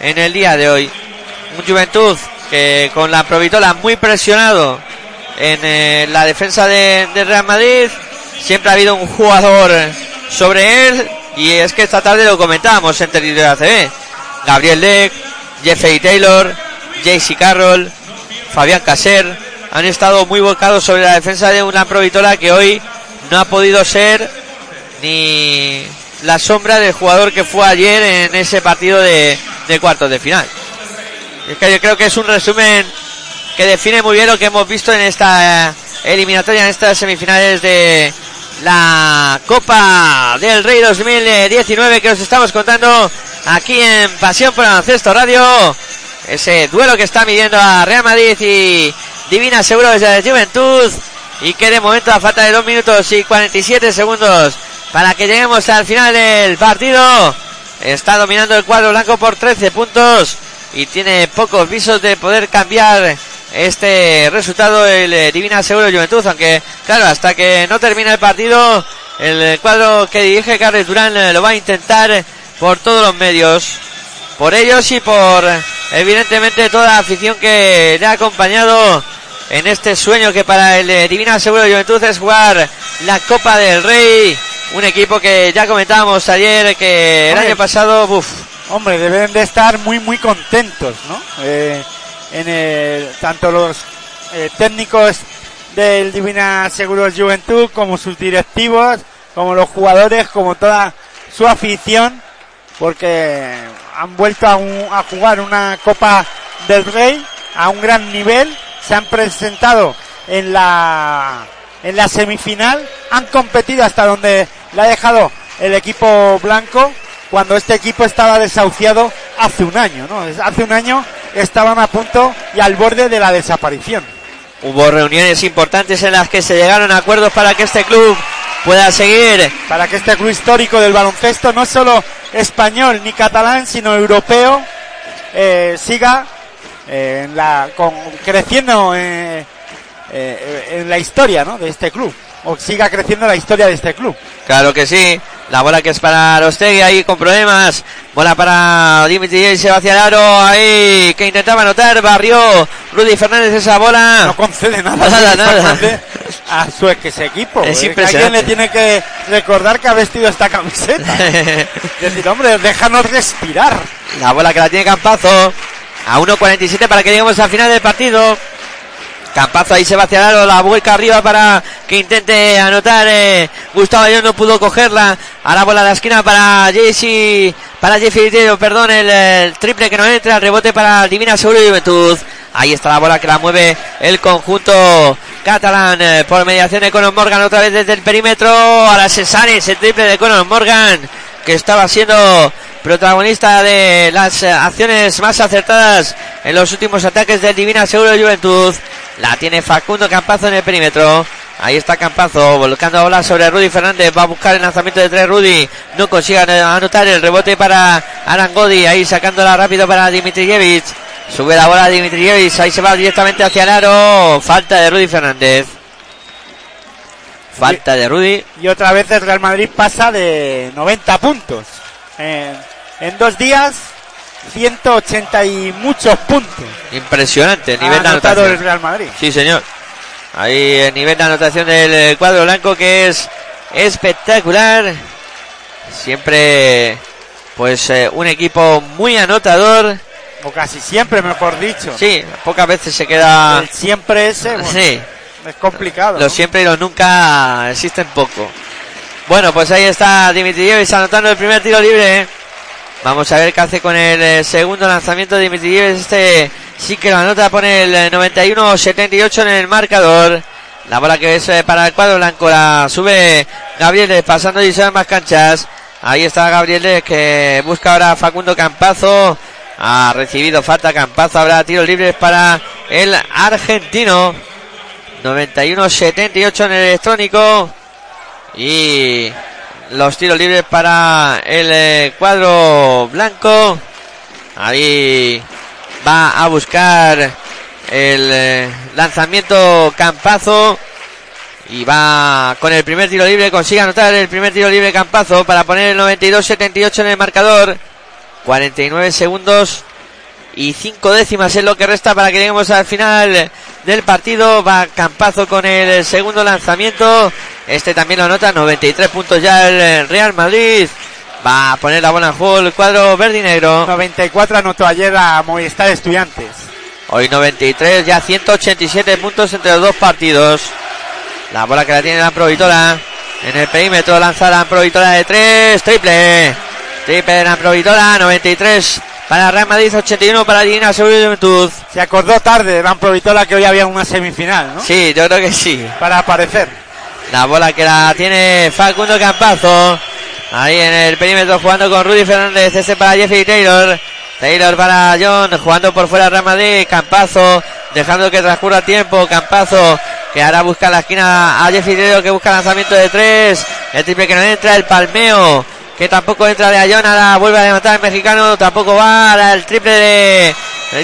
en el día de hoy. Un Juventud que con la Provitola muy presionado en eh, la defensa de, Real Madrid. Siempre ha habido un jugador sobre él y es que esta tarde lo comentábamos en Territorio ACB. Gabriel Leck, Jeffrey Taylor, JC Carroll, Fabián Caser han estado muy volcados sobre la defensa de una Provitola que hoy no ha podido ser ni la sombra del jugador que fue ayer en ese partido de, cuartos de final. Es que yo creo que es un resumen que define muy bien lo que hemos visto en esta eliminatoria, en estas semifinales de la Copa del Rey 2019 que os estamos contando aquí en Pasión por el Radio. Ese duelo que está midiendo a Real Madrid y Divina Seguro desde la Juventud. Y que de momento a falta de 2 minutos y 47 segundos para que lleguemos al final del partido. Está dominando el cuadro blanco por 13 puntos y tiene pocos visos de poder cambiar este resultado el eh, Divina Seguro Juventud, aunque claro, hasta que no termine el partido, el cuadro que dirige Carles Durán eh, lo va a intentar por todos los medios, por ellos y por evidentemente toda la afición que le ha acompañado en este sueño que para el eh, Divina Seguro Juventud es jugar la Copa del Rey un equipo que ya comentábamos ayer que el año pasado, uff. Hombre, deben de estar muy, muy contentos, ¿no? Eh, en el, tanto los eh, técnicos del Divina Seguros Juventud como sus directivos, como los jugadores, como toda su afición, porque han vuelto a, a jugar una Copa del Rey a un gran nivel, se han presentado en la en la semifinal, han competido hasta donde le ha dejado el equipo blanco cuando este equipo estaba desahuciado hace un año, ¿no? Hace un año estaban a punto y al borde de la desaparición. Hubo reuniones importantes en las que se llegaron a acuerdos para que este club pueda seguir. Para que este club histórico del baloncesto, no solo español ni catalán, sino europeo, eh, siga eh, en la, con, creciendo eh, en la historia ¿no? de este club o siga creciendo la historia de este club. Claro que sí. La bola que es para Rostegui ahí con problemas. Bola para Dimitri se va hacia el aro ahí que intentaba anotar. Barrió Rudy Fernández esa bola. No concede nada. Nada, nada. A su ex equipo. Es impresionante. Alguien le tiene que recordar que ha vestido esta camiseta. decir, hombre, déjanos respirar. La bola que la tiene Campazo. A 1.47 para que lleguemos al final del partido. Campazo ahí se va hacia el la vuelca arriba para que intente anotar. Eh, Gustavo Ayón no pudo cogerla. A la bola de la esquina para Jesse, para Jeffrey perdón, el, triple que no entra, el rebote para Divina Seguro y Juventud. Ahí está la bola que la mueve el conjunto catalán eh, por mediación de Conor Morgan otra vez desde el perímetro. Ahora se sale ese triple de Conor Morgan que estaba siendo protagonista de las acciones más acertadas en los últimos ataques del Divina Seguro de Juventud. La tiene Facundo Campazo en el perímetro. Ahí está Campazo, volcando bola sobre Rudy Fernández. Va a buscar el lanzamiento de tres Rudy. No consigue anotar el rebote para Arangodi. Ahí sacándola rápido para Dimitrijevic. Sube la bola Dimitrijevic. Ahí se va directamente hacia el aro. Falta de Rudy Fernández. Falta de Rudy. Y otra vez el Real Madrid pasa de 90 puntos. En, en dos días, 180 y muchos puntos. Impresionante el nivel ha de anotación. el Real Madrid. Sí, señor. Ahí el nivel de anotación del eh, cuadro blanco que es espectacular. Siempre, pues, eh, un equipo muy anotador. O casi siempre, mejor dicho. Sí, pocas veces se queda. El siempre ese bueno, Sí, es complicado. ¿no? los siempre y los nunca existen poco. Bueno, pues ahí está Dimitrijevic anotando el primer tiro libre. Vamos a ver qué hace con el eh, segundo lanzamiento de Dimitrijevic. Este sí que lo anota, pone el eh, 91-78 en el marcador. La bola que es eh, para el cuadro blanco la sube Gabriel pasando y se más canchas. Ahí está Gabriel que busca ahora a Facundo Campazo. Ha recibido falta Campazo. Habrá tiros libres para el argentino. 91-78 en el electrónico. Y los tiros libres para el eh, cuadro blanco. Ahí va a buscar el eh, lanzamiento Campazo. Y va con el primer tiro libre. Consigue anotar el primer tiro libre Campazo para poner el 92-78 en el marcador. 49 segundos y 5 décimas es lo que resta para que lleguemos al final del partido. Va Campazo con el segundo lanzamiento. Este también lo anota. 93 puntos ya el Real Madrid. Va a poner la bola en juego el cuadro verde y negro. 94 anotó ayer a Movistar Estudiantes. Hoy 93, ya 187 puntos entre los dos partidos. La bola que la tiene la Provitola. En el perímetro lanza la Provitola de 3. Triple. Triple de la Provitola. 93 para Real Madrid, 81 para Seguro y Juventud. Se acordó tarde de Dan Provitola que hoy había una semifinal, ¿no? Sí, yo creo que sí. Para aparecer. La bola que la tiene Facundo Campazo. Ahí en el perímetro jugando con Rudy Fernández. Ese para Jeffrey Taylor. Taylor para John. Jugando por fuera Real Madrid. Campazo. Dejando que transcurra tiempo. Campazo. Que ahora busca la esquina a Jeffrey Taylor que busca lanzamiento de tres. El triple que no entra. El palmeo. Que tampoco entra de Ayón. Ahora vuelve a levantar el mexicano. Tampoco va. Ahora el triple de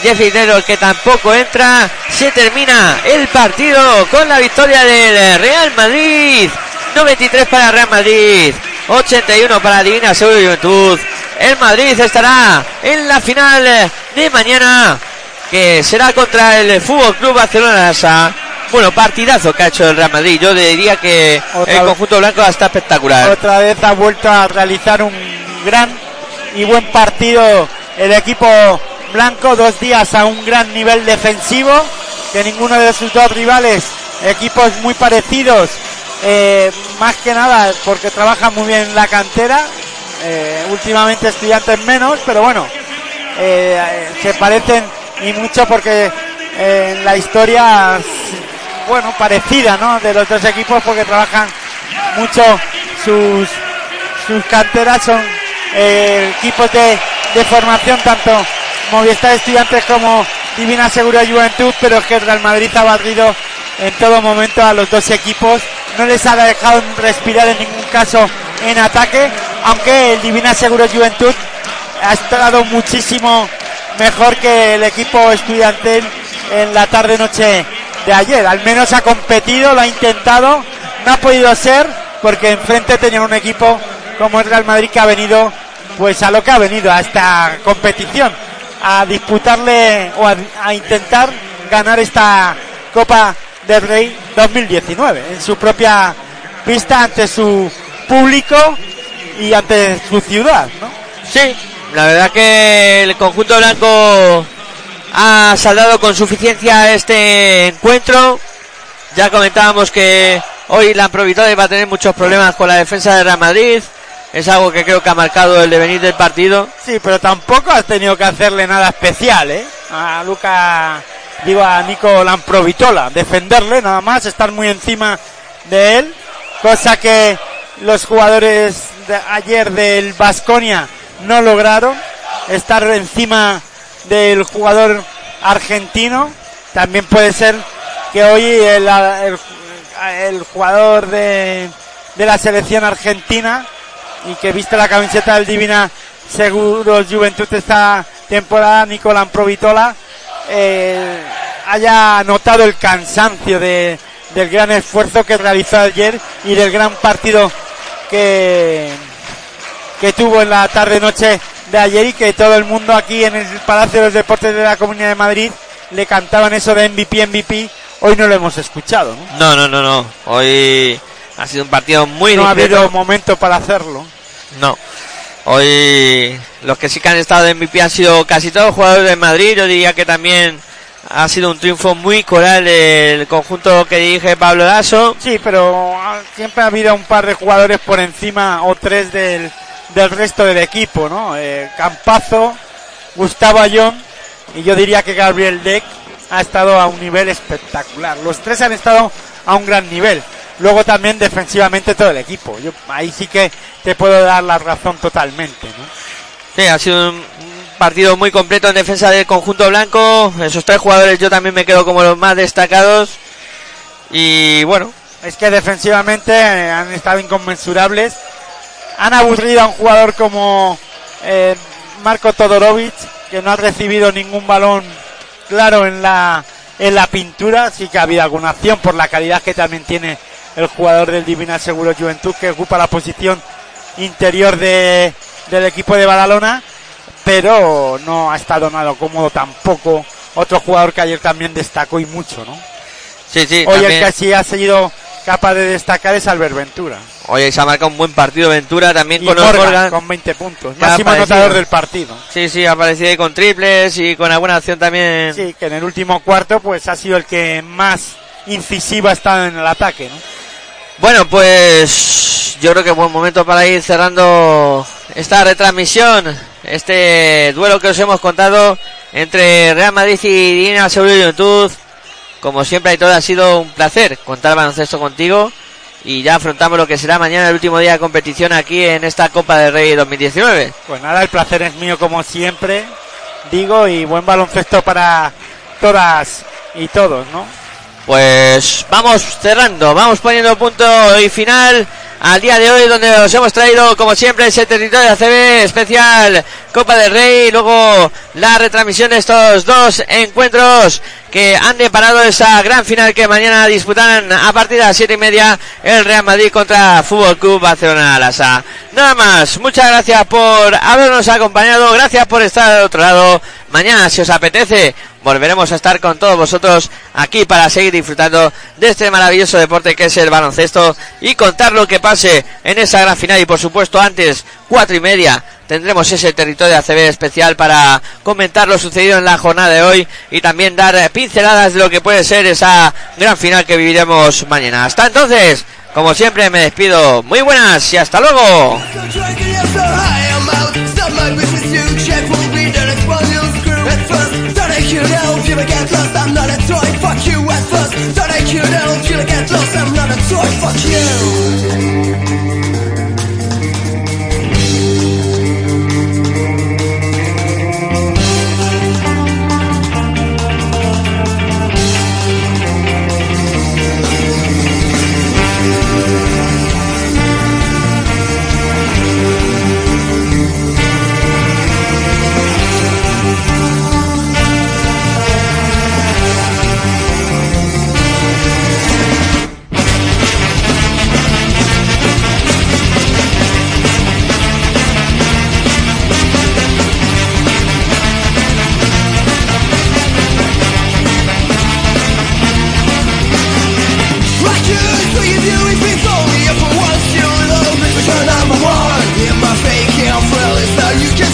Jeffrey Taylor que tampoco entra. Se termina el partido con la victoria del Real Madrid. 93 para Real Madrid. 81 para Divina Seguro Juventud. El Madrid estará en la final de mañana. Que será contra el Fútbol Club Barcelona. Bueno, partidazo que ha hecho el Real Madrid. Yo diría que Otra el conjunto blanco está espectacular. Otra vez ha vuelto a realizar un gran y buen partido el equipo blanco. Dos días a un gran nivel defensivo. Que ninguno de sus dos rivales, equipos muy parecidos, eh, más que nada porque trabajan muy bien la cantera. eh, últimamente estudiantes menos, pero bueno, eh, eh, se parecen y mucho porque eh, en la historia, bueno, parecida, ¿no? De los dos equipos porque trabajan mucho sus, sus canteras, son eh, equipos de, de formación, tanto Movistar Estudiantes como Divina Segura Juventud, pero es que el Real Madrid ha barrido en todo momento a los dos equipos, no les ha dejado respirar en ningún caso en ataque, aunque el Divina Seguro Juventud ha estado muchísimo mejor que el equipo estudiantil en la tarde-noche de ayer. Al menos ha competido, lo ha intentado, no ha podido ser porque enfrente tenía un equipo como el Real Madrid que ha venido pues a lo que ha venido, a esta competición, a disputarle o a, a intentar ganar esta Copa del Rey 2019 en su propia pista ante su público y ante su ciudad, ¿no? Sí, la verdad que el conjunto blanco ha saldado con suficiencia este encuentro. Ya comentábamos que hoy la Provitola va a tener muchos problemas con la defensa de Real Madrid. Es algo que creo que ha marcado el devenir del partido. Sí, pero tampoco has tenido que hacerle nada especial, ¿eh? A Luca, digo a Nico Lamprovitola, defenderle nada más, estar muy encima de él, cosa que los jugadores de ayer del Vasconia no lograron, estar encima del jugador argentino. También puede ser que hoy el- el- el jugador de, de la selección argentina y que viste la camiseta del Divina Seguros Juventud esta temporada, Nicolás Provitola, eh, haya notado el cansancio de, del gran esfuerzo que realizó ayer y del gran partido que, que tuvo en la tarde-noche de ayer y que todo el mundo aquí en el Palacio de los Deportes de la Comunidad de Madrid le cantaban eso de MVP, MVP. Hoy no lo hemos escuchado, ¿no? No, no, no, no. Hoy ha sido un partido muy No ha discreto. habido momento para hacerlo. No. Hoy los que sí que han estado de MVP han sido casi todos jugadores de Madrid. Yo diría que también ha sido un triunfo muy coral del conjunto que dirige Pablo Lasso. Sí, pero ah, siempre ha habido un par de jugadores por encima o tres del, del resto del equipo, ¿no? Eh, Campazo, Gustavo Ayón y yo diría que Gabriel Deck ha estado a un nivel espectacular. Los tres han estado a un gran nivel. Luego también defensivamente todo el equipo. Yo ahí sí que te puedo dar la razón totalmente, ¿no? Sí, ha sido un partido muy completo en defensa del conjunto blanco. Esos tres jugadores yo también me quedo como los más destacados. Y bueno, Es que defensivamente eh, han estado inconmensurables. Han aburrido a un jugador como eh, Marco Todorovic, que no ha recibido ningún balón claro en la, en la pintura. Sí que ha habido alguna acción por la calidad que también tiene el jugador del Divina Seguro Juventud, que ocupa la posición interior de, del equipo de Badalona, pero no ha estado nada cómodo tampoco. Otro jugador que ayer también destacó y mucho, ¿no? sí, sí, Hoy el también- que sí ha sido capaz de destacar es Albert Ventura. Hoy se ha marcado un buen partido Ventura también Y con Morgan, Morgan. con 20 puntos. Máximo anotador del partido. Sí, sí, ha aparecido ahí con triples y con alguna acción también. Sí, que en el último cuarto pues ha sido el que más incisivo ha estado en el ataque, ¿no? Bueno, pues yo creo que es buen momento para ir cerrando esta retransmisión, este duelo que os hemos contado entre Real Madrid y Dina Seguro y Juventud. Como siempre, todo ha sido un placer contar baloncesto contigo y ya afrontamos lo que será mañana el último día de competición aquí en esta Copa del Rey 2019. Pues nada, el placer es mío como siempre, digo, y buen baloncesto para todas y todos, ¿no? Pues vamos cerrando, vamos poniendo punto y final al día de hoy donde os hemos traído como siempre ese territorio ACB especial Copa del Rey y luego la retransmisión de estos dos encuentros que han deparado esa gran final que mañana disputarán a partir de las siete y media el Real Madrid contra Fútbol Club Barcelona. Nada más, muchas gracias por habernos acompañado, gracias por estar al otro lado. Mañana, si os apetece, volveremos a estar con todos vosotros aquí para seguir disfrutando de este maravilloso deporte que es el baloncesto y contar lo que pase en esa gran final y por supuesto antes, cuatro y media, tendremos ese territorio ACB especial para comentar lo sucedido en la jornada de hoy y también dar pinceladas de lo que puede ser esa gran final que viviremos mañana. Hasta entonces, como siempre me despido. Muy buenas y hasta luego. First. Don't I you know, if you get lost, I'm not a toy. Fuck you at first. Don't I you know, if you get lost, I'm not a toy. Fuck you.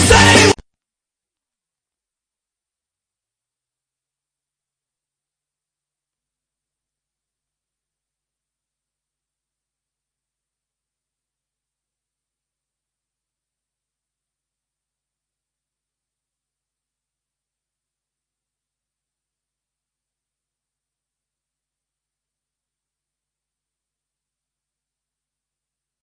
say